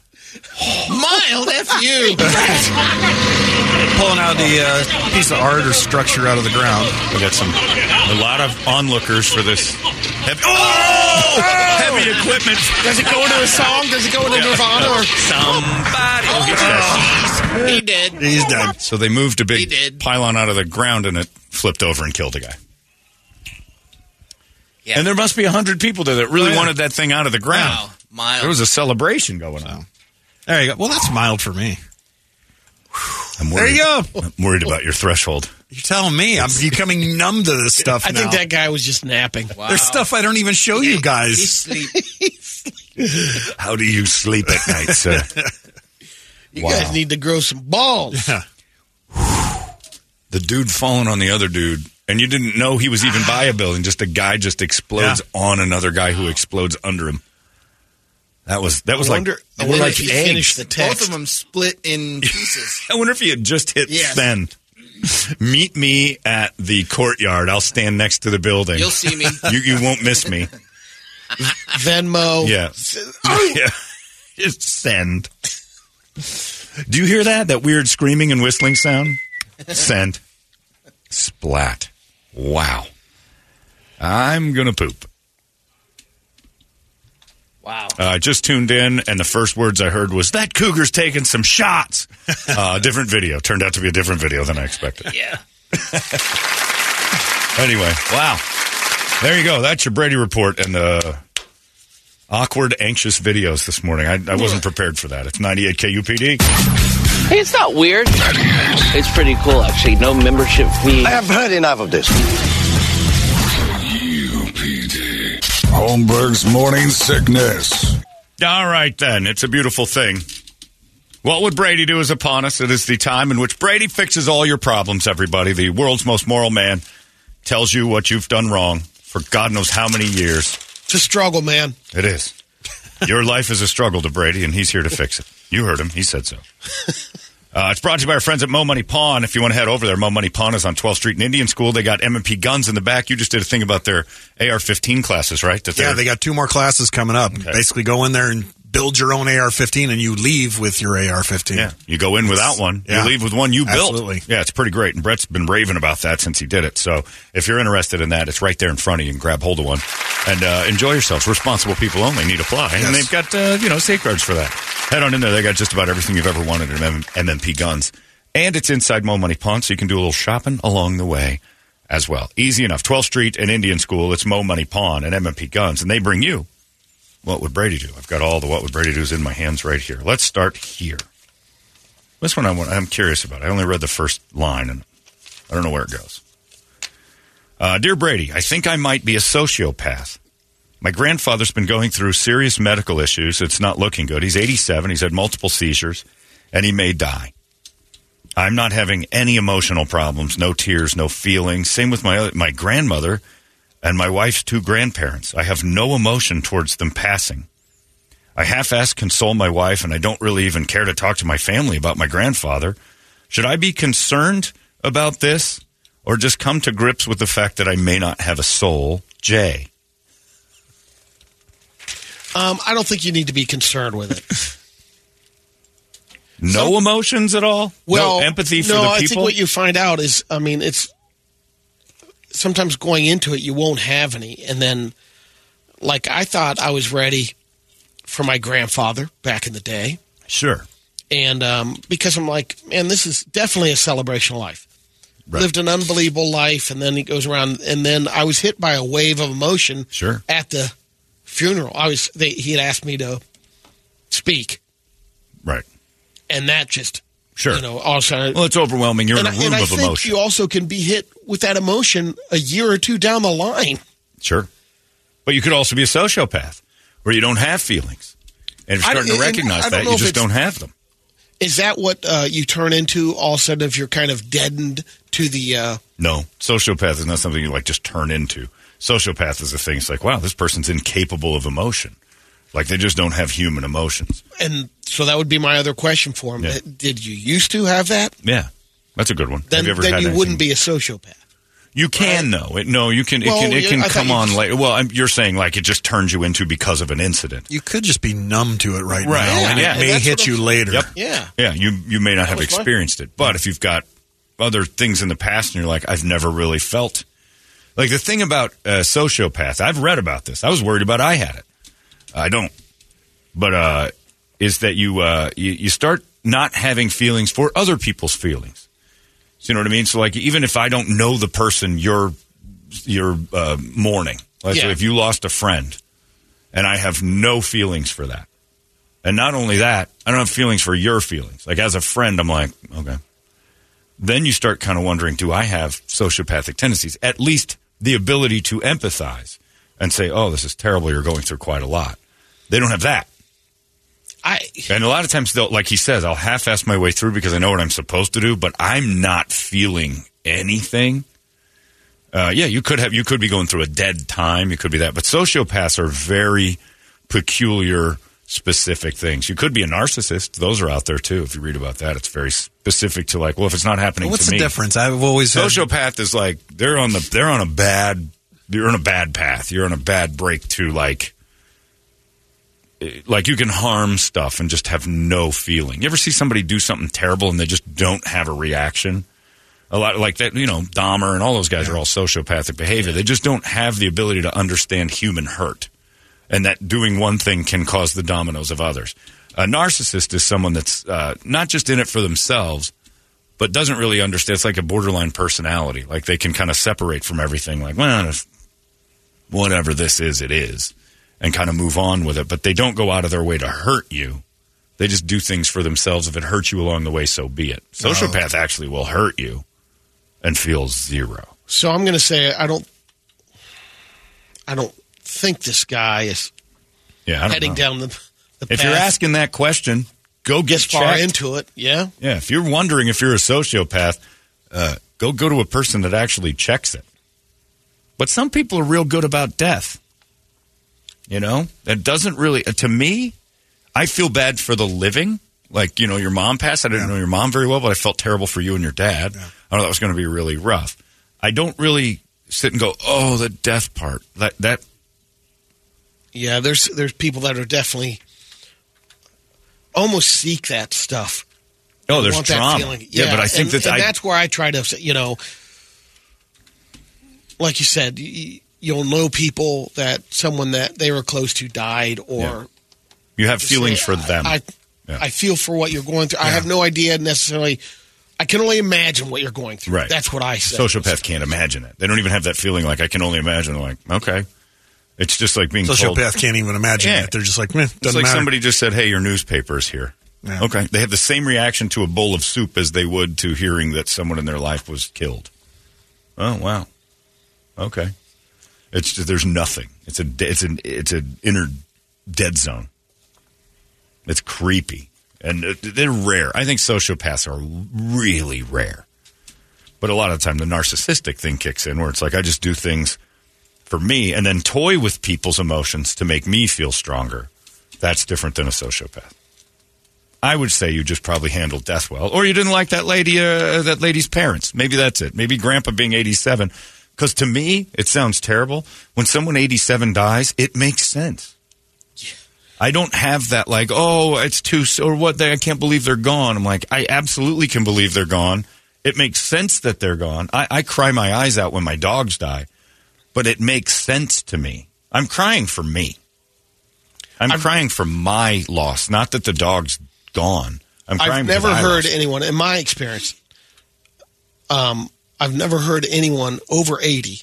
Mild F you. Pulling out the uh, piece of art or structure out of the ground. We got some, a lot of onlookers for this. Heavy, oh! Heavy equipment. Does it go into a song? Does it go into Nirvana? Or Somebody. Oh, he's dead. He did. He's dead. So they moved a big pylon out of the ground and it flipped over and killed a guy. Yeah. And there must be a hundred people there that really Oh, yeah. wanted that thing out of the ground. Wow. Mild. There was a celebration going on. There you go. Well, that's mild for me. I'm There worried, you go. I'm worried about your threshold. You're telling me I'm becoming numb to this stuff I now. think that guy was just napping. Wow. There's stuff I don't even show you He guys. sleep. How do you sleep at night, sir? You Wow. guys need to grow some balls. Yeah. the dude falling on the other dude, and you didn't know he was even by a building. Just a guy just explodes on another guy who explodes under him. That was that was I like wonder, I were wonder like if he eggs. finished the text. Both of them split in pieces. I wonder if he had just hit Yes. send. Meet me at the courtyard. I'll stand next to the building. You'll see me. You you won't miss me. Venmo. Yeah. Oh. yeah. Just send. Do you hear that? That weird screaming and whistling sound? Send. Splat. Wow. I'm going to poop. Wow. Uh, I just tuned in, and the first words I heard was, That cougar's taking some shots. Uh, different video. Turned out to be a different video than I expected. Yeah. Anyway, wow. There you go. That's your Brady report and the awkward, anxious videos this morning. I, I wasn't prepared for that. It's 98 KUPD. Hey, it's not weird. It's pretty cool, actually. No membership fee. I have heard enough of this. Holmberg's morning sickness. All right, then. It's a beautiful thing. What would Brady do is upon us. It is the time in which Brady fixes all your problems, everybody. The world's most moral man tells you what you've done wrong for God knows how many years. It's a struggle, man. It is. Your life is a struggle to Brady, and he's here to fix it. You heard him. He said so. Uh, it's brought to you by our friends at Mo Money Pawn. If you want to head over there, Mo Money Pawn is on 12th Street in Indian School. They got M&P guns in the back. You just did a thing about their AR-15 classes, right? That Yeah, they're- got two more classes coming up. Basically, go in there and build your own AR-15, and you leave with your AR-15. Yeah, you go in without one. Yeah. You leave with one you built. Absolutely. Yeah, it's pretty great. And Brett's been raving about that since he did it. So if you're interested in that, it's right there in front of you. And grab hold of one and uh, enjoy yourselves. Responsible people only need to apply. And they've got, uh, you know, safeguards for that. Head on in there. They got just about everything you've ever wanted in MMP guns. And it's inside Mo Money Pawn, so you can do a little shopping along the way as well. Easy enough. 12th Street and Indian School. It's Mo Money Pawn and MMP Guns. And they bring you what would Brady do? I've got all the what would Brady do's in my hands right here. Let's start here. This one I I'm curious about. I only read the first line and I don't know where it goes. Uh, Dear Brady, I think I might be a sociopath. My grandfather's been going through serious medical issues. It's not looking good. He's 87. He's had multiple seizures and he may die. I'm not having any emotional problems, no tears, no feelings. Same with my my grandmother and my wife's two grandparents. I have no emotion towards them passing. I half-ass console my wife, and I don't really even care to talk to my family about my grandfather. Should I be concerned about this, or just come to grips with the fact that I may not have a soul? Jay. Um, I don't think you need to be concerned with it. No emotions at all? Well, no empathy for no, the I think people? what you find out is, I mean, it's sometimes going into it, you won't have any. And then, like, I thought I was ready for my grandfather back in the day. Sure. And um, because I'm like, man, this is definitely a celebration of life. Right. Lived an unbelievable life. And then he goes around. And then I was hit by a wave of emotion Sure. at the funeral. I was, they, he had asked me to speak. Right. And that just, Sure. you know, all of sudden, Well, it's overwhelming. You're in a I- room and I of think emotion. you also can be hit with that emotion a year or two down the line. Sure. But you could also be a sociopath where you don't have feelings. And if you're starting to recognize that, you just don't have them. Is that what uh, you turn into all of a sudden if you're kind of deadened to the. Uh, No, sociopath is not something you like just turn into. Sociopath is a thing. It's like, wow, this person's incapable of emotion. Like they just don't have human emotions. and So that would be my other question for him. Yeah. Did you used to have that? Yeah, that's a good one. Then, Have you ever then had you anything- wouldn't be a sociopath. You can though. It, no, you can. It can. It can I come on just- later. Well, I'm, you're saying like it just turns you into because of an incident. You could just be numb to it right, Right. now, Yeah, and yeah. it may That's hit you I'm- later. Yep. Yeah. Yeah, you you may not have was fine. experienced it, but if you've got other things in the past and you're like, I've never really felt like the thing about uh, sociopath. I've read about this. I was worried about I had it. I don't, but uh, is that you uh, you, you start not having feelings for other people's feelings. So you know what I mean? So like, even if I don't know the person you're you're uh, mourning, like Yeah. if you lost a friend, and I have no feelings for that. And not only that, I don't have feelings for your feelings. Like as a friend, I'm like, okay. Then you start kind of wondering, do I have sociopathic tendencies? At least the ability to empathize and say, oh, this is terrible. You're going through quite a lot. They don't have that. I And a lot of times, they'll, like he says, I'll half-ass my way through because I know what I'm supposed to do, but I'm not feeling anything. Uh, yeah, you could have, you could be going through a dead time. You could be that, but sociopaths are very peculiar, specific things. You could be a narcissist; those are out there too. If you read about that, it's very specific to like, well, if it's not happening What's to the me, difference? I've always had- sociopath is like they're on the they're on a bad you're on a bad path. You're on a bad break to like like you can harm stuff and just have no feeling. You ever see somebody do something terrible and they just don't have a reaction? A lot like that, you know, Dahmer and all those guys are all sociopathic behavior. They just don't have the ability to understand human hurt. And that doing one thing can cause the dominoes of others. A narcissist is someone that's uh, not just in it for themselves, but doesn't really understand. It's like a borderline personality. Like they can kind of separate from everything. Like, well, if whatever this is, it is, and kind of move on with it. But they don't go out of their way to hurt you. They just do things for themselves. If it hurts you along the way, so be it. Sociopath actually will hurt you and feel zero. So I'm going to say I don't. I don't think this guy is Yeah, heading know. down the. the If path you're asking that question, go get far into it, yeah. Yeah, if you're wondering if you're a sociopath, uh, go go to a person that actually checks it. But some people are real good about death. You know, that doesn't really. Uh, to me, I feel bad for the living. Like you know, your mom passed. I didn't know your mom very well, but I felt terrible for you and your dad. I know that was going to be really rough. I don't really sit and go, "Oh, the death part." That that Yeah, there's there's people that are definitely almost seek that stuff. Oh, there's trauma. feeling. Yeah, but I think and, that and I- that's where I try to, you know, like you said, you'll know people that someone that they were close to died, or you have feelings say, for them. I, Yeah. I feel for what you're going through. I have no idea necessarily. I can only imagine what you're going through. Right. That's what I say. Sociopath can't imagine it. They don't even have that feeling like I can only imagine. Like, okay. It's just like being told. Sociopath can't even imagine Yeah. it. They're just like, meh, It's doesn't like matter. somebody just said, "Hey, your newspaper's here." Yeah. Okay, they have the same reaction to a bowl of soup as they would to hearing that someone in their life was killed. Oh wow, okay. It's just, there's nothing. It's a it's an it's an inner dead zone. It's creepy, and uh, they're rare. I think sociopaths are really rare, but a lot of the time the narcissistic thing kicks in, where it's like I just do things for me and then toy with people's emotions to make me feel stronger. That's different than a sociopath. I would say you just probably handled death well, or you didn't like that lady, uh, that lady's parents. Maybe that's it. Maybe Grandpa being eighty-seven. Because to me, it sounds terrible. When someone eighty-seven dies, it makes sense. I don't have that like, oh, it's too or what? They, I can't believe they're gone. I'm like, I absolutely can believe they're gone. It makes sense that they're gone. I, I cry my eyes out when my dogs die, but it makes sense to me. I'm crying for me. I'm crying for my loss, not that the dog's gone. I'm crying. I've never heard lost. anyone, in my experience, um, I've never heard anyone over 80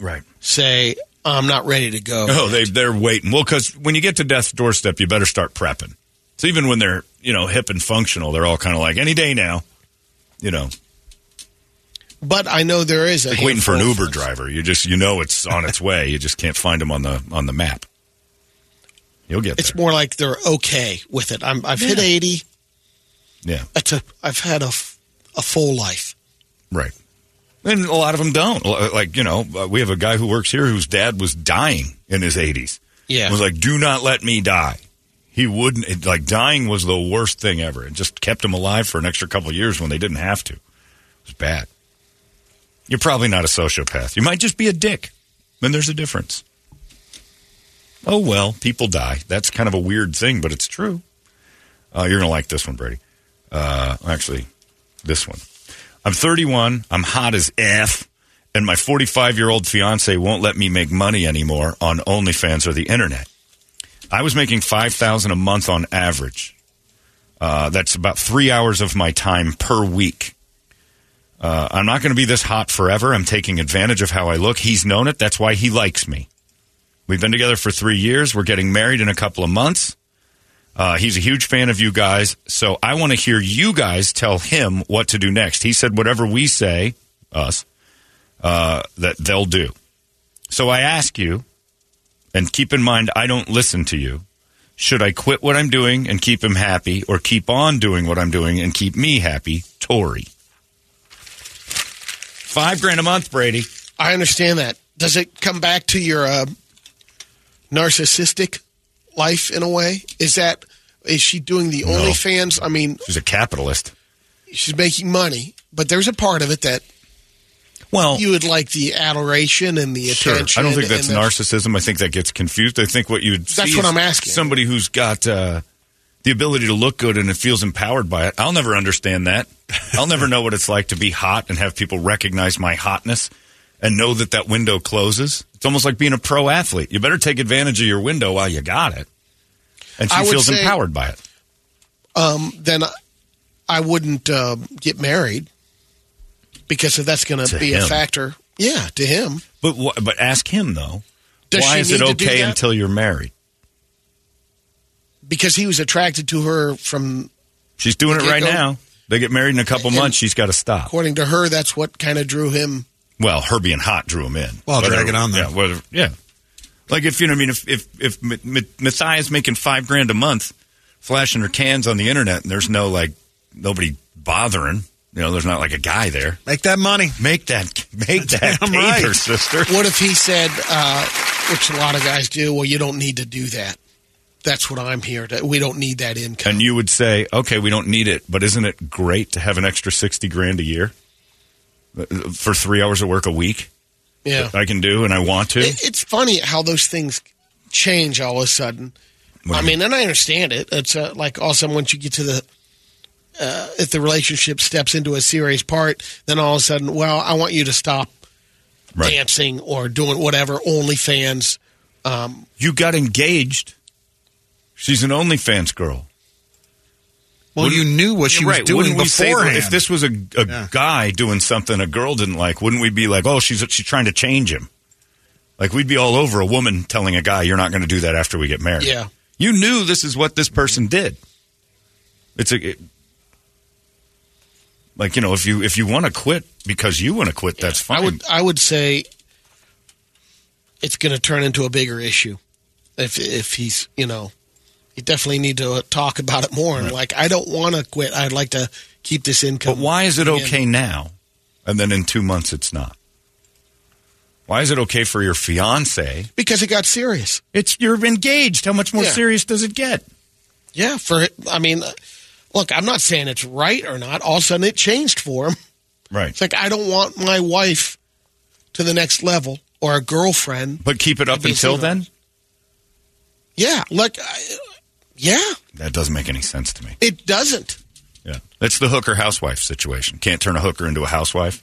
Right. say, I'm not ready to go. Oh, they they're waiting. Well, because when you get to death's doorstep, you better start prepping. So even when they're you know hip and functional, they're all kind of like any day now. You know, But I know there is a like waiting for an Uber driver. You just you know it's on its way. You just can't find them on the on the map. You'll get It's more like they're okay with it. I'm, I've hit 80. Yeah, That's a, I've had a, a full life. right. And a lot of them don't. Like you know, uh, we have a guy who works here whose dad was dying in his 80s. Yeah. was like, "Do not let me die." He He wouldn't it, like dying was the worst thing ever. It just kept him alive for an extra couple of years when they didn't have to. It was bad. You're probably not a sociopath. You might just be a dick. Then there's a difference. Oh well, people die. That's kind of a weird thing, but it's true. Uh, you're gonna like this one, Brady. Uh, actually, this one. I'm 31. I'm hot as f, and my 45 year old fiance won't let me make money anymore on OnlyFans or the internet. I was making five thousand a month on average. Uh, that's about three hours of my time per week. Uh, I'm not going to be this hot forever. I'm taking advantage of how I look. He's known it. That's why he likes me. We've been together for three years. We're getting married in a couple of months. Uh, he's a huge fan of you guys, so I want to hear you guys tell him what to do next. He said, whatever we say, us, uh, that they'll do. So I ask you, and keep in mind, I don't listen to you. Should I quit what I'm doing and keep him happy, or keep on doing what I'm doing and keep me happy? Tori. Five grand a month, Brady. I understand that. Does it come back to your uh, narcissistic life in a way? Is that is she doing the No. OnlyFans? I mean, She's a capitalist. she's making money, but there's a part of it that well you would like the adoration and the Sure. attention. I don't think that's narcissism. I think that gets confused. I think what you would That's see what is I'm asking. Somebody who's got uh, the ability to look good and it feels empowered by it. I'll never understand that. I'll never know what it's like to be hot and have people recognize my hotness and know that that window closes. It's almost like being a pro athlete. You better take advantage of your window while you got it. And she feels say- empowered by it. um, then I- wouldn't uh, get married because if that's going To be him. a factor, yeah, to him. But wh- but ask him though. Does why is it need to do okay until you're married? Because he was attracted to her from She's doing it right get-go? now. They get married in a couple And- months. She's got to stop. according to her that's what kind of drew him Well, her being hot drew him in. Well, drag it on there. Yeah, whether, yeah. Like if you know, what I mean, if if if M- M- Matthias making five grand a month, flashing her cans on the internet, and there's no like nobody bothering. You know, there's not like a guy there. Make that money. Make that. Make that Damn paper, right. sister. what if he said uh, which a lot of guys do well you don't need to do that that's what i'm here to we don't need that income And you would say, okay, we don't need it, but isn't it great to have an extra sixty grand a year for three hours of work a week? yeah I can do, and I want to. It- it's funny how those things change all of a sudden What i mean and i understand it it's uh, like all of a sudden once you get to the uh, if the relationship steps into a serious part then all of a sudden well i want you to stop Right. dancing or doing whatever onlyfans um, You got engaged. She's an OnlyFans girl. Well, you knew what she was right. doing Wouldn't beforehand. if this was a, a Yeah. guy doing something a girl didn't like? Wouldn't we be like, oh, she's she's trying to change him? Like we'd be all over a woman telling a guy, "You're not going to do that after we get married." Yeah. you knew this is what this person did. It's a it- like you know if you if you want to quit because you want to quit, that's fine. I would I would say it's going to turn into a bigger issue if if he's you know you definitely need to talk about it more and like I don't want to quit. I'd like to keep this income. But why is it okay now, and then in two months it's not? Why is it okay for your fiance? Because it got serious. It's you're engaged. How much more Yeah. serious does it get? Yeah, for I mean, look, I'm not saying it's right or not. All of a sudden, it changed for him. Right. It's like I don't want my wife to the next level or a girlfriend. But keep it up until then. Yeah, like, I, yeah, That doesn't make any sense to me. it doesn't. Yeah, that's the hooker housewife situation. Can't turn a hooker into a housewife.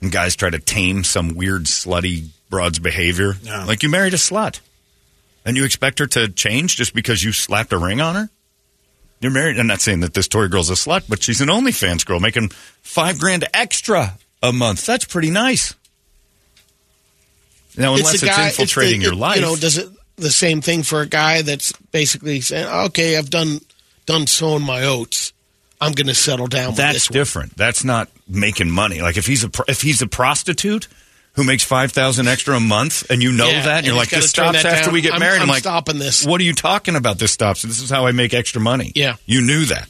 And guys try to tame some weird slutty broad's behavior. Yeah. Like you married a slut, and you expect her to change just because you slapped a ring on her. You're married. I'm not saying that this Tori girl's a slut, but she's an OnlyFans girl making five grand extra a month. That's pretty nice. Now, unless it's, a guy- infiltrating the- your it- life, You know, does it the same thing for a guy that's basically saying, "Okay, I've done done sowing my oats. I'm going to settle down." with That's this one." different. That's not making money. Like if he's a if he's a prostitute who makes five thousand extra a month, and you know Yeah, that, and you're like, this stops after down. we get I'm- married. I'm like, stopping this. What are you talking about? This stops. This is how I make extra money. Yeah. you knew that.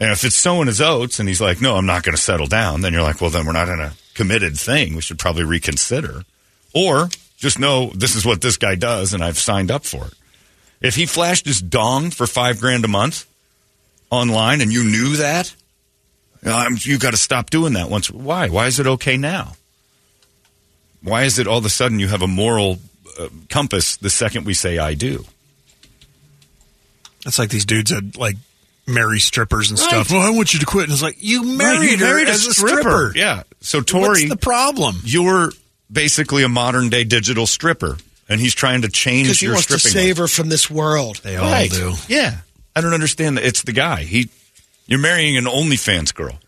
And if it's sowing his oats, and he's like, no, I'm not going to settle down, then you're like, well, then we're not in a committed thing. We should probably reconsider, or just know this is what this guy does, and I've signed up for it. If he flashed his dong for five grand a month online and you knew that, um, you got to stop doing that once. Why? Why is it okay now? Why is it all of a sudden you have a moral uh, compass the second we say I do? That's like these dudes that like marry strippers and Right. stuff. Well, I want you to quit. And it's like you married, Right, you her married a as a stripper. stripper. Yeah. So Tori, What's the problem? You're basically a modern day digital stripper, and he's trying to change Because he your wants to stripping. save her from this world. They Right. Yeah. I don't understand that. It's the guy. He, you're marrying an OnlyFans girl.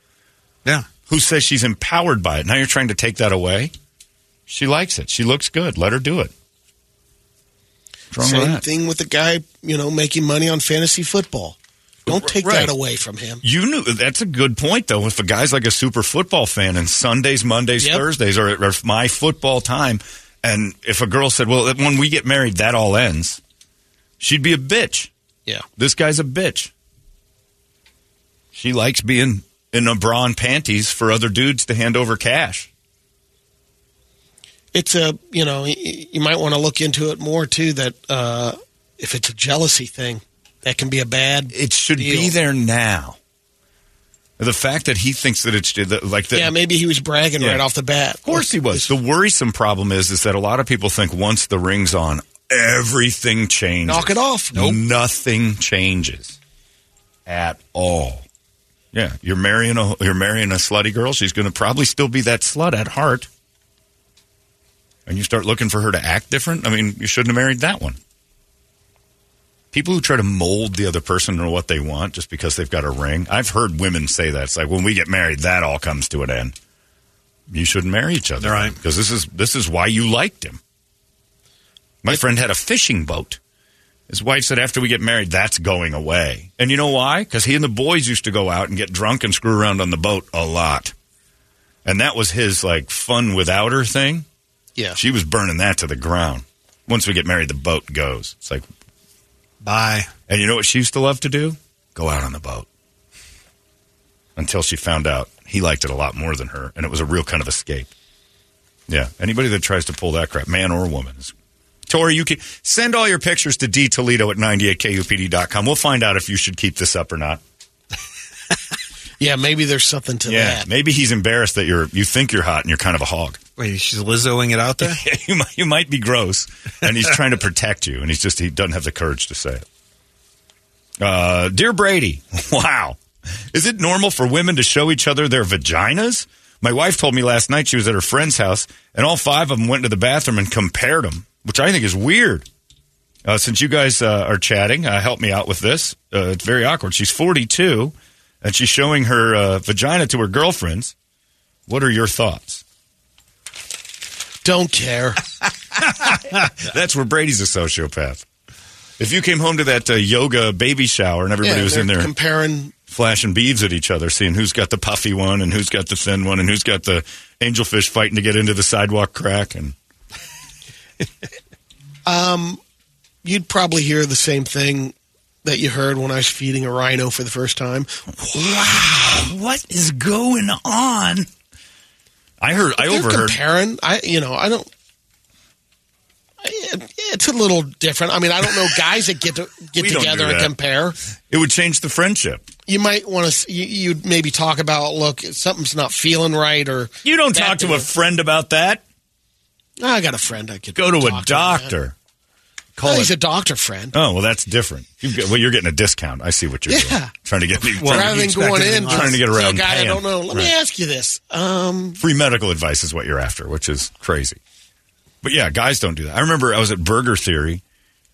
Yeah. Who says she's empowered by it? Now you're trying to take that away. She likes it. She looks good. Let her do it. What's wrong with Same that? thing with the guy, you know, making money on fantasy football. Don't take Right. that away from him. You knew that's a good point though. If a guy's like a super football fan and Sundays, Mondays, Yep. Thursdays are, are my football time, and if a girl said, "Well, when we get married, that all ends," she'd be a bitch. Yeah. This guy's a bitch. She likes being in a bra and panties for other dudes to hand over cash. It's a, you know, you might want to look into it more too. That uh, if it's a jealousy thing, that can be a bad. It should be there now. The fact that he thinks that it's like that. Yeah, maybe he was bragging Yeah. right off the bat. Of course he was. The worrisome problem is is that a lot of people think once the ring's on, everything changes. Knock it off. Nope. Nothing changes at all. Yeah, you're marrying a you're marrying a slutty girl. She's going to probably still be that slut at heart. And you start looking for her to act different. I mean, you shouldn't have married that one. People who try to mold the other person or what they want just because they've got a ring. I've heard women say that. It's like when we get married, that all comes to an end. You shouldn't marry each other, right? Because this is this is why you liked him. My friend had a fishing boat. His wife said after we get married, that's going away. And you know why? Because he and the boys used to go out and get drunk and screw around on the boat a lot. And that was his like fun without her thing. Yeah. She was burning that to the ground. Once we get married, the boat goes. It's like Bye. And you know what she used to love to do? Go out on the boat. Until she found out he liked it a lot more than her, and it was a real kind of escape. Yeah. Anybody that tries to pull that crap, man or woman, is Tori, you can send all your pictures to D Toledo at 98kupd.com. We'll find out if you should keep this up or not. Yeah, maybe there's something to that. yeah. that. Maybe he's embarrassed that you're you think you're hot and you're kind of a hog. Wait, she's Lizzoing it out there? you might you might be gross, and he's trying to protect you, and he's just he doesn't have the courage to say it. Uh, dear Brady, wow, is it normal for women to show each other their vaginas? My wife told me last night she was at her friend's house, and all five of them went to the bathroom and compared them, which I think is weird. Uh, since you guys uh, are chatting, uh, help me out with this. Uh, it's very awkward. She's 42, and she's showing her uh, vagina to her girlfriends. What are your thoughts? Don't care. That's where Brady's a sociopath. If you came home to that uh, yoga baby shower and everybody Yeah, was in they're there comparing. flashing beads at each other, seeing who's got the puffy one and who's got the thin one and who's got the angelfish fighting to get into the sidewalk crack, and Um, you'd probably hear the same thing that you heard when I was feeding a rhino for the first time. Wow, what is going on? I heard, I They're overheard. comparing. I, you know, I don't. It's a little different. I mean, I don't know guys that get to get together and compare. It would change the friendship. You might want to. You, you'd maybe talk about look, something's not feeling right, or You don't talk to a friend about that. I got a friend I could Go to a doctor. man. Call Oh, it- he's a doctor friend. Oh well, that's different. You get, well, you're getting a discount. I see what you're doing. Trying to get me. Well, Rather than going in, trying to get around. guy I don't know. Let me ask you this. Um, Free medical advice is what you're after, which is crazy. But yeah, guys don't do that. I remember I was at Burger Theory,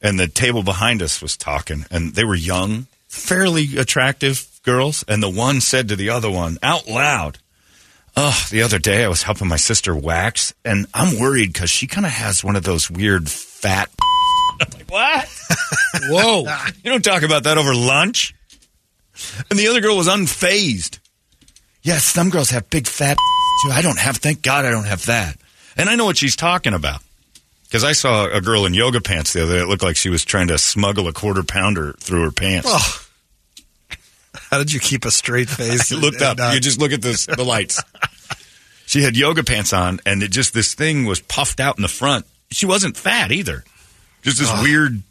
and the table behind us was talking, and they were young, fairly attractive girls, and the one said to the other one out loud, "Oh, the other day I was helping my sister wax, and I'm worried because she kind of has one of those weird fat." I'm like, what? Whoa! you don't talk about that over lunch. And the other girl was unfazed. Yes, some girls have big fat too. I don't have. Thank God I don't have that. And I know what she's talking about because I saw a girl in yoga pants the other day. It looked like she was trying to smuggle a quarter pounder through her pants. Oh. How did you keep a straight face? You looked up. And, uh, You just look at this, the lights. She had yoga pants on, and it just this thing was puffed out in the front. She wasn't fat either. Just this weird.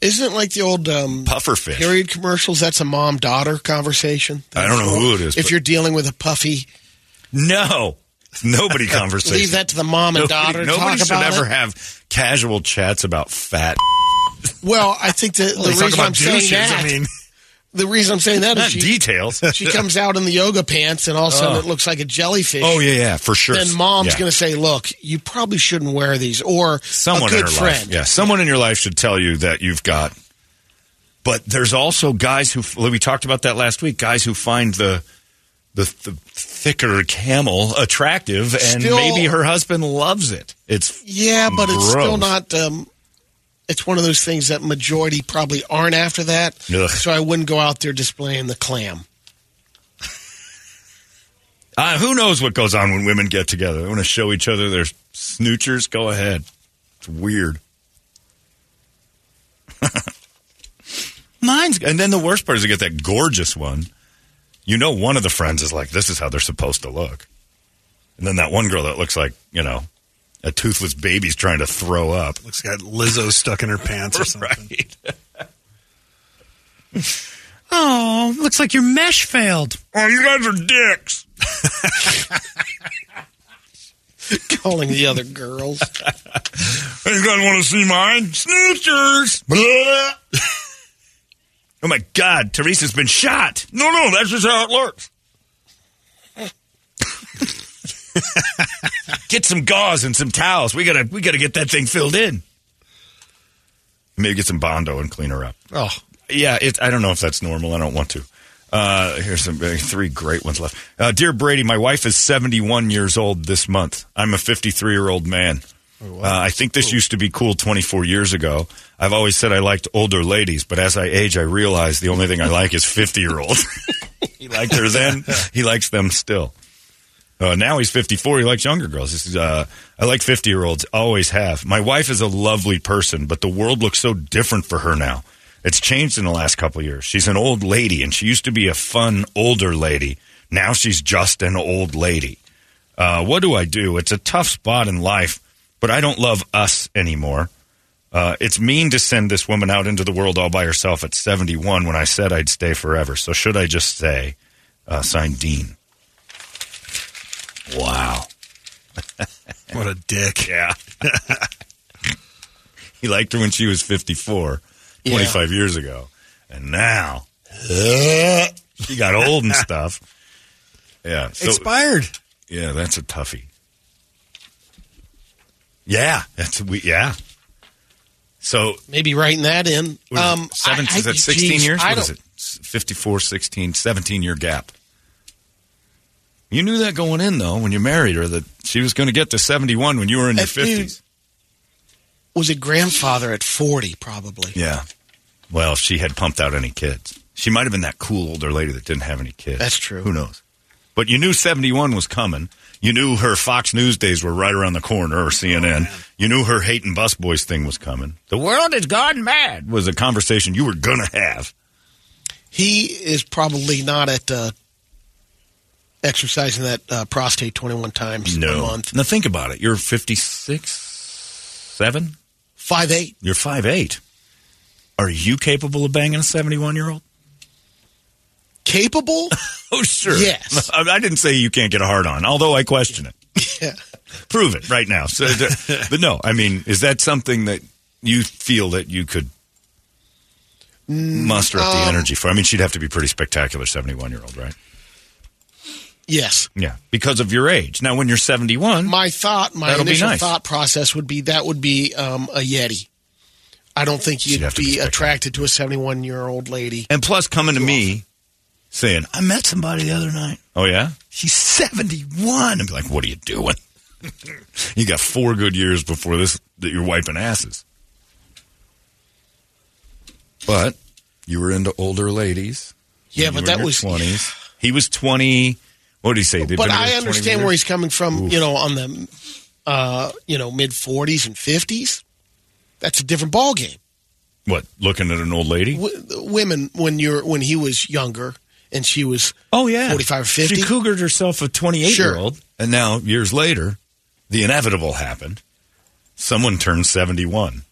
Isn't it like the old um, Puffer fish. period commercials? That's a mom daughter conversation. I don't know who it is, If you're dealing with a puffy, No. Nobody conversation. leave that to the mom and Nobody- daughter to Nobody should ever it. have casual chats about fat. Well, I think the Well, talk reason I'm saying douches, that, I mean- the reason I'm saying that is Not she, details. she comes out in the yoga pants, and all of a sudden Oh. it looks like a jellyfish. Oh yeah, yeah, for sure. Then mom's Yeah. going to say, "Look, you probably shouldn't wear these," or someone a good in her friend. life. Yeah, someone in your life should tell you that you've got. But there's also guys who we talked about that last week. Guys who find the the, the thicker camel attractive, and Still- maybe her husband loves it. It's Yeah, but it's still not. Um, it's one of those things that majority probably aren't after that. Ugh. So I wouldn't go out there displaying the clam. Uh, who knows what goes on when women get together? They want to show each other their snoochers. Go ahead. It's weird. Mine's, and then the worst part is you get that gorgeous one. You know, one of the friends is like, "This is how they're supposed to look," and then that one girl that looks like you know a toothless baby's trying to throw up. Looks like Lizzo stuck in her pants or something. Oh, looks like your mesh failed. Oh, you guys are dicks. Calling the other girls. Hey, you guys want to see mine? Snoochers. Oh my God, Teresa's been shot. No, no, that's just how it looks. get some gauze and some towels. We gotta, we gotta get that thing filled in. Maybe get some bondo and clean her up. Oh, Yeah, it, I don't know if that's normal. I don't want to. Uh, here's some uh, three great ones left. Uh, Dear Brady, my wife is 71 years old this month. I'm a 53 year old man. uh, I think this used to be cool 24 years ago. I've always said I liked older ladies, but as I age, I realize the only thing I like is 50 year olds. he liked her then. He likes them still. Uh, now he's 54. He likes younger girls. Uh, I like 50 year olds. Always have. My wife is a lovely person, but the world looks so different for her now. It's changed in the last couple of years. She's an old lady, and she used to be a fun older lady. Now she's just an old lady. Uh, what do I do? It's a tough spot in life, but I don't love us anymore. Uh, it's mean to send this woman out into the world all by herself at 71 when I said I'd stay forever. So should I just stay? Uh, signed Dean. Wow. what a dick. Yeah. he liked her when she was 54, 25 years ago. And now, she got old and stuff. Yeah. So, Expired. yeah, that's a toughie. Yeah. That's, we, yeah. So, Maybe writing that in. is Um, seven, I- is I- that 16 geez, years? What is it? 54, 16, 17 year gap. You knew that going in, though, when you married her, that she was going to get to 71 when you were in your dude- 50s. Was a grandfather at 40, probably. Yeah. Well, if she had pumped out any kids. She might have been that cool older lady that didn't have any kids. That's true. Who knows? But you knew 71 was coming. You knew her Fox News days were right around the corner, or CNN. you knew her hating busboys thing was coming. The world has gone mad was a conversation you were going to have. He is probably not at uh, exercising that uh, prostate 21 times a No. month. Now think about it. You're 56, 7? Five eight. You're 5'8. Are you capable of banging a 71 year old? Capable? Oh, sure. Yes. I I didn't say you can't get a hard on, although I question it. yeah. Prove it right now. So, but no, I mean, is that something that you feel that you could muster up the um, energy for? I mean, she'd have to be pretty spectacular, 71 year old, right? Yes. Yeah, because of your age. Now, when you're 71, My thought, my initial nice. thought process would be that would be um, a Yeti. I don't think you'd be be attracted to a 71 year old lady. and plus coming to me saying, I met somebody the other night. "Oh yeah," She's 71. and be like, "What are you doing? you got four good years before this that you're wiping asses." But you were into older ladies. Yeah, but that was. 20s. He was 20. What did he say? They've But I understand where he's coming from. You know, on the uh, you know mid 40s and 50s. That's a different ball game. What? Looking at an old lady? W- women when you're when he was younger and she was Oh yeah, 45 or 50. She cougared herself a 28 Sure. year old, and now years later, the inevitable happened. Someone turned 71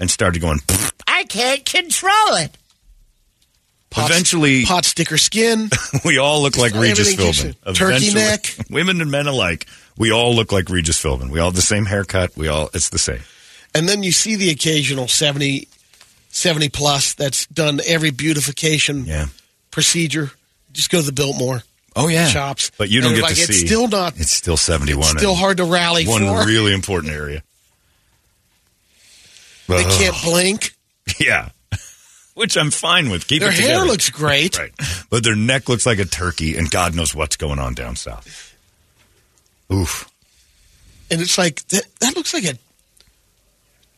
and started going. I I can't control it. Pot- Eventually- pot sticker skin. we all look like Regis Philbin. turkey neck. Women and men alike. We all look like Regis Philbin. We all have the same haircut. We all, it's the same. And then you see the occasional 70, 70 plus that's done every beautification Yeah. procedure. Just go to the Biltmore. Oh, yeah. Shops. But you don't And get like, to it's see. still not. It's still 71. Still hard to rally One for. really important area. They can't blink. Yeah. Which I'm fine with. Keep Their it hair looks great. Right. But their neck looks like a turkey, and God knows what's going on down south. Oof. And it's like, that, that looks like a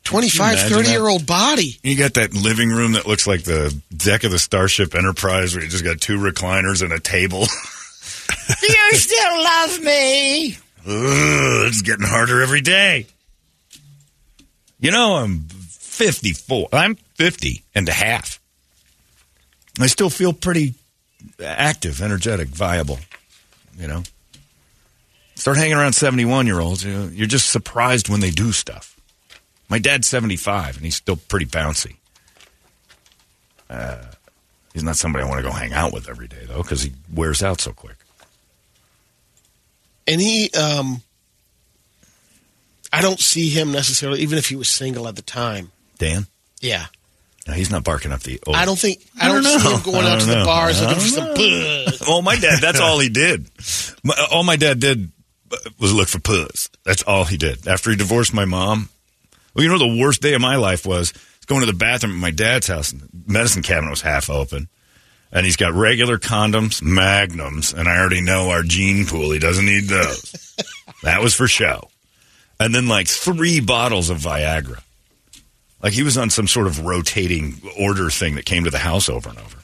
25, 30 year old body. You got that living room that looks like the deck of the Starship Enterprise where you just got two recliners and a table. Do you still love me? Ugh, it's getting harder every day. You know, I'm 54. I'm 50 and a half. I still feel pretty active, energetic, viable. You know, start hanging around 71 year olds. You know, you're just surprised when they do stuff. My dad's 75 and he's still pretty bouncy. Uh, he's not somebody I want to go hang out with every day, though, because he wears out so quick. And he, um, I don't see him necessarily, even if he was single at the time. Dan? Yeah. No, he's not barking up the. I don't think, I, don't, see him going I out to don't the know. bars I looking for don't some buzz. Oh, my dad, that's all he did. My, all my dad did was look for puss. That's all he did. After he divorced my mom, well, you know, the worst day of my life was going to the bathroom at my dad's house, and the medicine cabinet was half open. And he's got regular condoms, magnums, and I already know our gene pool. He doesn't need those. that was for show. And then like three bottles of Viagra. Like he was on some sort of rotating order thing that came to the house over and over.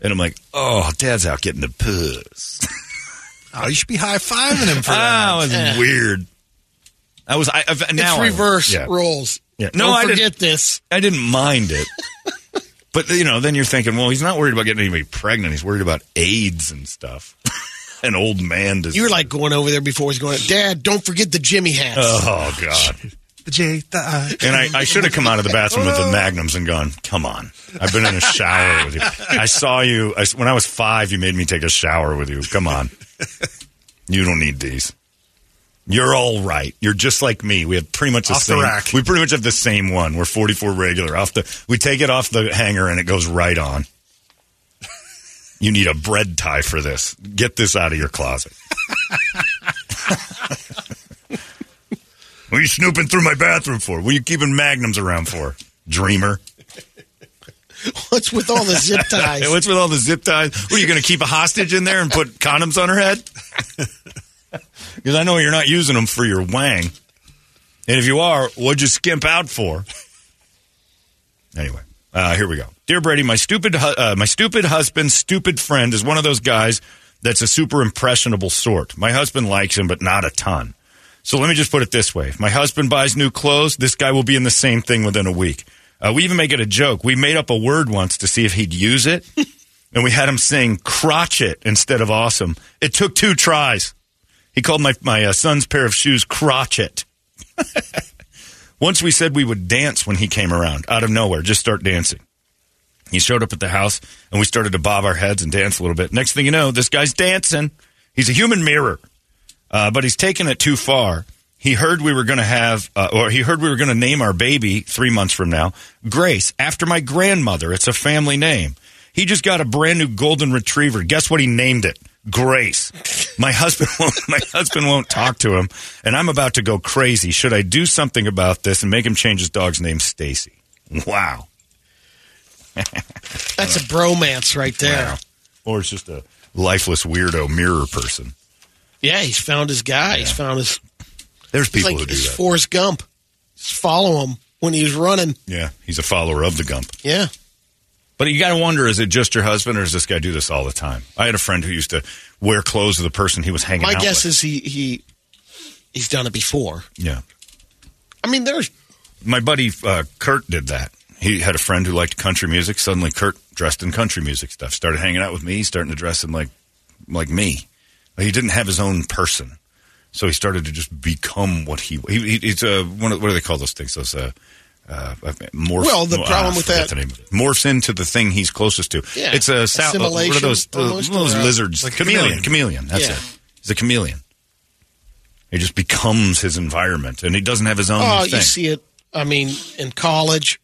And I'm like, oh, dad's out getting the puss. Oh, you should be high fiving him for Ah, that. that was weird. I was, I, I've, now it's reverse yeah. roles. Yeah. No, Don't I forget didn't, this. I didn't mind it. but, you know, then you're thinking, well, he's not worried about getting anybody pregnant. He's worried about AIDS and stuff. An old man disease. You were like going over there before he's going, Dad, don't forget the Jimmy hats. Oh, God. The J, the I. And I, I should have come out of the bathroom with the magnums and gone, come on. I've been in a shower with you. I saw you. I, when I was five, you made me take a shower with you. Come on. You don't need these. You're all right. You're just like me. We have pretty much the Off the same. rack. We pretty much have the same one. We're 44 regular. Off the. We take it off the hanger and it goes right on. You need a bread tie for this. Get this out of your closet. what are you snooping through my bathroom for? What are you keeping magnums around for? Dreamer. What's with all the zip ties? What's with all the zip ties? What, are you going to keep a hostage in there and put condoms on her head? Because I know you're not using them for your wang. And if you are, what'd you skimp out for? Anyway, uh, here we go. Dear Brady, my stupid, hu- uh, my stupid husband's stupid friend is one of those guys that's a super impressionable sort. My husband likes him, but not a ton. So let me just put it this way: if my husband buys new clothes, this guy will be in the same thing within a week. Uh, we even make it a joke. We made up a word once to see if he'd use it, and we had him saying crotchet instead of awesome. It took two tries. He called my my uh, son's pair of shoes crotchet. Once we said we would dance when he came around, out of nowhere, just start dancing. He showed up at the house and we started to bob our heads and dance a little bit. Next thing you know, this guy's dancing. He's a human mirror, uh, but he's taken it too far. He heard we were going to have, uh, or he heard we were going to name our baby three months from now, Grace, after my grandmother. It's a family name. He just got a brand new golden retriever. Guess what he named it? Grace. My husband won't, my husband won't talk to him, and I'm about to go crazy. Should I do something about this and make him change his dog's name Stacy? Wow. That's a bromance right there. Wow. Or it's just a lifeless weirdo mirror person. Yeah, he's found his guy. He's found his. There's people like who do it's that. Forrest Gump. Just follow him when he was running. yeah, he's a follower of the Gump. Yeah. But you got to wonder: is it just your husband, or does this guy do this all the time? I had a friend who used to wear clothes of the person he was hanging out with. My out guess with. is he he he's done it before. yeah, I mean, there's my buddy uh, Kurt did that. He had a friend who liked country music. Suddenly, Kurt dressed in country music stuff. Started hanging out with me. Starting to dress in like like me. He didn't have his own person, so he started to just become what he. he he- he's a one of, what do they call those things? Those uh, uh, morph, Well, the uh, problem with that- the name morphs into the thing he's closest to. Yeah. It's a sal- uh, what are Assimilation, those uh, almost, those lizards? Like chameleon, chameleon. chameleon. That's Yeah. it. He's a chameleon. He just becomes his environment, and he doesn't have his own Oh, thing. you see it. I mean, in college,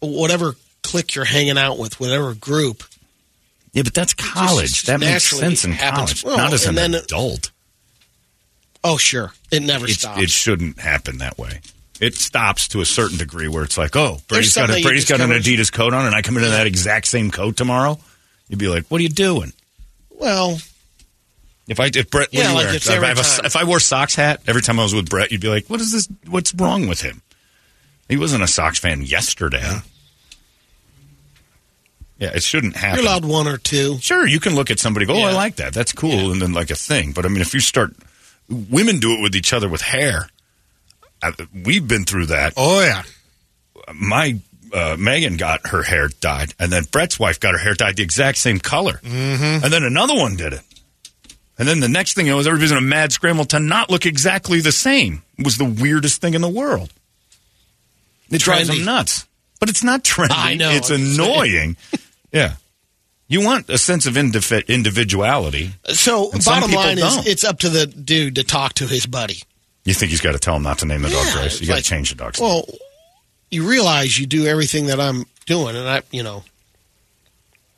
whatever clique you're hanging out with, whatever group. Yeah, but that's college. that makes sense in happens. college, Well, not as an then- adult. Oh, sure, it never It's- stops. it shouldn't happen that way. It stops to a certain degree where it's like, oh, Brady's got a, Brady's got an Adidas coat on, and I come into that exact same coat tomorrow. You'd be like, what are you doing? well, If I if Brett, Yeah, like if, a- if I wore Sox hat every time I was with Brett, you'd be like, "What is this? What's wrong with him?" He wasn't a Sox fan yesterday. Yeah, it shouldn't happen. you're allowed one or two. Sure, you can look at somebody, go, "Oh, I like that. That's cool," and then like a thing. But I mean, if you start, women do it with each other with hair. I, we've been through that. Oh yeah. My uh, Megan got her hair dyed, and then Brett's wife got her hair dyed the exact same color, mm-hmm. and then another one did it. And then the next thing you know, is everybody's in a mad scramble to not look exactly the same. It was the weirdest thing in the world. It drives them nuts. But it's not trendy. I know, It's annoying. yeah. You want a sense of indiv- individuality. So, bottom line is, don't. it's up to the dude to talk to his buddy. You think he's got to tell him not to name the dog Yeah, Grace? You got to like, change the dog's name. Well, you realize you do everything that I'm doing, and I, you know,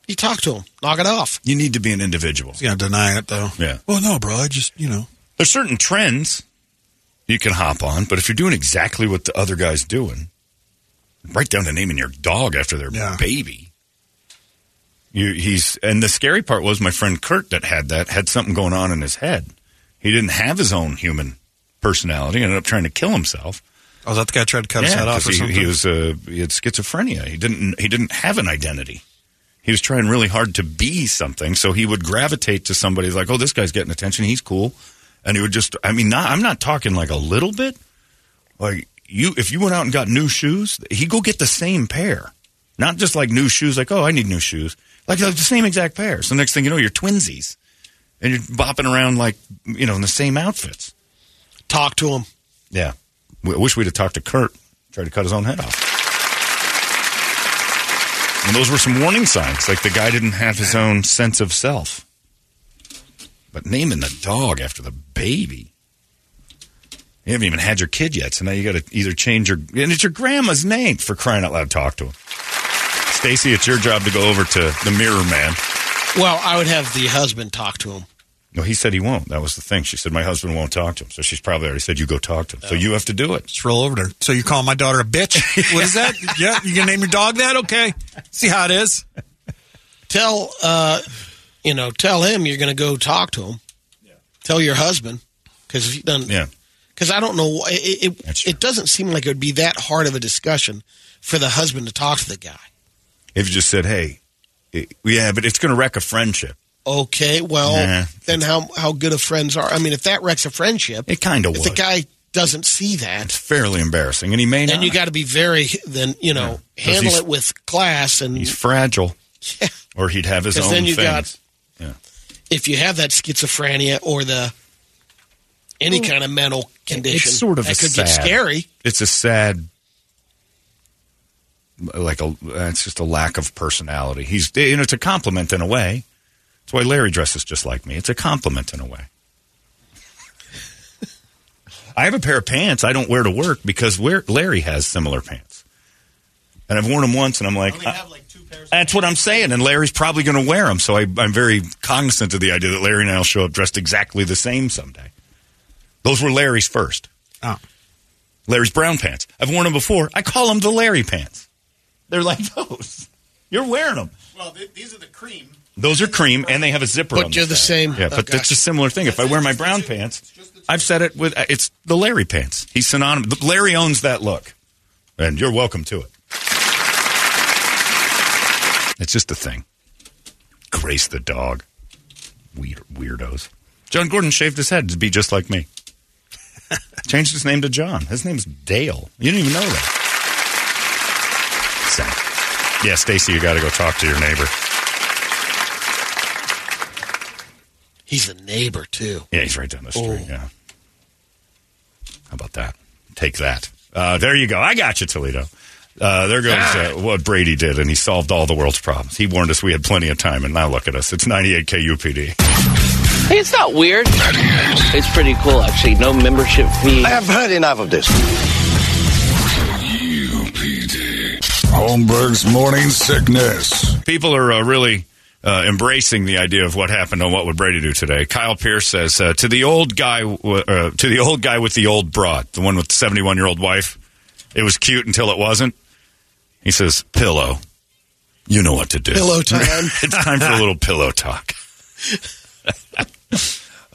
you talk to him, knock it off. You need to be an individual. He's gonna deny it though. Yeah. Well, no, bro. I just you know. There's certain trends you can hop on, but if you're doing exactly what the other guy's doing, right down to naming your dog after their Yeah. baby. You, he's and the scary part was my friend Kurt that had that had something going on in his head. He didn't have his own human personality. Ended up trying to kill himself. Oh, that the guy tried to cut his head off he, something? he was uh, he had schizophrenia. He didn't he didn't have an identity. He was trying really hard to be something, so he would gravitate to somebody like, "Oh, this guy's getting attention. He's cool," and he would just. I mean, not, I'm not talking like a little bit. Like you, if you went out and got new shoes, he'd go get the same pair, not just like new shoes. Like, oh, I need new shoes. Like uh, the same exact pair. So next thing you know, you're twinsies, and you're bopping around like you know in the same outfits. Talk to him. Yeah. I wish we'd have talked to Kurt. Tried to cut his own head off. And those were some warning signs. Like the guy didn't have his own sense of self. But naming the dog after the baby. You haven't even had your kid yet, so now you got to either change your. And it's your grandma's name for crying out loud. Talk to him. Stacy, it's your job to go over to the mirror man. Well, I would have the husband talk to him. No, he said he won't. That was the thing. She said my husband won't talk to him. So she's probably already said you go talk to him. So you have to do it. Just roll over there. So you call my daughter a bitch? What is that? yeah, you gonna name your dog that? Okay. See how it is. Tell, uh, you know, tell him you're going to go talk to him. Tell your husband because if you done, Yeah. because I don't know, it it, it doesn't seem like it would be that hard of a discussion for the husband to talk to the guy. If you just said, hey, yeah, but it's going to wreck a friendship. Okay, well, Nah. then how how good of friends are? I mean, if that wrecks a friendship, It kind of if was. the guy doesn't see that, It's fairly embarrassing, and he may not. then you got to be very then you know 'Cause handle it with class and He's fragile, Yeah. or he'd have his own then you things. got- yeah. if you have that schizophrenia or the any kind of mental condition, It's sort of that could sad, get scary. It's a sad, like a. It's just a lack of personality. He's, you know, it's a compliment in a way. That's why Larry dresses just like me. It's a compliment in a way. I have a pair of pants I don't wear to work because where Larry has similar pants, and I've worn them once, and I'm like, uh, that's what I'm saying. And Larry's probably going to wear them, so I, I'm very cognizant of the idea that Larry and I'll show up dressed exactly the same someday. Those were Larry's first. Oh. Larry's brown pants. I've worn them before. I call them the Larry pants. They're like those. You're wearing them. Well, these are the cream. Those are cream, and they have a zipper. But on you're the side. same. Yeah, Oh, but it's a similar thing. If I wear my brown pants, I've said it with uh, it's the Larry pants. He's synonymous. Larry owns that look, and you're welcome to it. It's just a thing. Grace the dog. Weird, weirdos. John Gordon shaved his head to be just like me. Changed his name to John. His name's Dale. You didn't even know that. Sad. Yeah, Stacy, you got to go talk to your neighbor. He's a neighbor too. Yeah, he's right down the street. Oh. Yeah. How about that? Take that. Uh, there you go. I got you, Toledo. Uh, there goes uh, what Brady did, and he solved all the world's problems. He warned us we had plenty of time, and now look at us. It's 98 KUPD. Hey, it's not weird. It's pretty cool, actually. No membership fee. I have heard enough of this. Holmberg's morning sickness. People are uh, really uh, embracing the idea of what happened on What Would Brady Do today. Kyle Pierce says uh, to the old guy, w- uh, to the old guy with the old broad, the one with the 71 year old wife. It was cute until it wasn't. He says, "Pillow, you know what to do. Pillow time. it's time for a little pillow talk."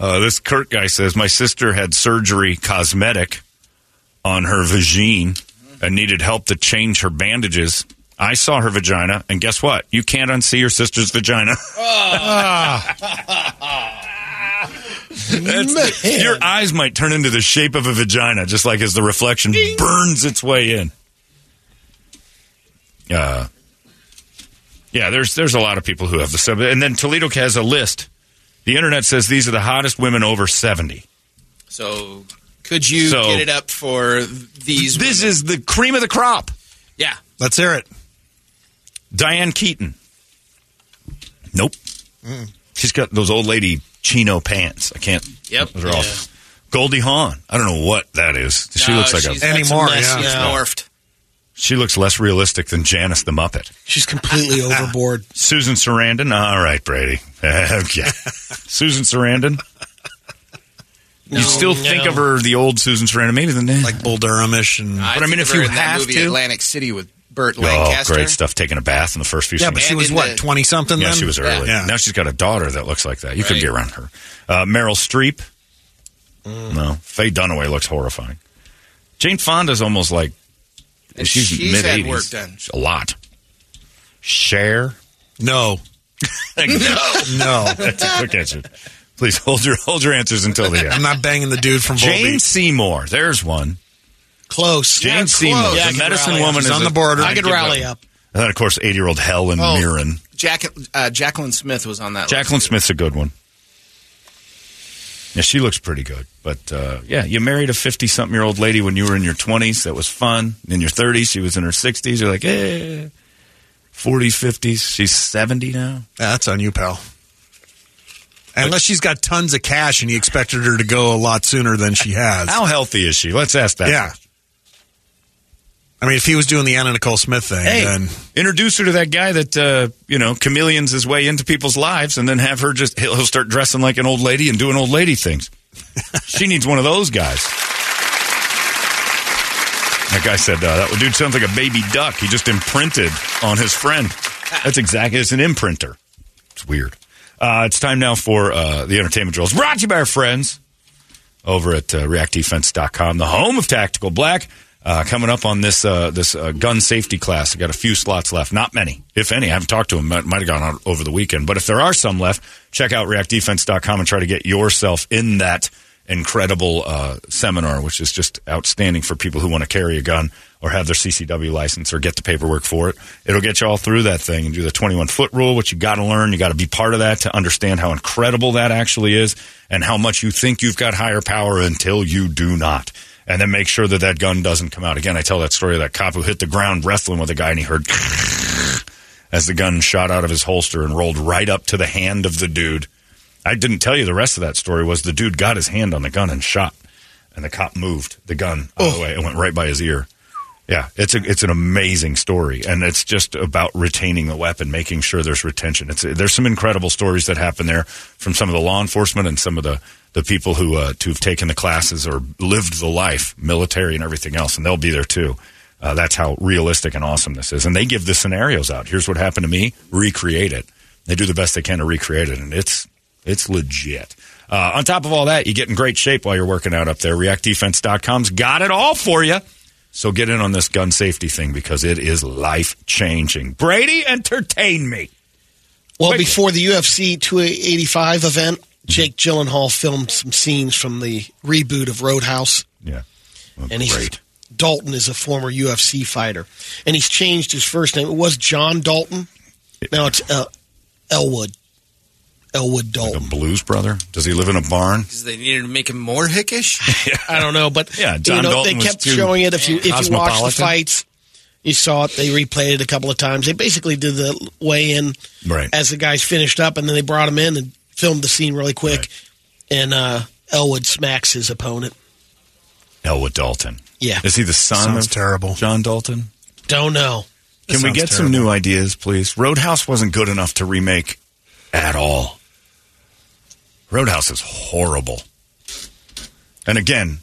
Uh, this Kurt guy says, My sister had surgery cosmetic on her vagine and needed help to change her bandages. I saw her vagina, and guess what? You can't unsee your sister's vagina. That's- Man. your eyes might turn into the shape of a vagina, just like as the reflection burns its way in. Uh, yeah, there's there's a lot of people who have the sub, and then Toledo has a list. The internet says these are the hottest women over seventy. So could you So- get it up for these? This is the cream of the crop. Yeah. Let's hear it. Diane Keaton. Nope. Mm. She's got those old lady chino pants. I can't. Yep. Those are all. Goldie Hawn. I don't know what that is. She No, looks like she's a. got some mess. She's morphed. She looks less realistic than Janice the Muppet. She's completely overboard. Susan Sarandon. All right, Brady. okay. Susan Sarandon. No, you still no. think of her the old Susan Sarandon, maybe the name. Like Bull Durhamish and. I But I mean, if of her you in that have movie to- Atlantic City with Burt Oh, Lancaster. great stuff! Taking a bath in the first few. Yeah, but she was what twenty something. Yeah, then? she was early. Yeah. Now she's got a daughter that looks like that. You couldn't get around her. Uh, Meryl Streep. No. Faye Dunaway looks horrifying. Jane Fonda's almost like And she's, she's mid had eighties. work done. A lot. Cher. No, no, no. That's a quick answer. Please hold your hold your answers until the end. I'm not banging the dude from Jane Volbeat. Seymour. There's one. Close. Jane Yeah, Seymour, close. Yeah, I the could medicine rally up. woman, She's is on a- the border. I could rally up. And then, of course, eighty-year-old Helen Oh. Mirren. Jack, uh, Jacqueline Smith was on that. Jacqueline list. Smith's a good one. Yeah, she looks pretty good. But uh, yeah, you married a fifty-something-year-old lady when you were in your twenties. That was fun. In your thirties, she was in her sixties. You're like, eh. Forties, fifties. She's seventy now. Yeah, that's on you, pal. Unless she's got tons of cash and you expected her to go a lot sooner than she has. How healthy is she? Let's ask that. Yeah. I mean, if he was doing the Anna Nicole Smith thing, Hey, then introduce her to that guy that uh, you know chameleons his way into people's lives, and then have her just he'll, he'll start dressing like an old lady and doing old lady things. she needs one of those guys. That guy said uh, that dude sounds like a baby duck. He just imprinted on his friend. That's exactly. It's an imprinter. It's weird. Uh, it's time now for uh, the entertainment drills. Brought to you by our friends over at uh, reactdefense.com, the home of Tactical Black. Uh, coming up on this uh, this uh, gun safety class, I got a few slots left, not many, if any. I haven't talked to them; might, have gone over the weekend. But if there are some left, check out reactdefense.com and try to get yourself in that incredible uh, seminar, which is just outstanding for people who want to carry a gun or have their CCW license or get the paperwork for it. It'll get you all through that thing and do the 21 foot rule, which you got to learn. You got to be part of that to understand how incredible that actually is and how much you think you've got higher power until you do not. And then make sure that that gun doesn't come out. Again, I tell that story of that cop who hit the ground wrestling with a guy and he heard as the gun shot out of his holster and rolled right up to the hand of the dude. I didn't tell you the rest of that story was the dude got his hand on the gun and shot, and the cop moved the gun out of the oh. way and went right by his ear. Yeah, it's a it's an amazing story, and it's just about retaining the weapon, making sure there's retention. It's there's some incredible stories that happen there from some of the law enforcement and some of the the people who uh, who've taken the classes or lived the life, military and everything else, and they'll be there too. Uh, that's how realistic and awesome this is, and they give the scenarios out. Here's what happened to me. Recreate it. They do the best they can to recreate it, and it's it's legit. Uh, on top of all that, you get in great shape while you're working out up there. ReactDefense.com's got it all for you. So get in on this gun safety thing because it is life changing. Brady, entertain me. Well, before the UFC 285 event, Jake Gyllenhaal filmed some scenes from the reboot of Roadhouse. Yeah. Well, And he's great. Dalton is a former UFC fighter, and he's changed his first name. It was John Dalton. Now it's uh, Elwood. Elwood Dalton. A blues brother? Does he live in a barn? Because they needed to make him more hickish. I don't know, but Yeah, John you John know, Dalton they kept showing it. If you if you watch the fights, you saw it. They replayed it a couple of times. They basically did the weigh in Right. as the guys finished up, and then they brought him in and filmed the scene really quick. And uh, Elwood smacks his opponent. Elwood Dalton. Yeah. Is he the son Sounds of terrible. John Dalton? Don't know. Can we sounds get some new ideas, please? Roadhouse wasn't good enough to remake at all. Roadhouse is horrible. And again,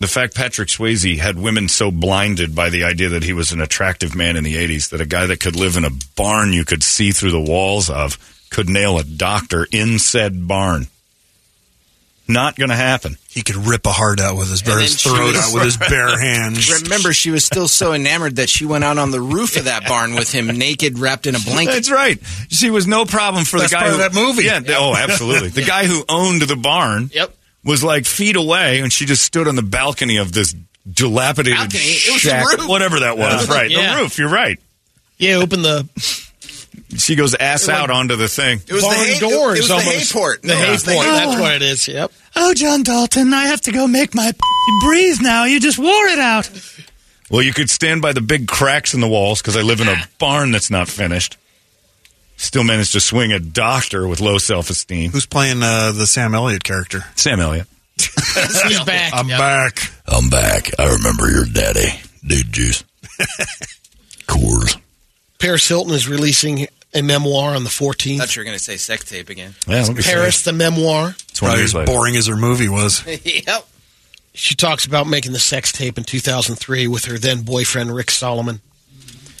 the fact Patrick Swayze had women so blinded by the idea that he was an attractive man in the 80s that a guy that could live in a barn you could see through the walls of could nail a doctor in said barn. Not going to happen. He could rip a heart out with his, or And his throat was- out with his bare hands. Remember, she was still so enamored that she went out on the roof of that barn with him, naked, wrapped in a blanket. That's right. She was no problem for Best the guy part who, of that movie. Yeah. Oh, absolutely. The guy who owned the barn Yep. was like feet away, and she just stood on the balcony of this dilapidated Balcony? It was the shack, roof. whatever that was. Right, Yeah. the roof. You're right. Yeah, open the She goes ass out onto the thing. It was barn the hay, doors. It was the almost. hayport. The No, it was hayport. the That's what it is. Yep. Oh, John Dalton, I have to go make my breathe now. You just wore it out. Well, you could stand by the big cracks in the walls because I live in a barn that's not finished. Still managed to swing a doctor with low self esteem. Who's playing uh, the Sam Elliott character? Sam Elliott. He's back. I'm Yep. back. I'm back. I remember your daddy, dude juice. Coors. Paris Hilton is releasing a memoir on the I thought 14th. you were going to say sex tape again. Yeah, let me say Paris, the memoir. it. 20 Probably years as boring as her movie was. yep. She talks about making the sex tape in 2003 with her then boyfriend Rick Salomon.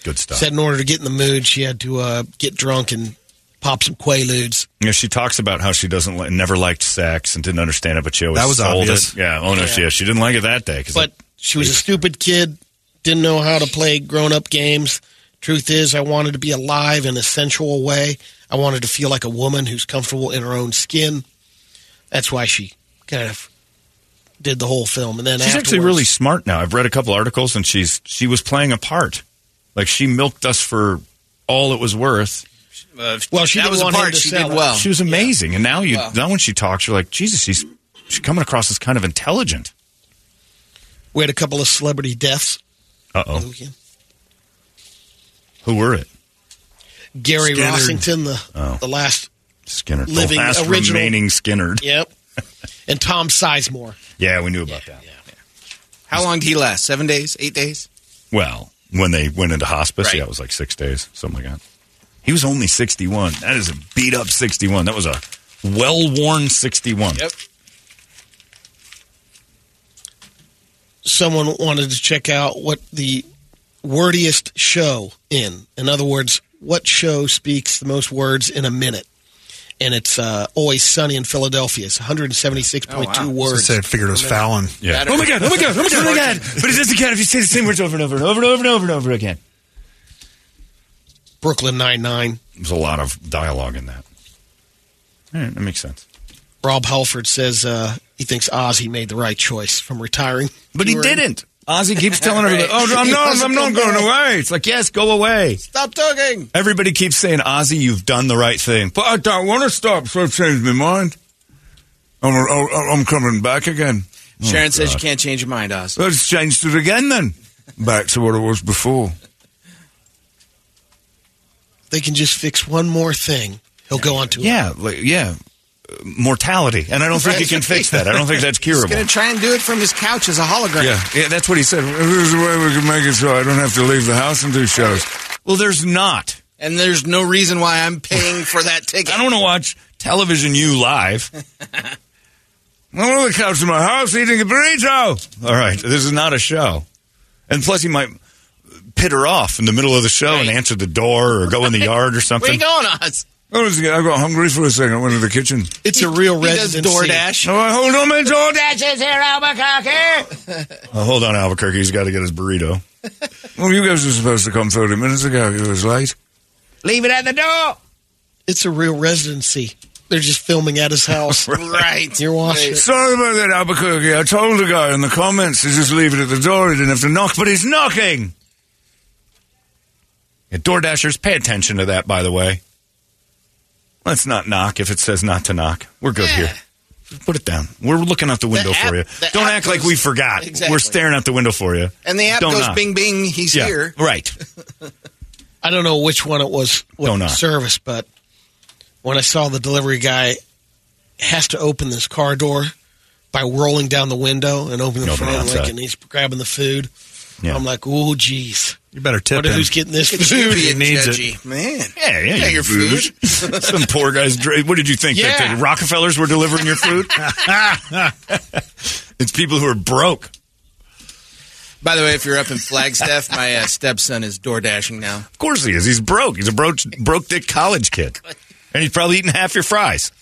Good stuff. Said in order to get in the mood, she had to uh, get drunk and pop some Quaaludes. Yeah, she talks about how she doesn't li- never liked sex and didn't understand it, but she always That was sold obvious. it. Yeah, oh no, she she didn't like it that day. 'cause But it- she was a stupid kid, didn't know how to play grown up games. Truth is, I wanted to be alive in a sensual way. I wanted to feel like a woman who's comfortable in her own skin. That's why she kind of did the whole film. And then she's actually really smart now. I've read a couple articles, and she's she was playing a part. Like she milked us for all it was worth. Uh, Well, she that was a part she sell did it. well. she was amazing, and now you Well. now when she talks, you're like, Jesus, she's she's coming across as kind of intelligent. We had a couple of celebrity deaths. Uh oh, weekend. Who were it? Gary Skynyrd. Rossington, the Oh. the last, Skynyrd, Living the last original- remaining Skynyrd. yep, and Tom Sizemore. Yeah, we knew about that. Yeah, How long did he last? Seven days? Eight days? Well, when they went into hospice, Right. yeah, it was like six days, something like that. He was only 61. That is a beat up 61. That was a well worn 61. Yep. Someone wanted to check out what the wordiest show in. In other words, what show speaks the most words in a minute? And it's uh, always sunny in Philadelphia. It's 176.2 Oh, wow. I words. said I figured it was Fallon. Yeah. Oh my God, oh my God, oh my God, oh my God. But it doesn't count if you say the same words over and over and over and over and over and over again. Brooklyn Nine Nine. There's a lot of dialogue in that. All right, that makes sense. Rob Halford says uh, he thinks Ozzy made the right choice from retiring. But he didn't. Ozzy keeps telling everybody, "Oh, I'm not, I'm not going back. away." It's like, yes, go away. Stop talking. Everybody keeps saying, "Ozzy, you've done the right thing," but I don't want to stop. So I've changed my mind. I'm, I'm coming back again. Oh, Sharon says you can't change your mind, Oz. Let's change it again then. Back to what it was before. They can just fix one more thing. He'll go on to it. Yeah, like, yeah. Mortality, and I don't think you can fix that. I don't think that's curable. He's going to try and do it from his couch as a hologram. Yeah, yeah, that's what he said. There's a way we can make it so I don't have to leave the house and do shows. Well, there's not. And there's no reason why I'm paying for that ticket. I don't want to watch television you live. I'm on the couch in my house eating a burrito. All right, this is not a show. And plus, he might pit her off in the middle of the show and answer the door or go in the yard or something. Where you going, Oz? I, was, I got hungry for a second. I went to the kitchen. It's a real He does residency. DoorDash. Oh, hold on, man. DoorDash. Dashes here, Albuquerque. Oh, hold on, Albuquerque. He's got to get his burrito. well, you guys were supposed to come 30 minutes ago. It was late. Leave it at the door. It's a real residency. They're just filming at his house. Right. You're watching. Sorry about that, Albuquerque. I told the guy in the comments to just leave it at the door. He didn't have to knock, but he's knocking. Yeah, DoorDashers, pay attention to that, by the way. Let's not knock if it says not to knock. We're good here. Put it down. We're looking out the window app- for you. Don't app act like we forgot. Exactly. We're staring out the window for you. And the app Don't goes knock. bing bing, he's Yeah, here. Right. I don't know which one it was with Don't the knock. service, but when I saw the delivery guy has to open this car door by rolling down the window and opening the Open front, like, and he's grabbing the food. Yeah. I'm like, oh, geez. You better tip Wonder him. who's getting this Look food. being needs it. Man. Yeah, yeah, Yeah, you your booze. food. Some poor guys. dra- What did you think? That Yeah. the Rockefellers were delivering your food? it's people who are broke. By the way, if you're up in Flagstaff, my uh, stepson is door dashing now. Of course he is. He's broke. He's a broke, broke dick college kid. And he's probably eating half your fries.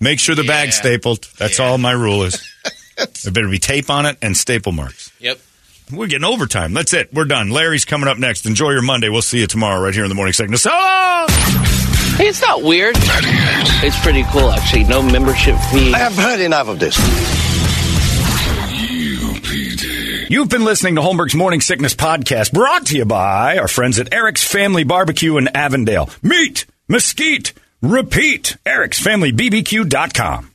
Make sure the bag's stapled. That's all my rule is. there better be tape on it and staple marks. Yep. We're getting overtime. That's it. We're done. Larry's coming up next. Enjoy your Monday. We'll see you tomorrow right here in the morning segment. So! Hey, it's not weird. It's pretty cool, actually. No membership fee. I have heard enough of this. You've been listening to Holmberg's Morning Sickness Podcast, brought to you by our friends at Eric's Family Barbecue in Avondale. Meet, mesquite, repeat. Eric'sFamilyBBQ.com.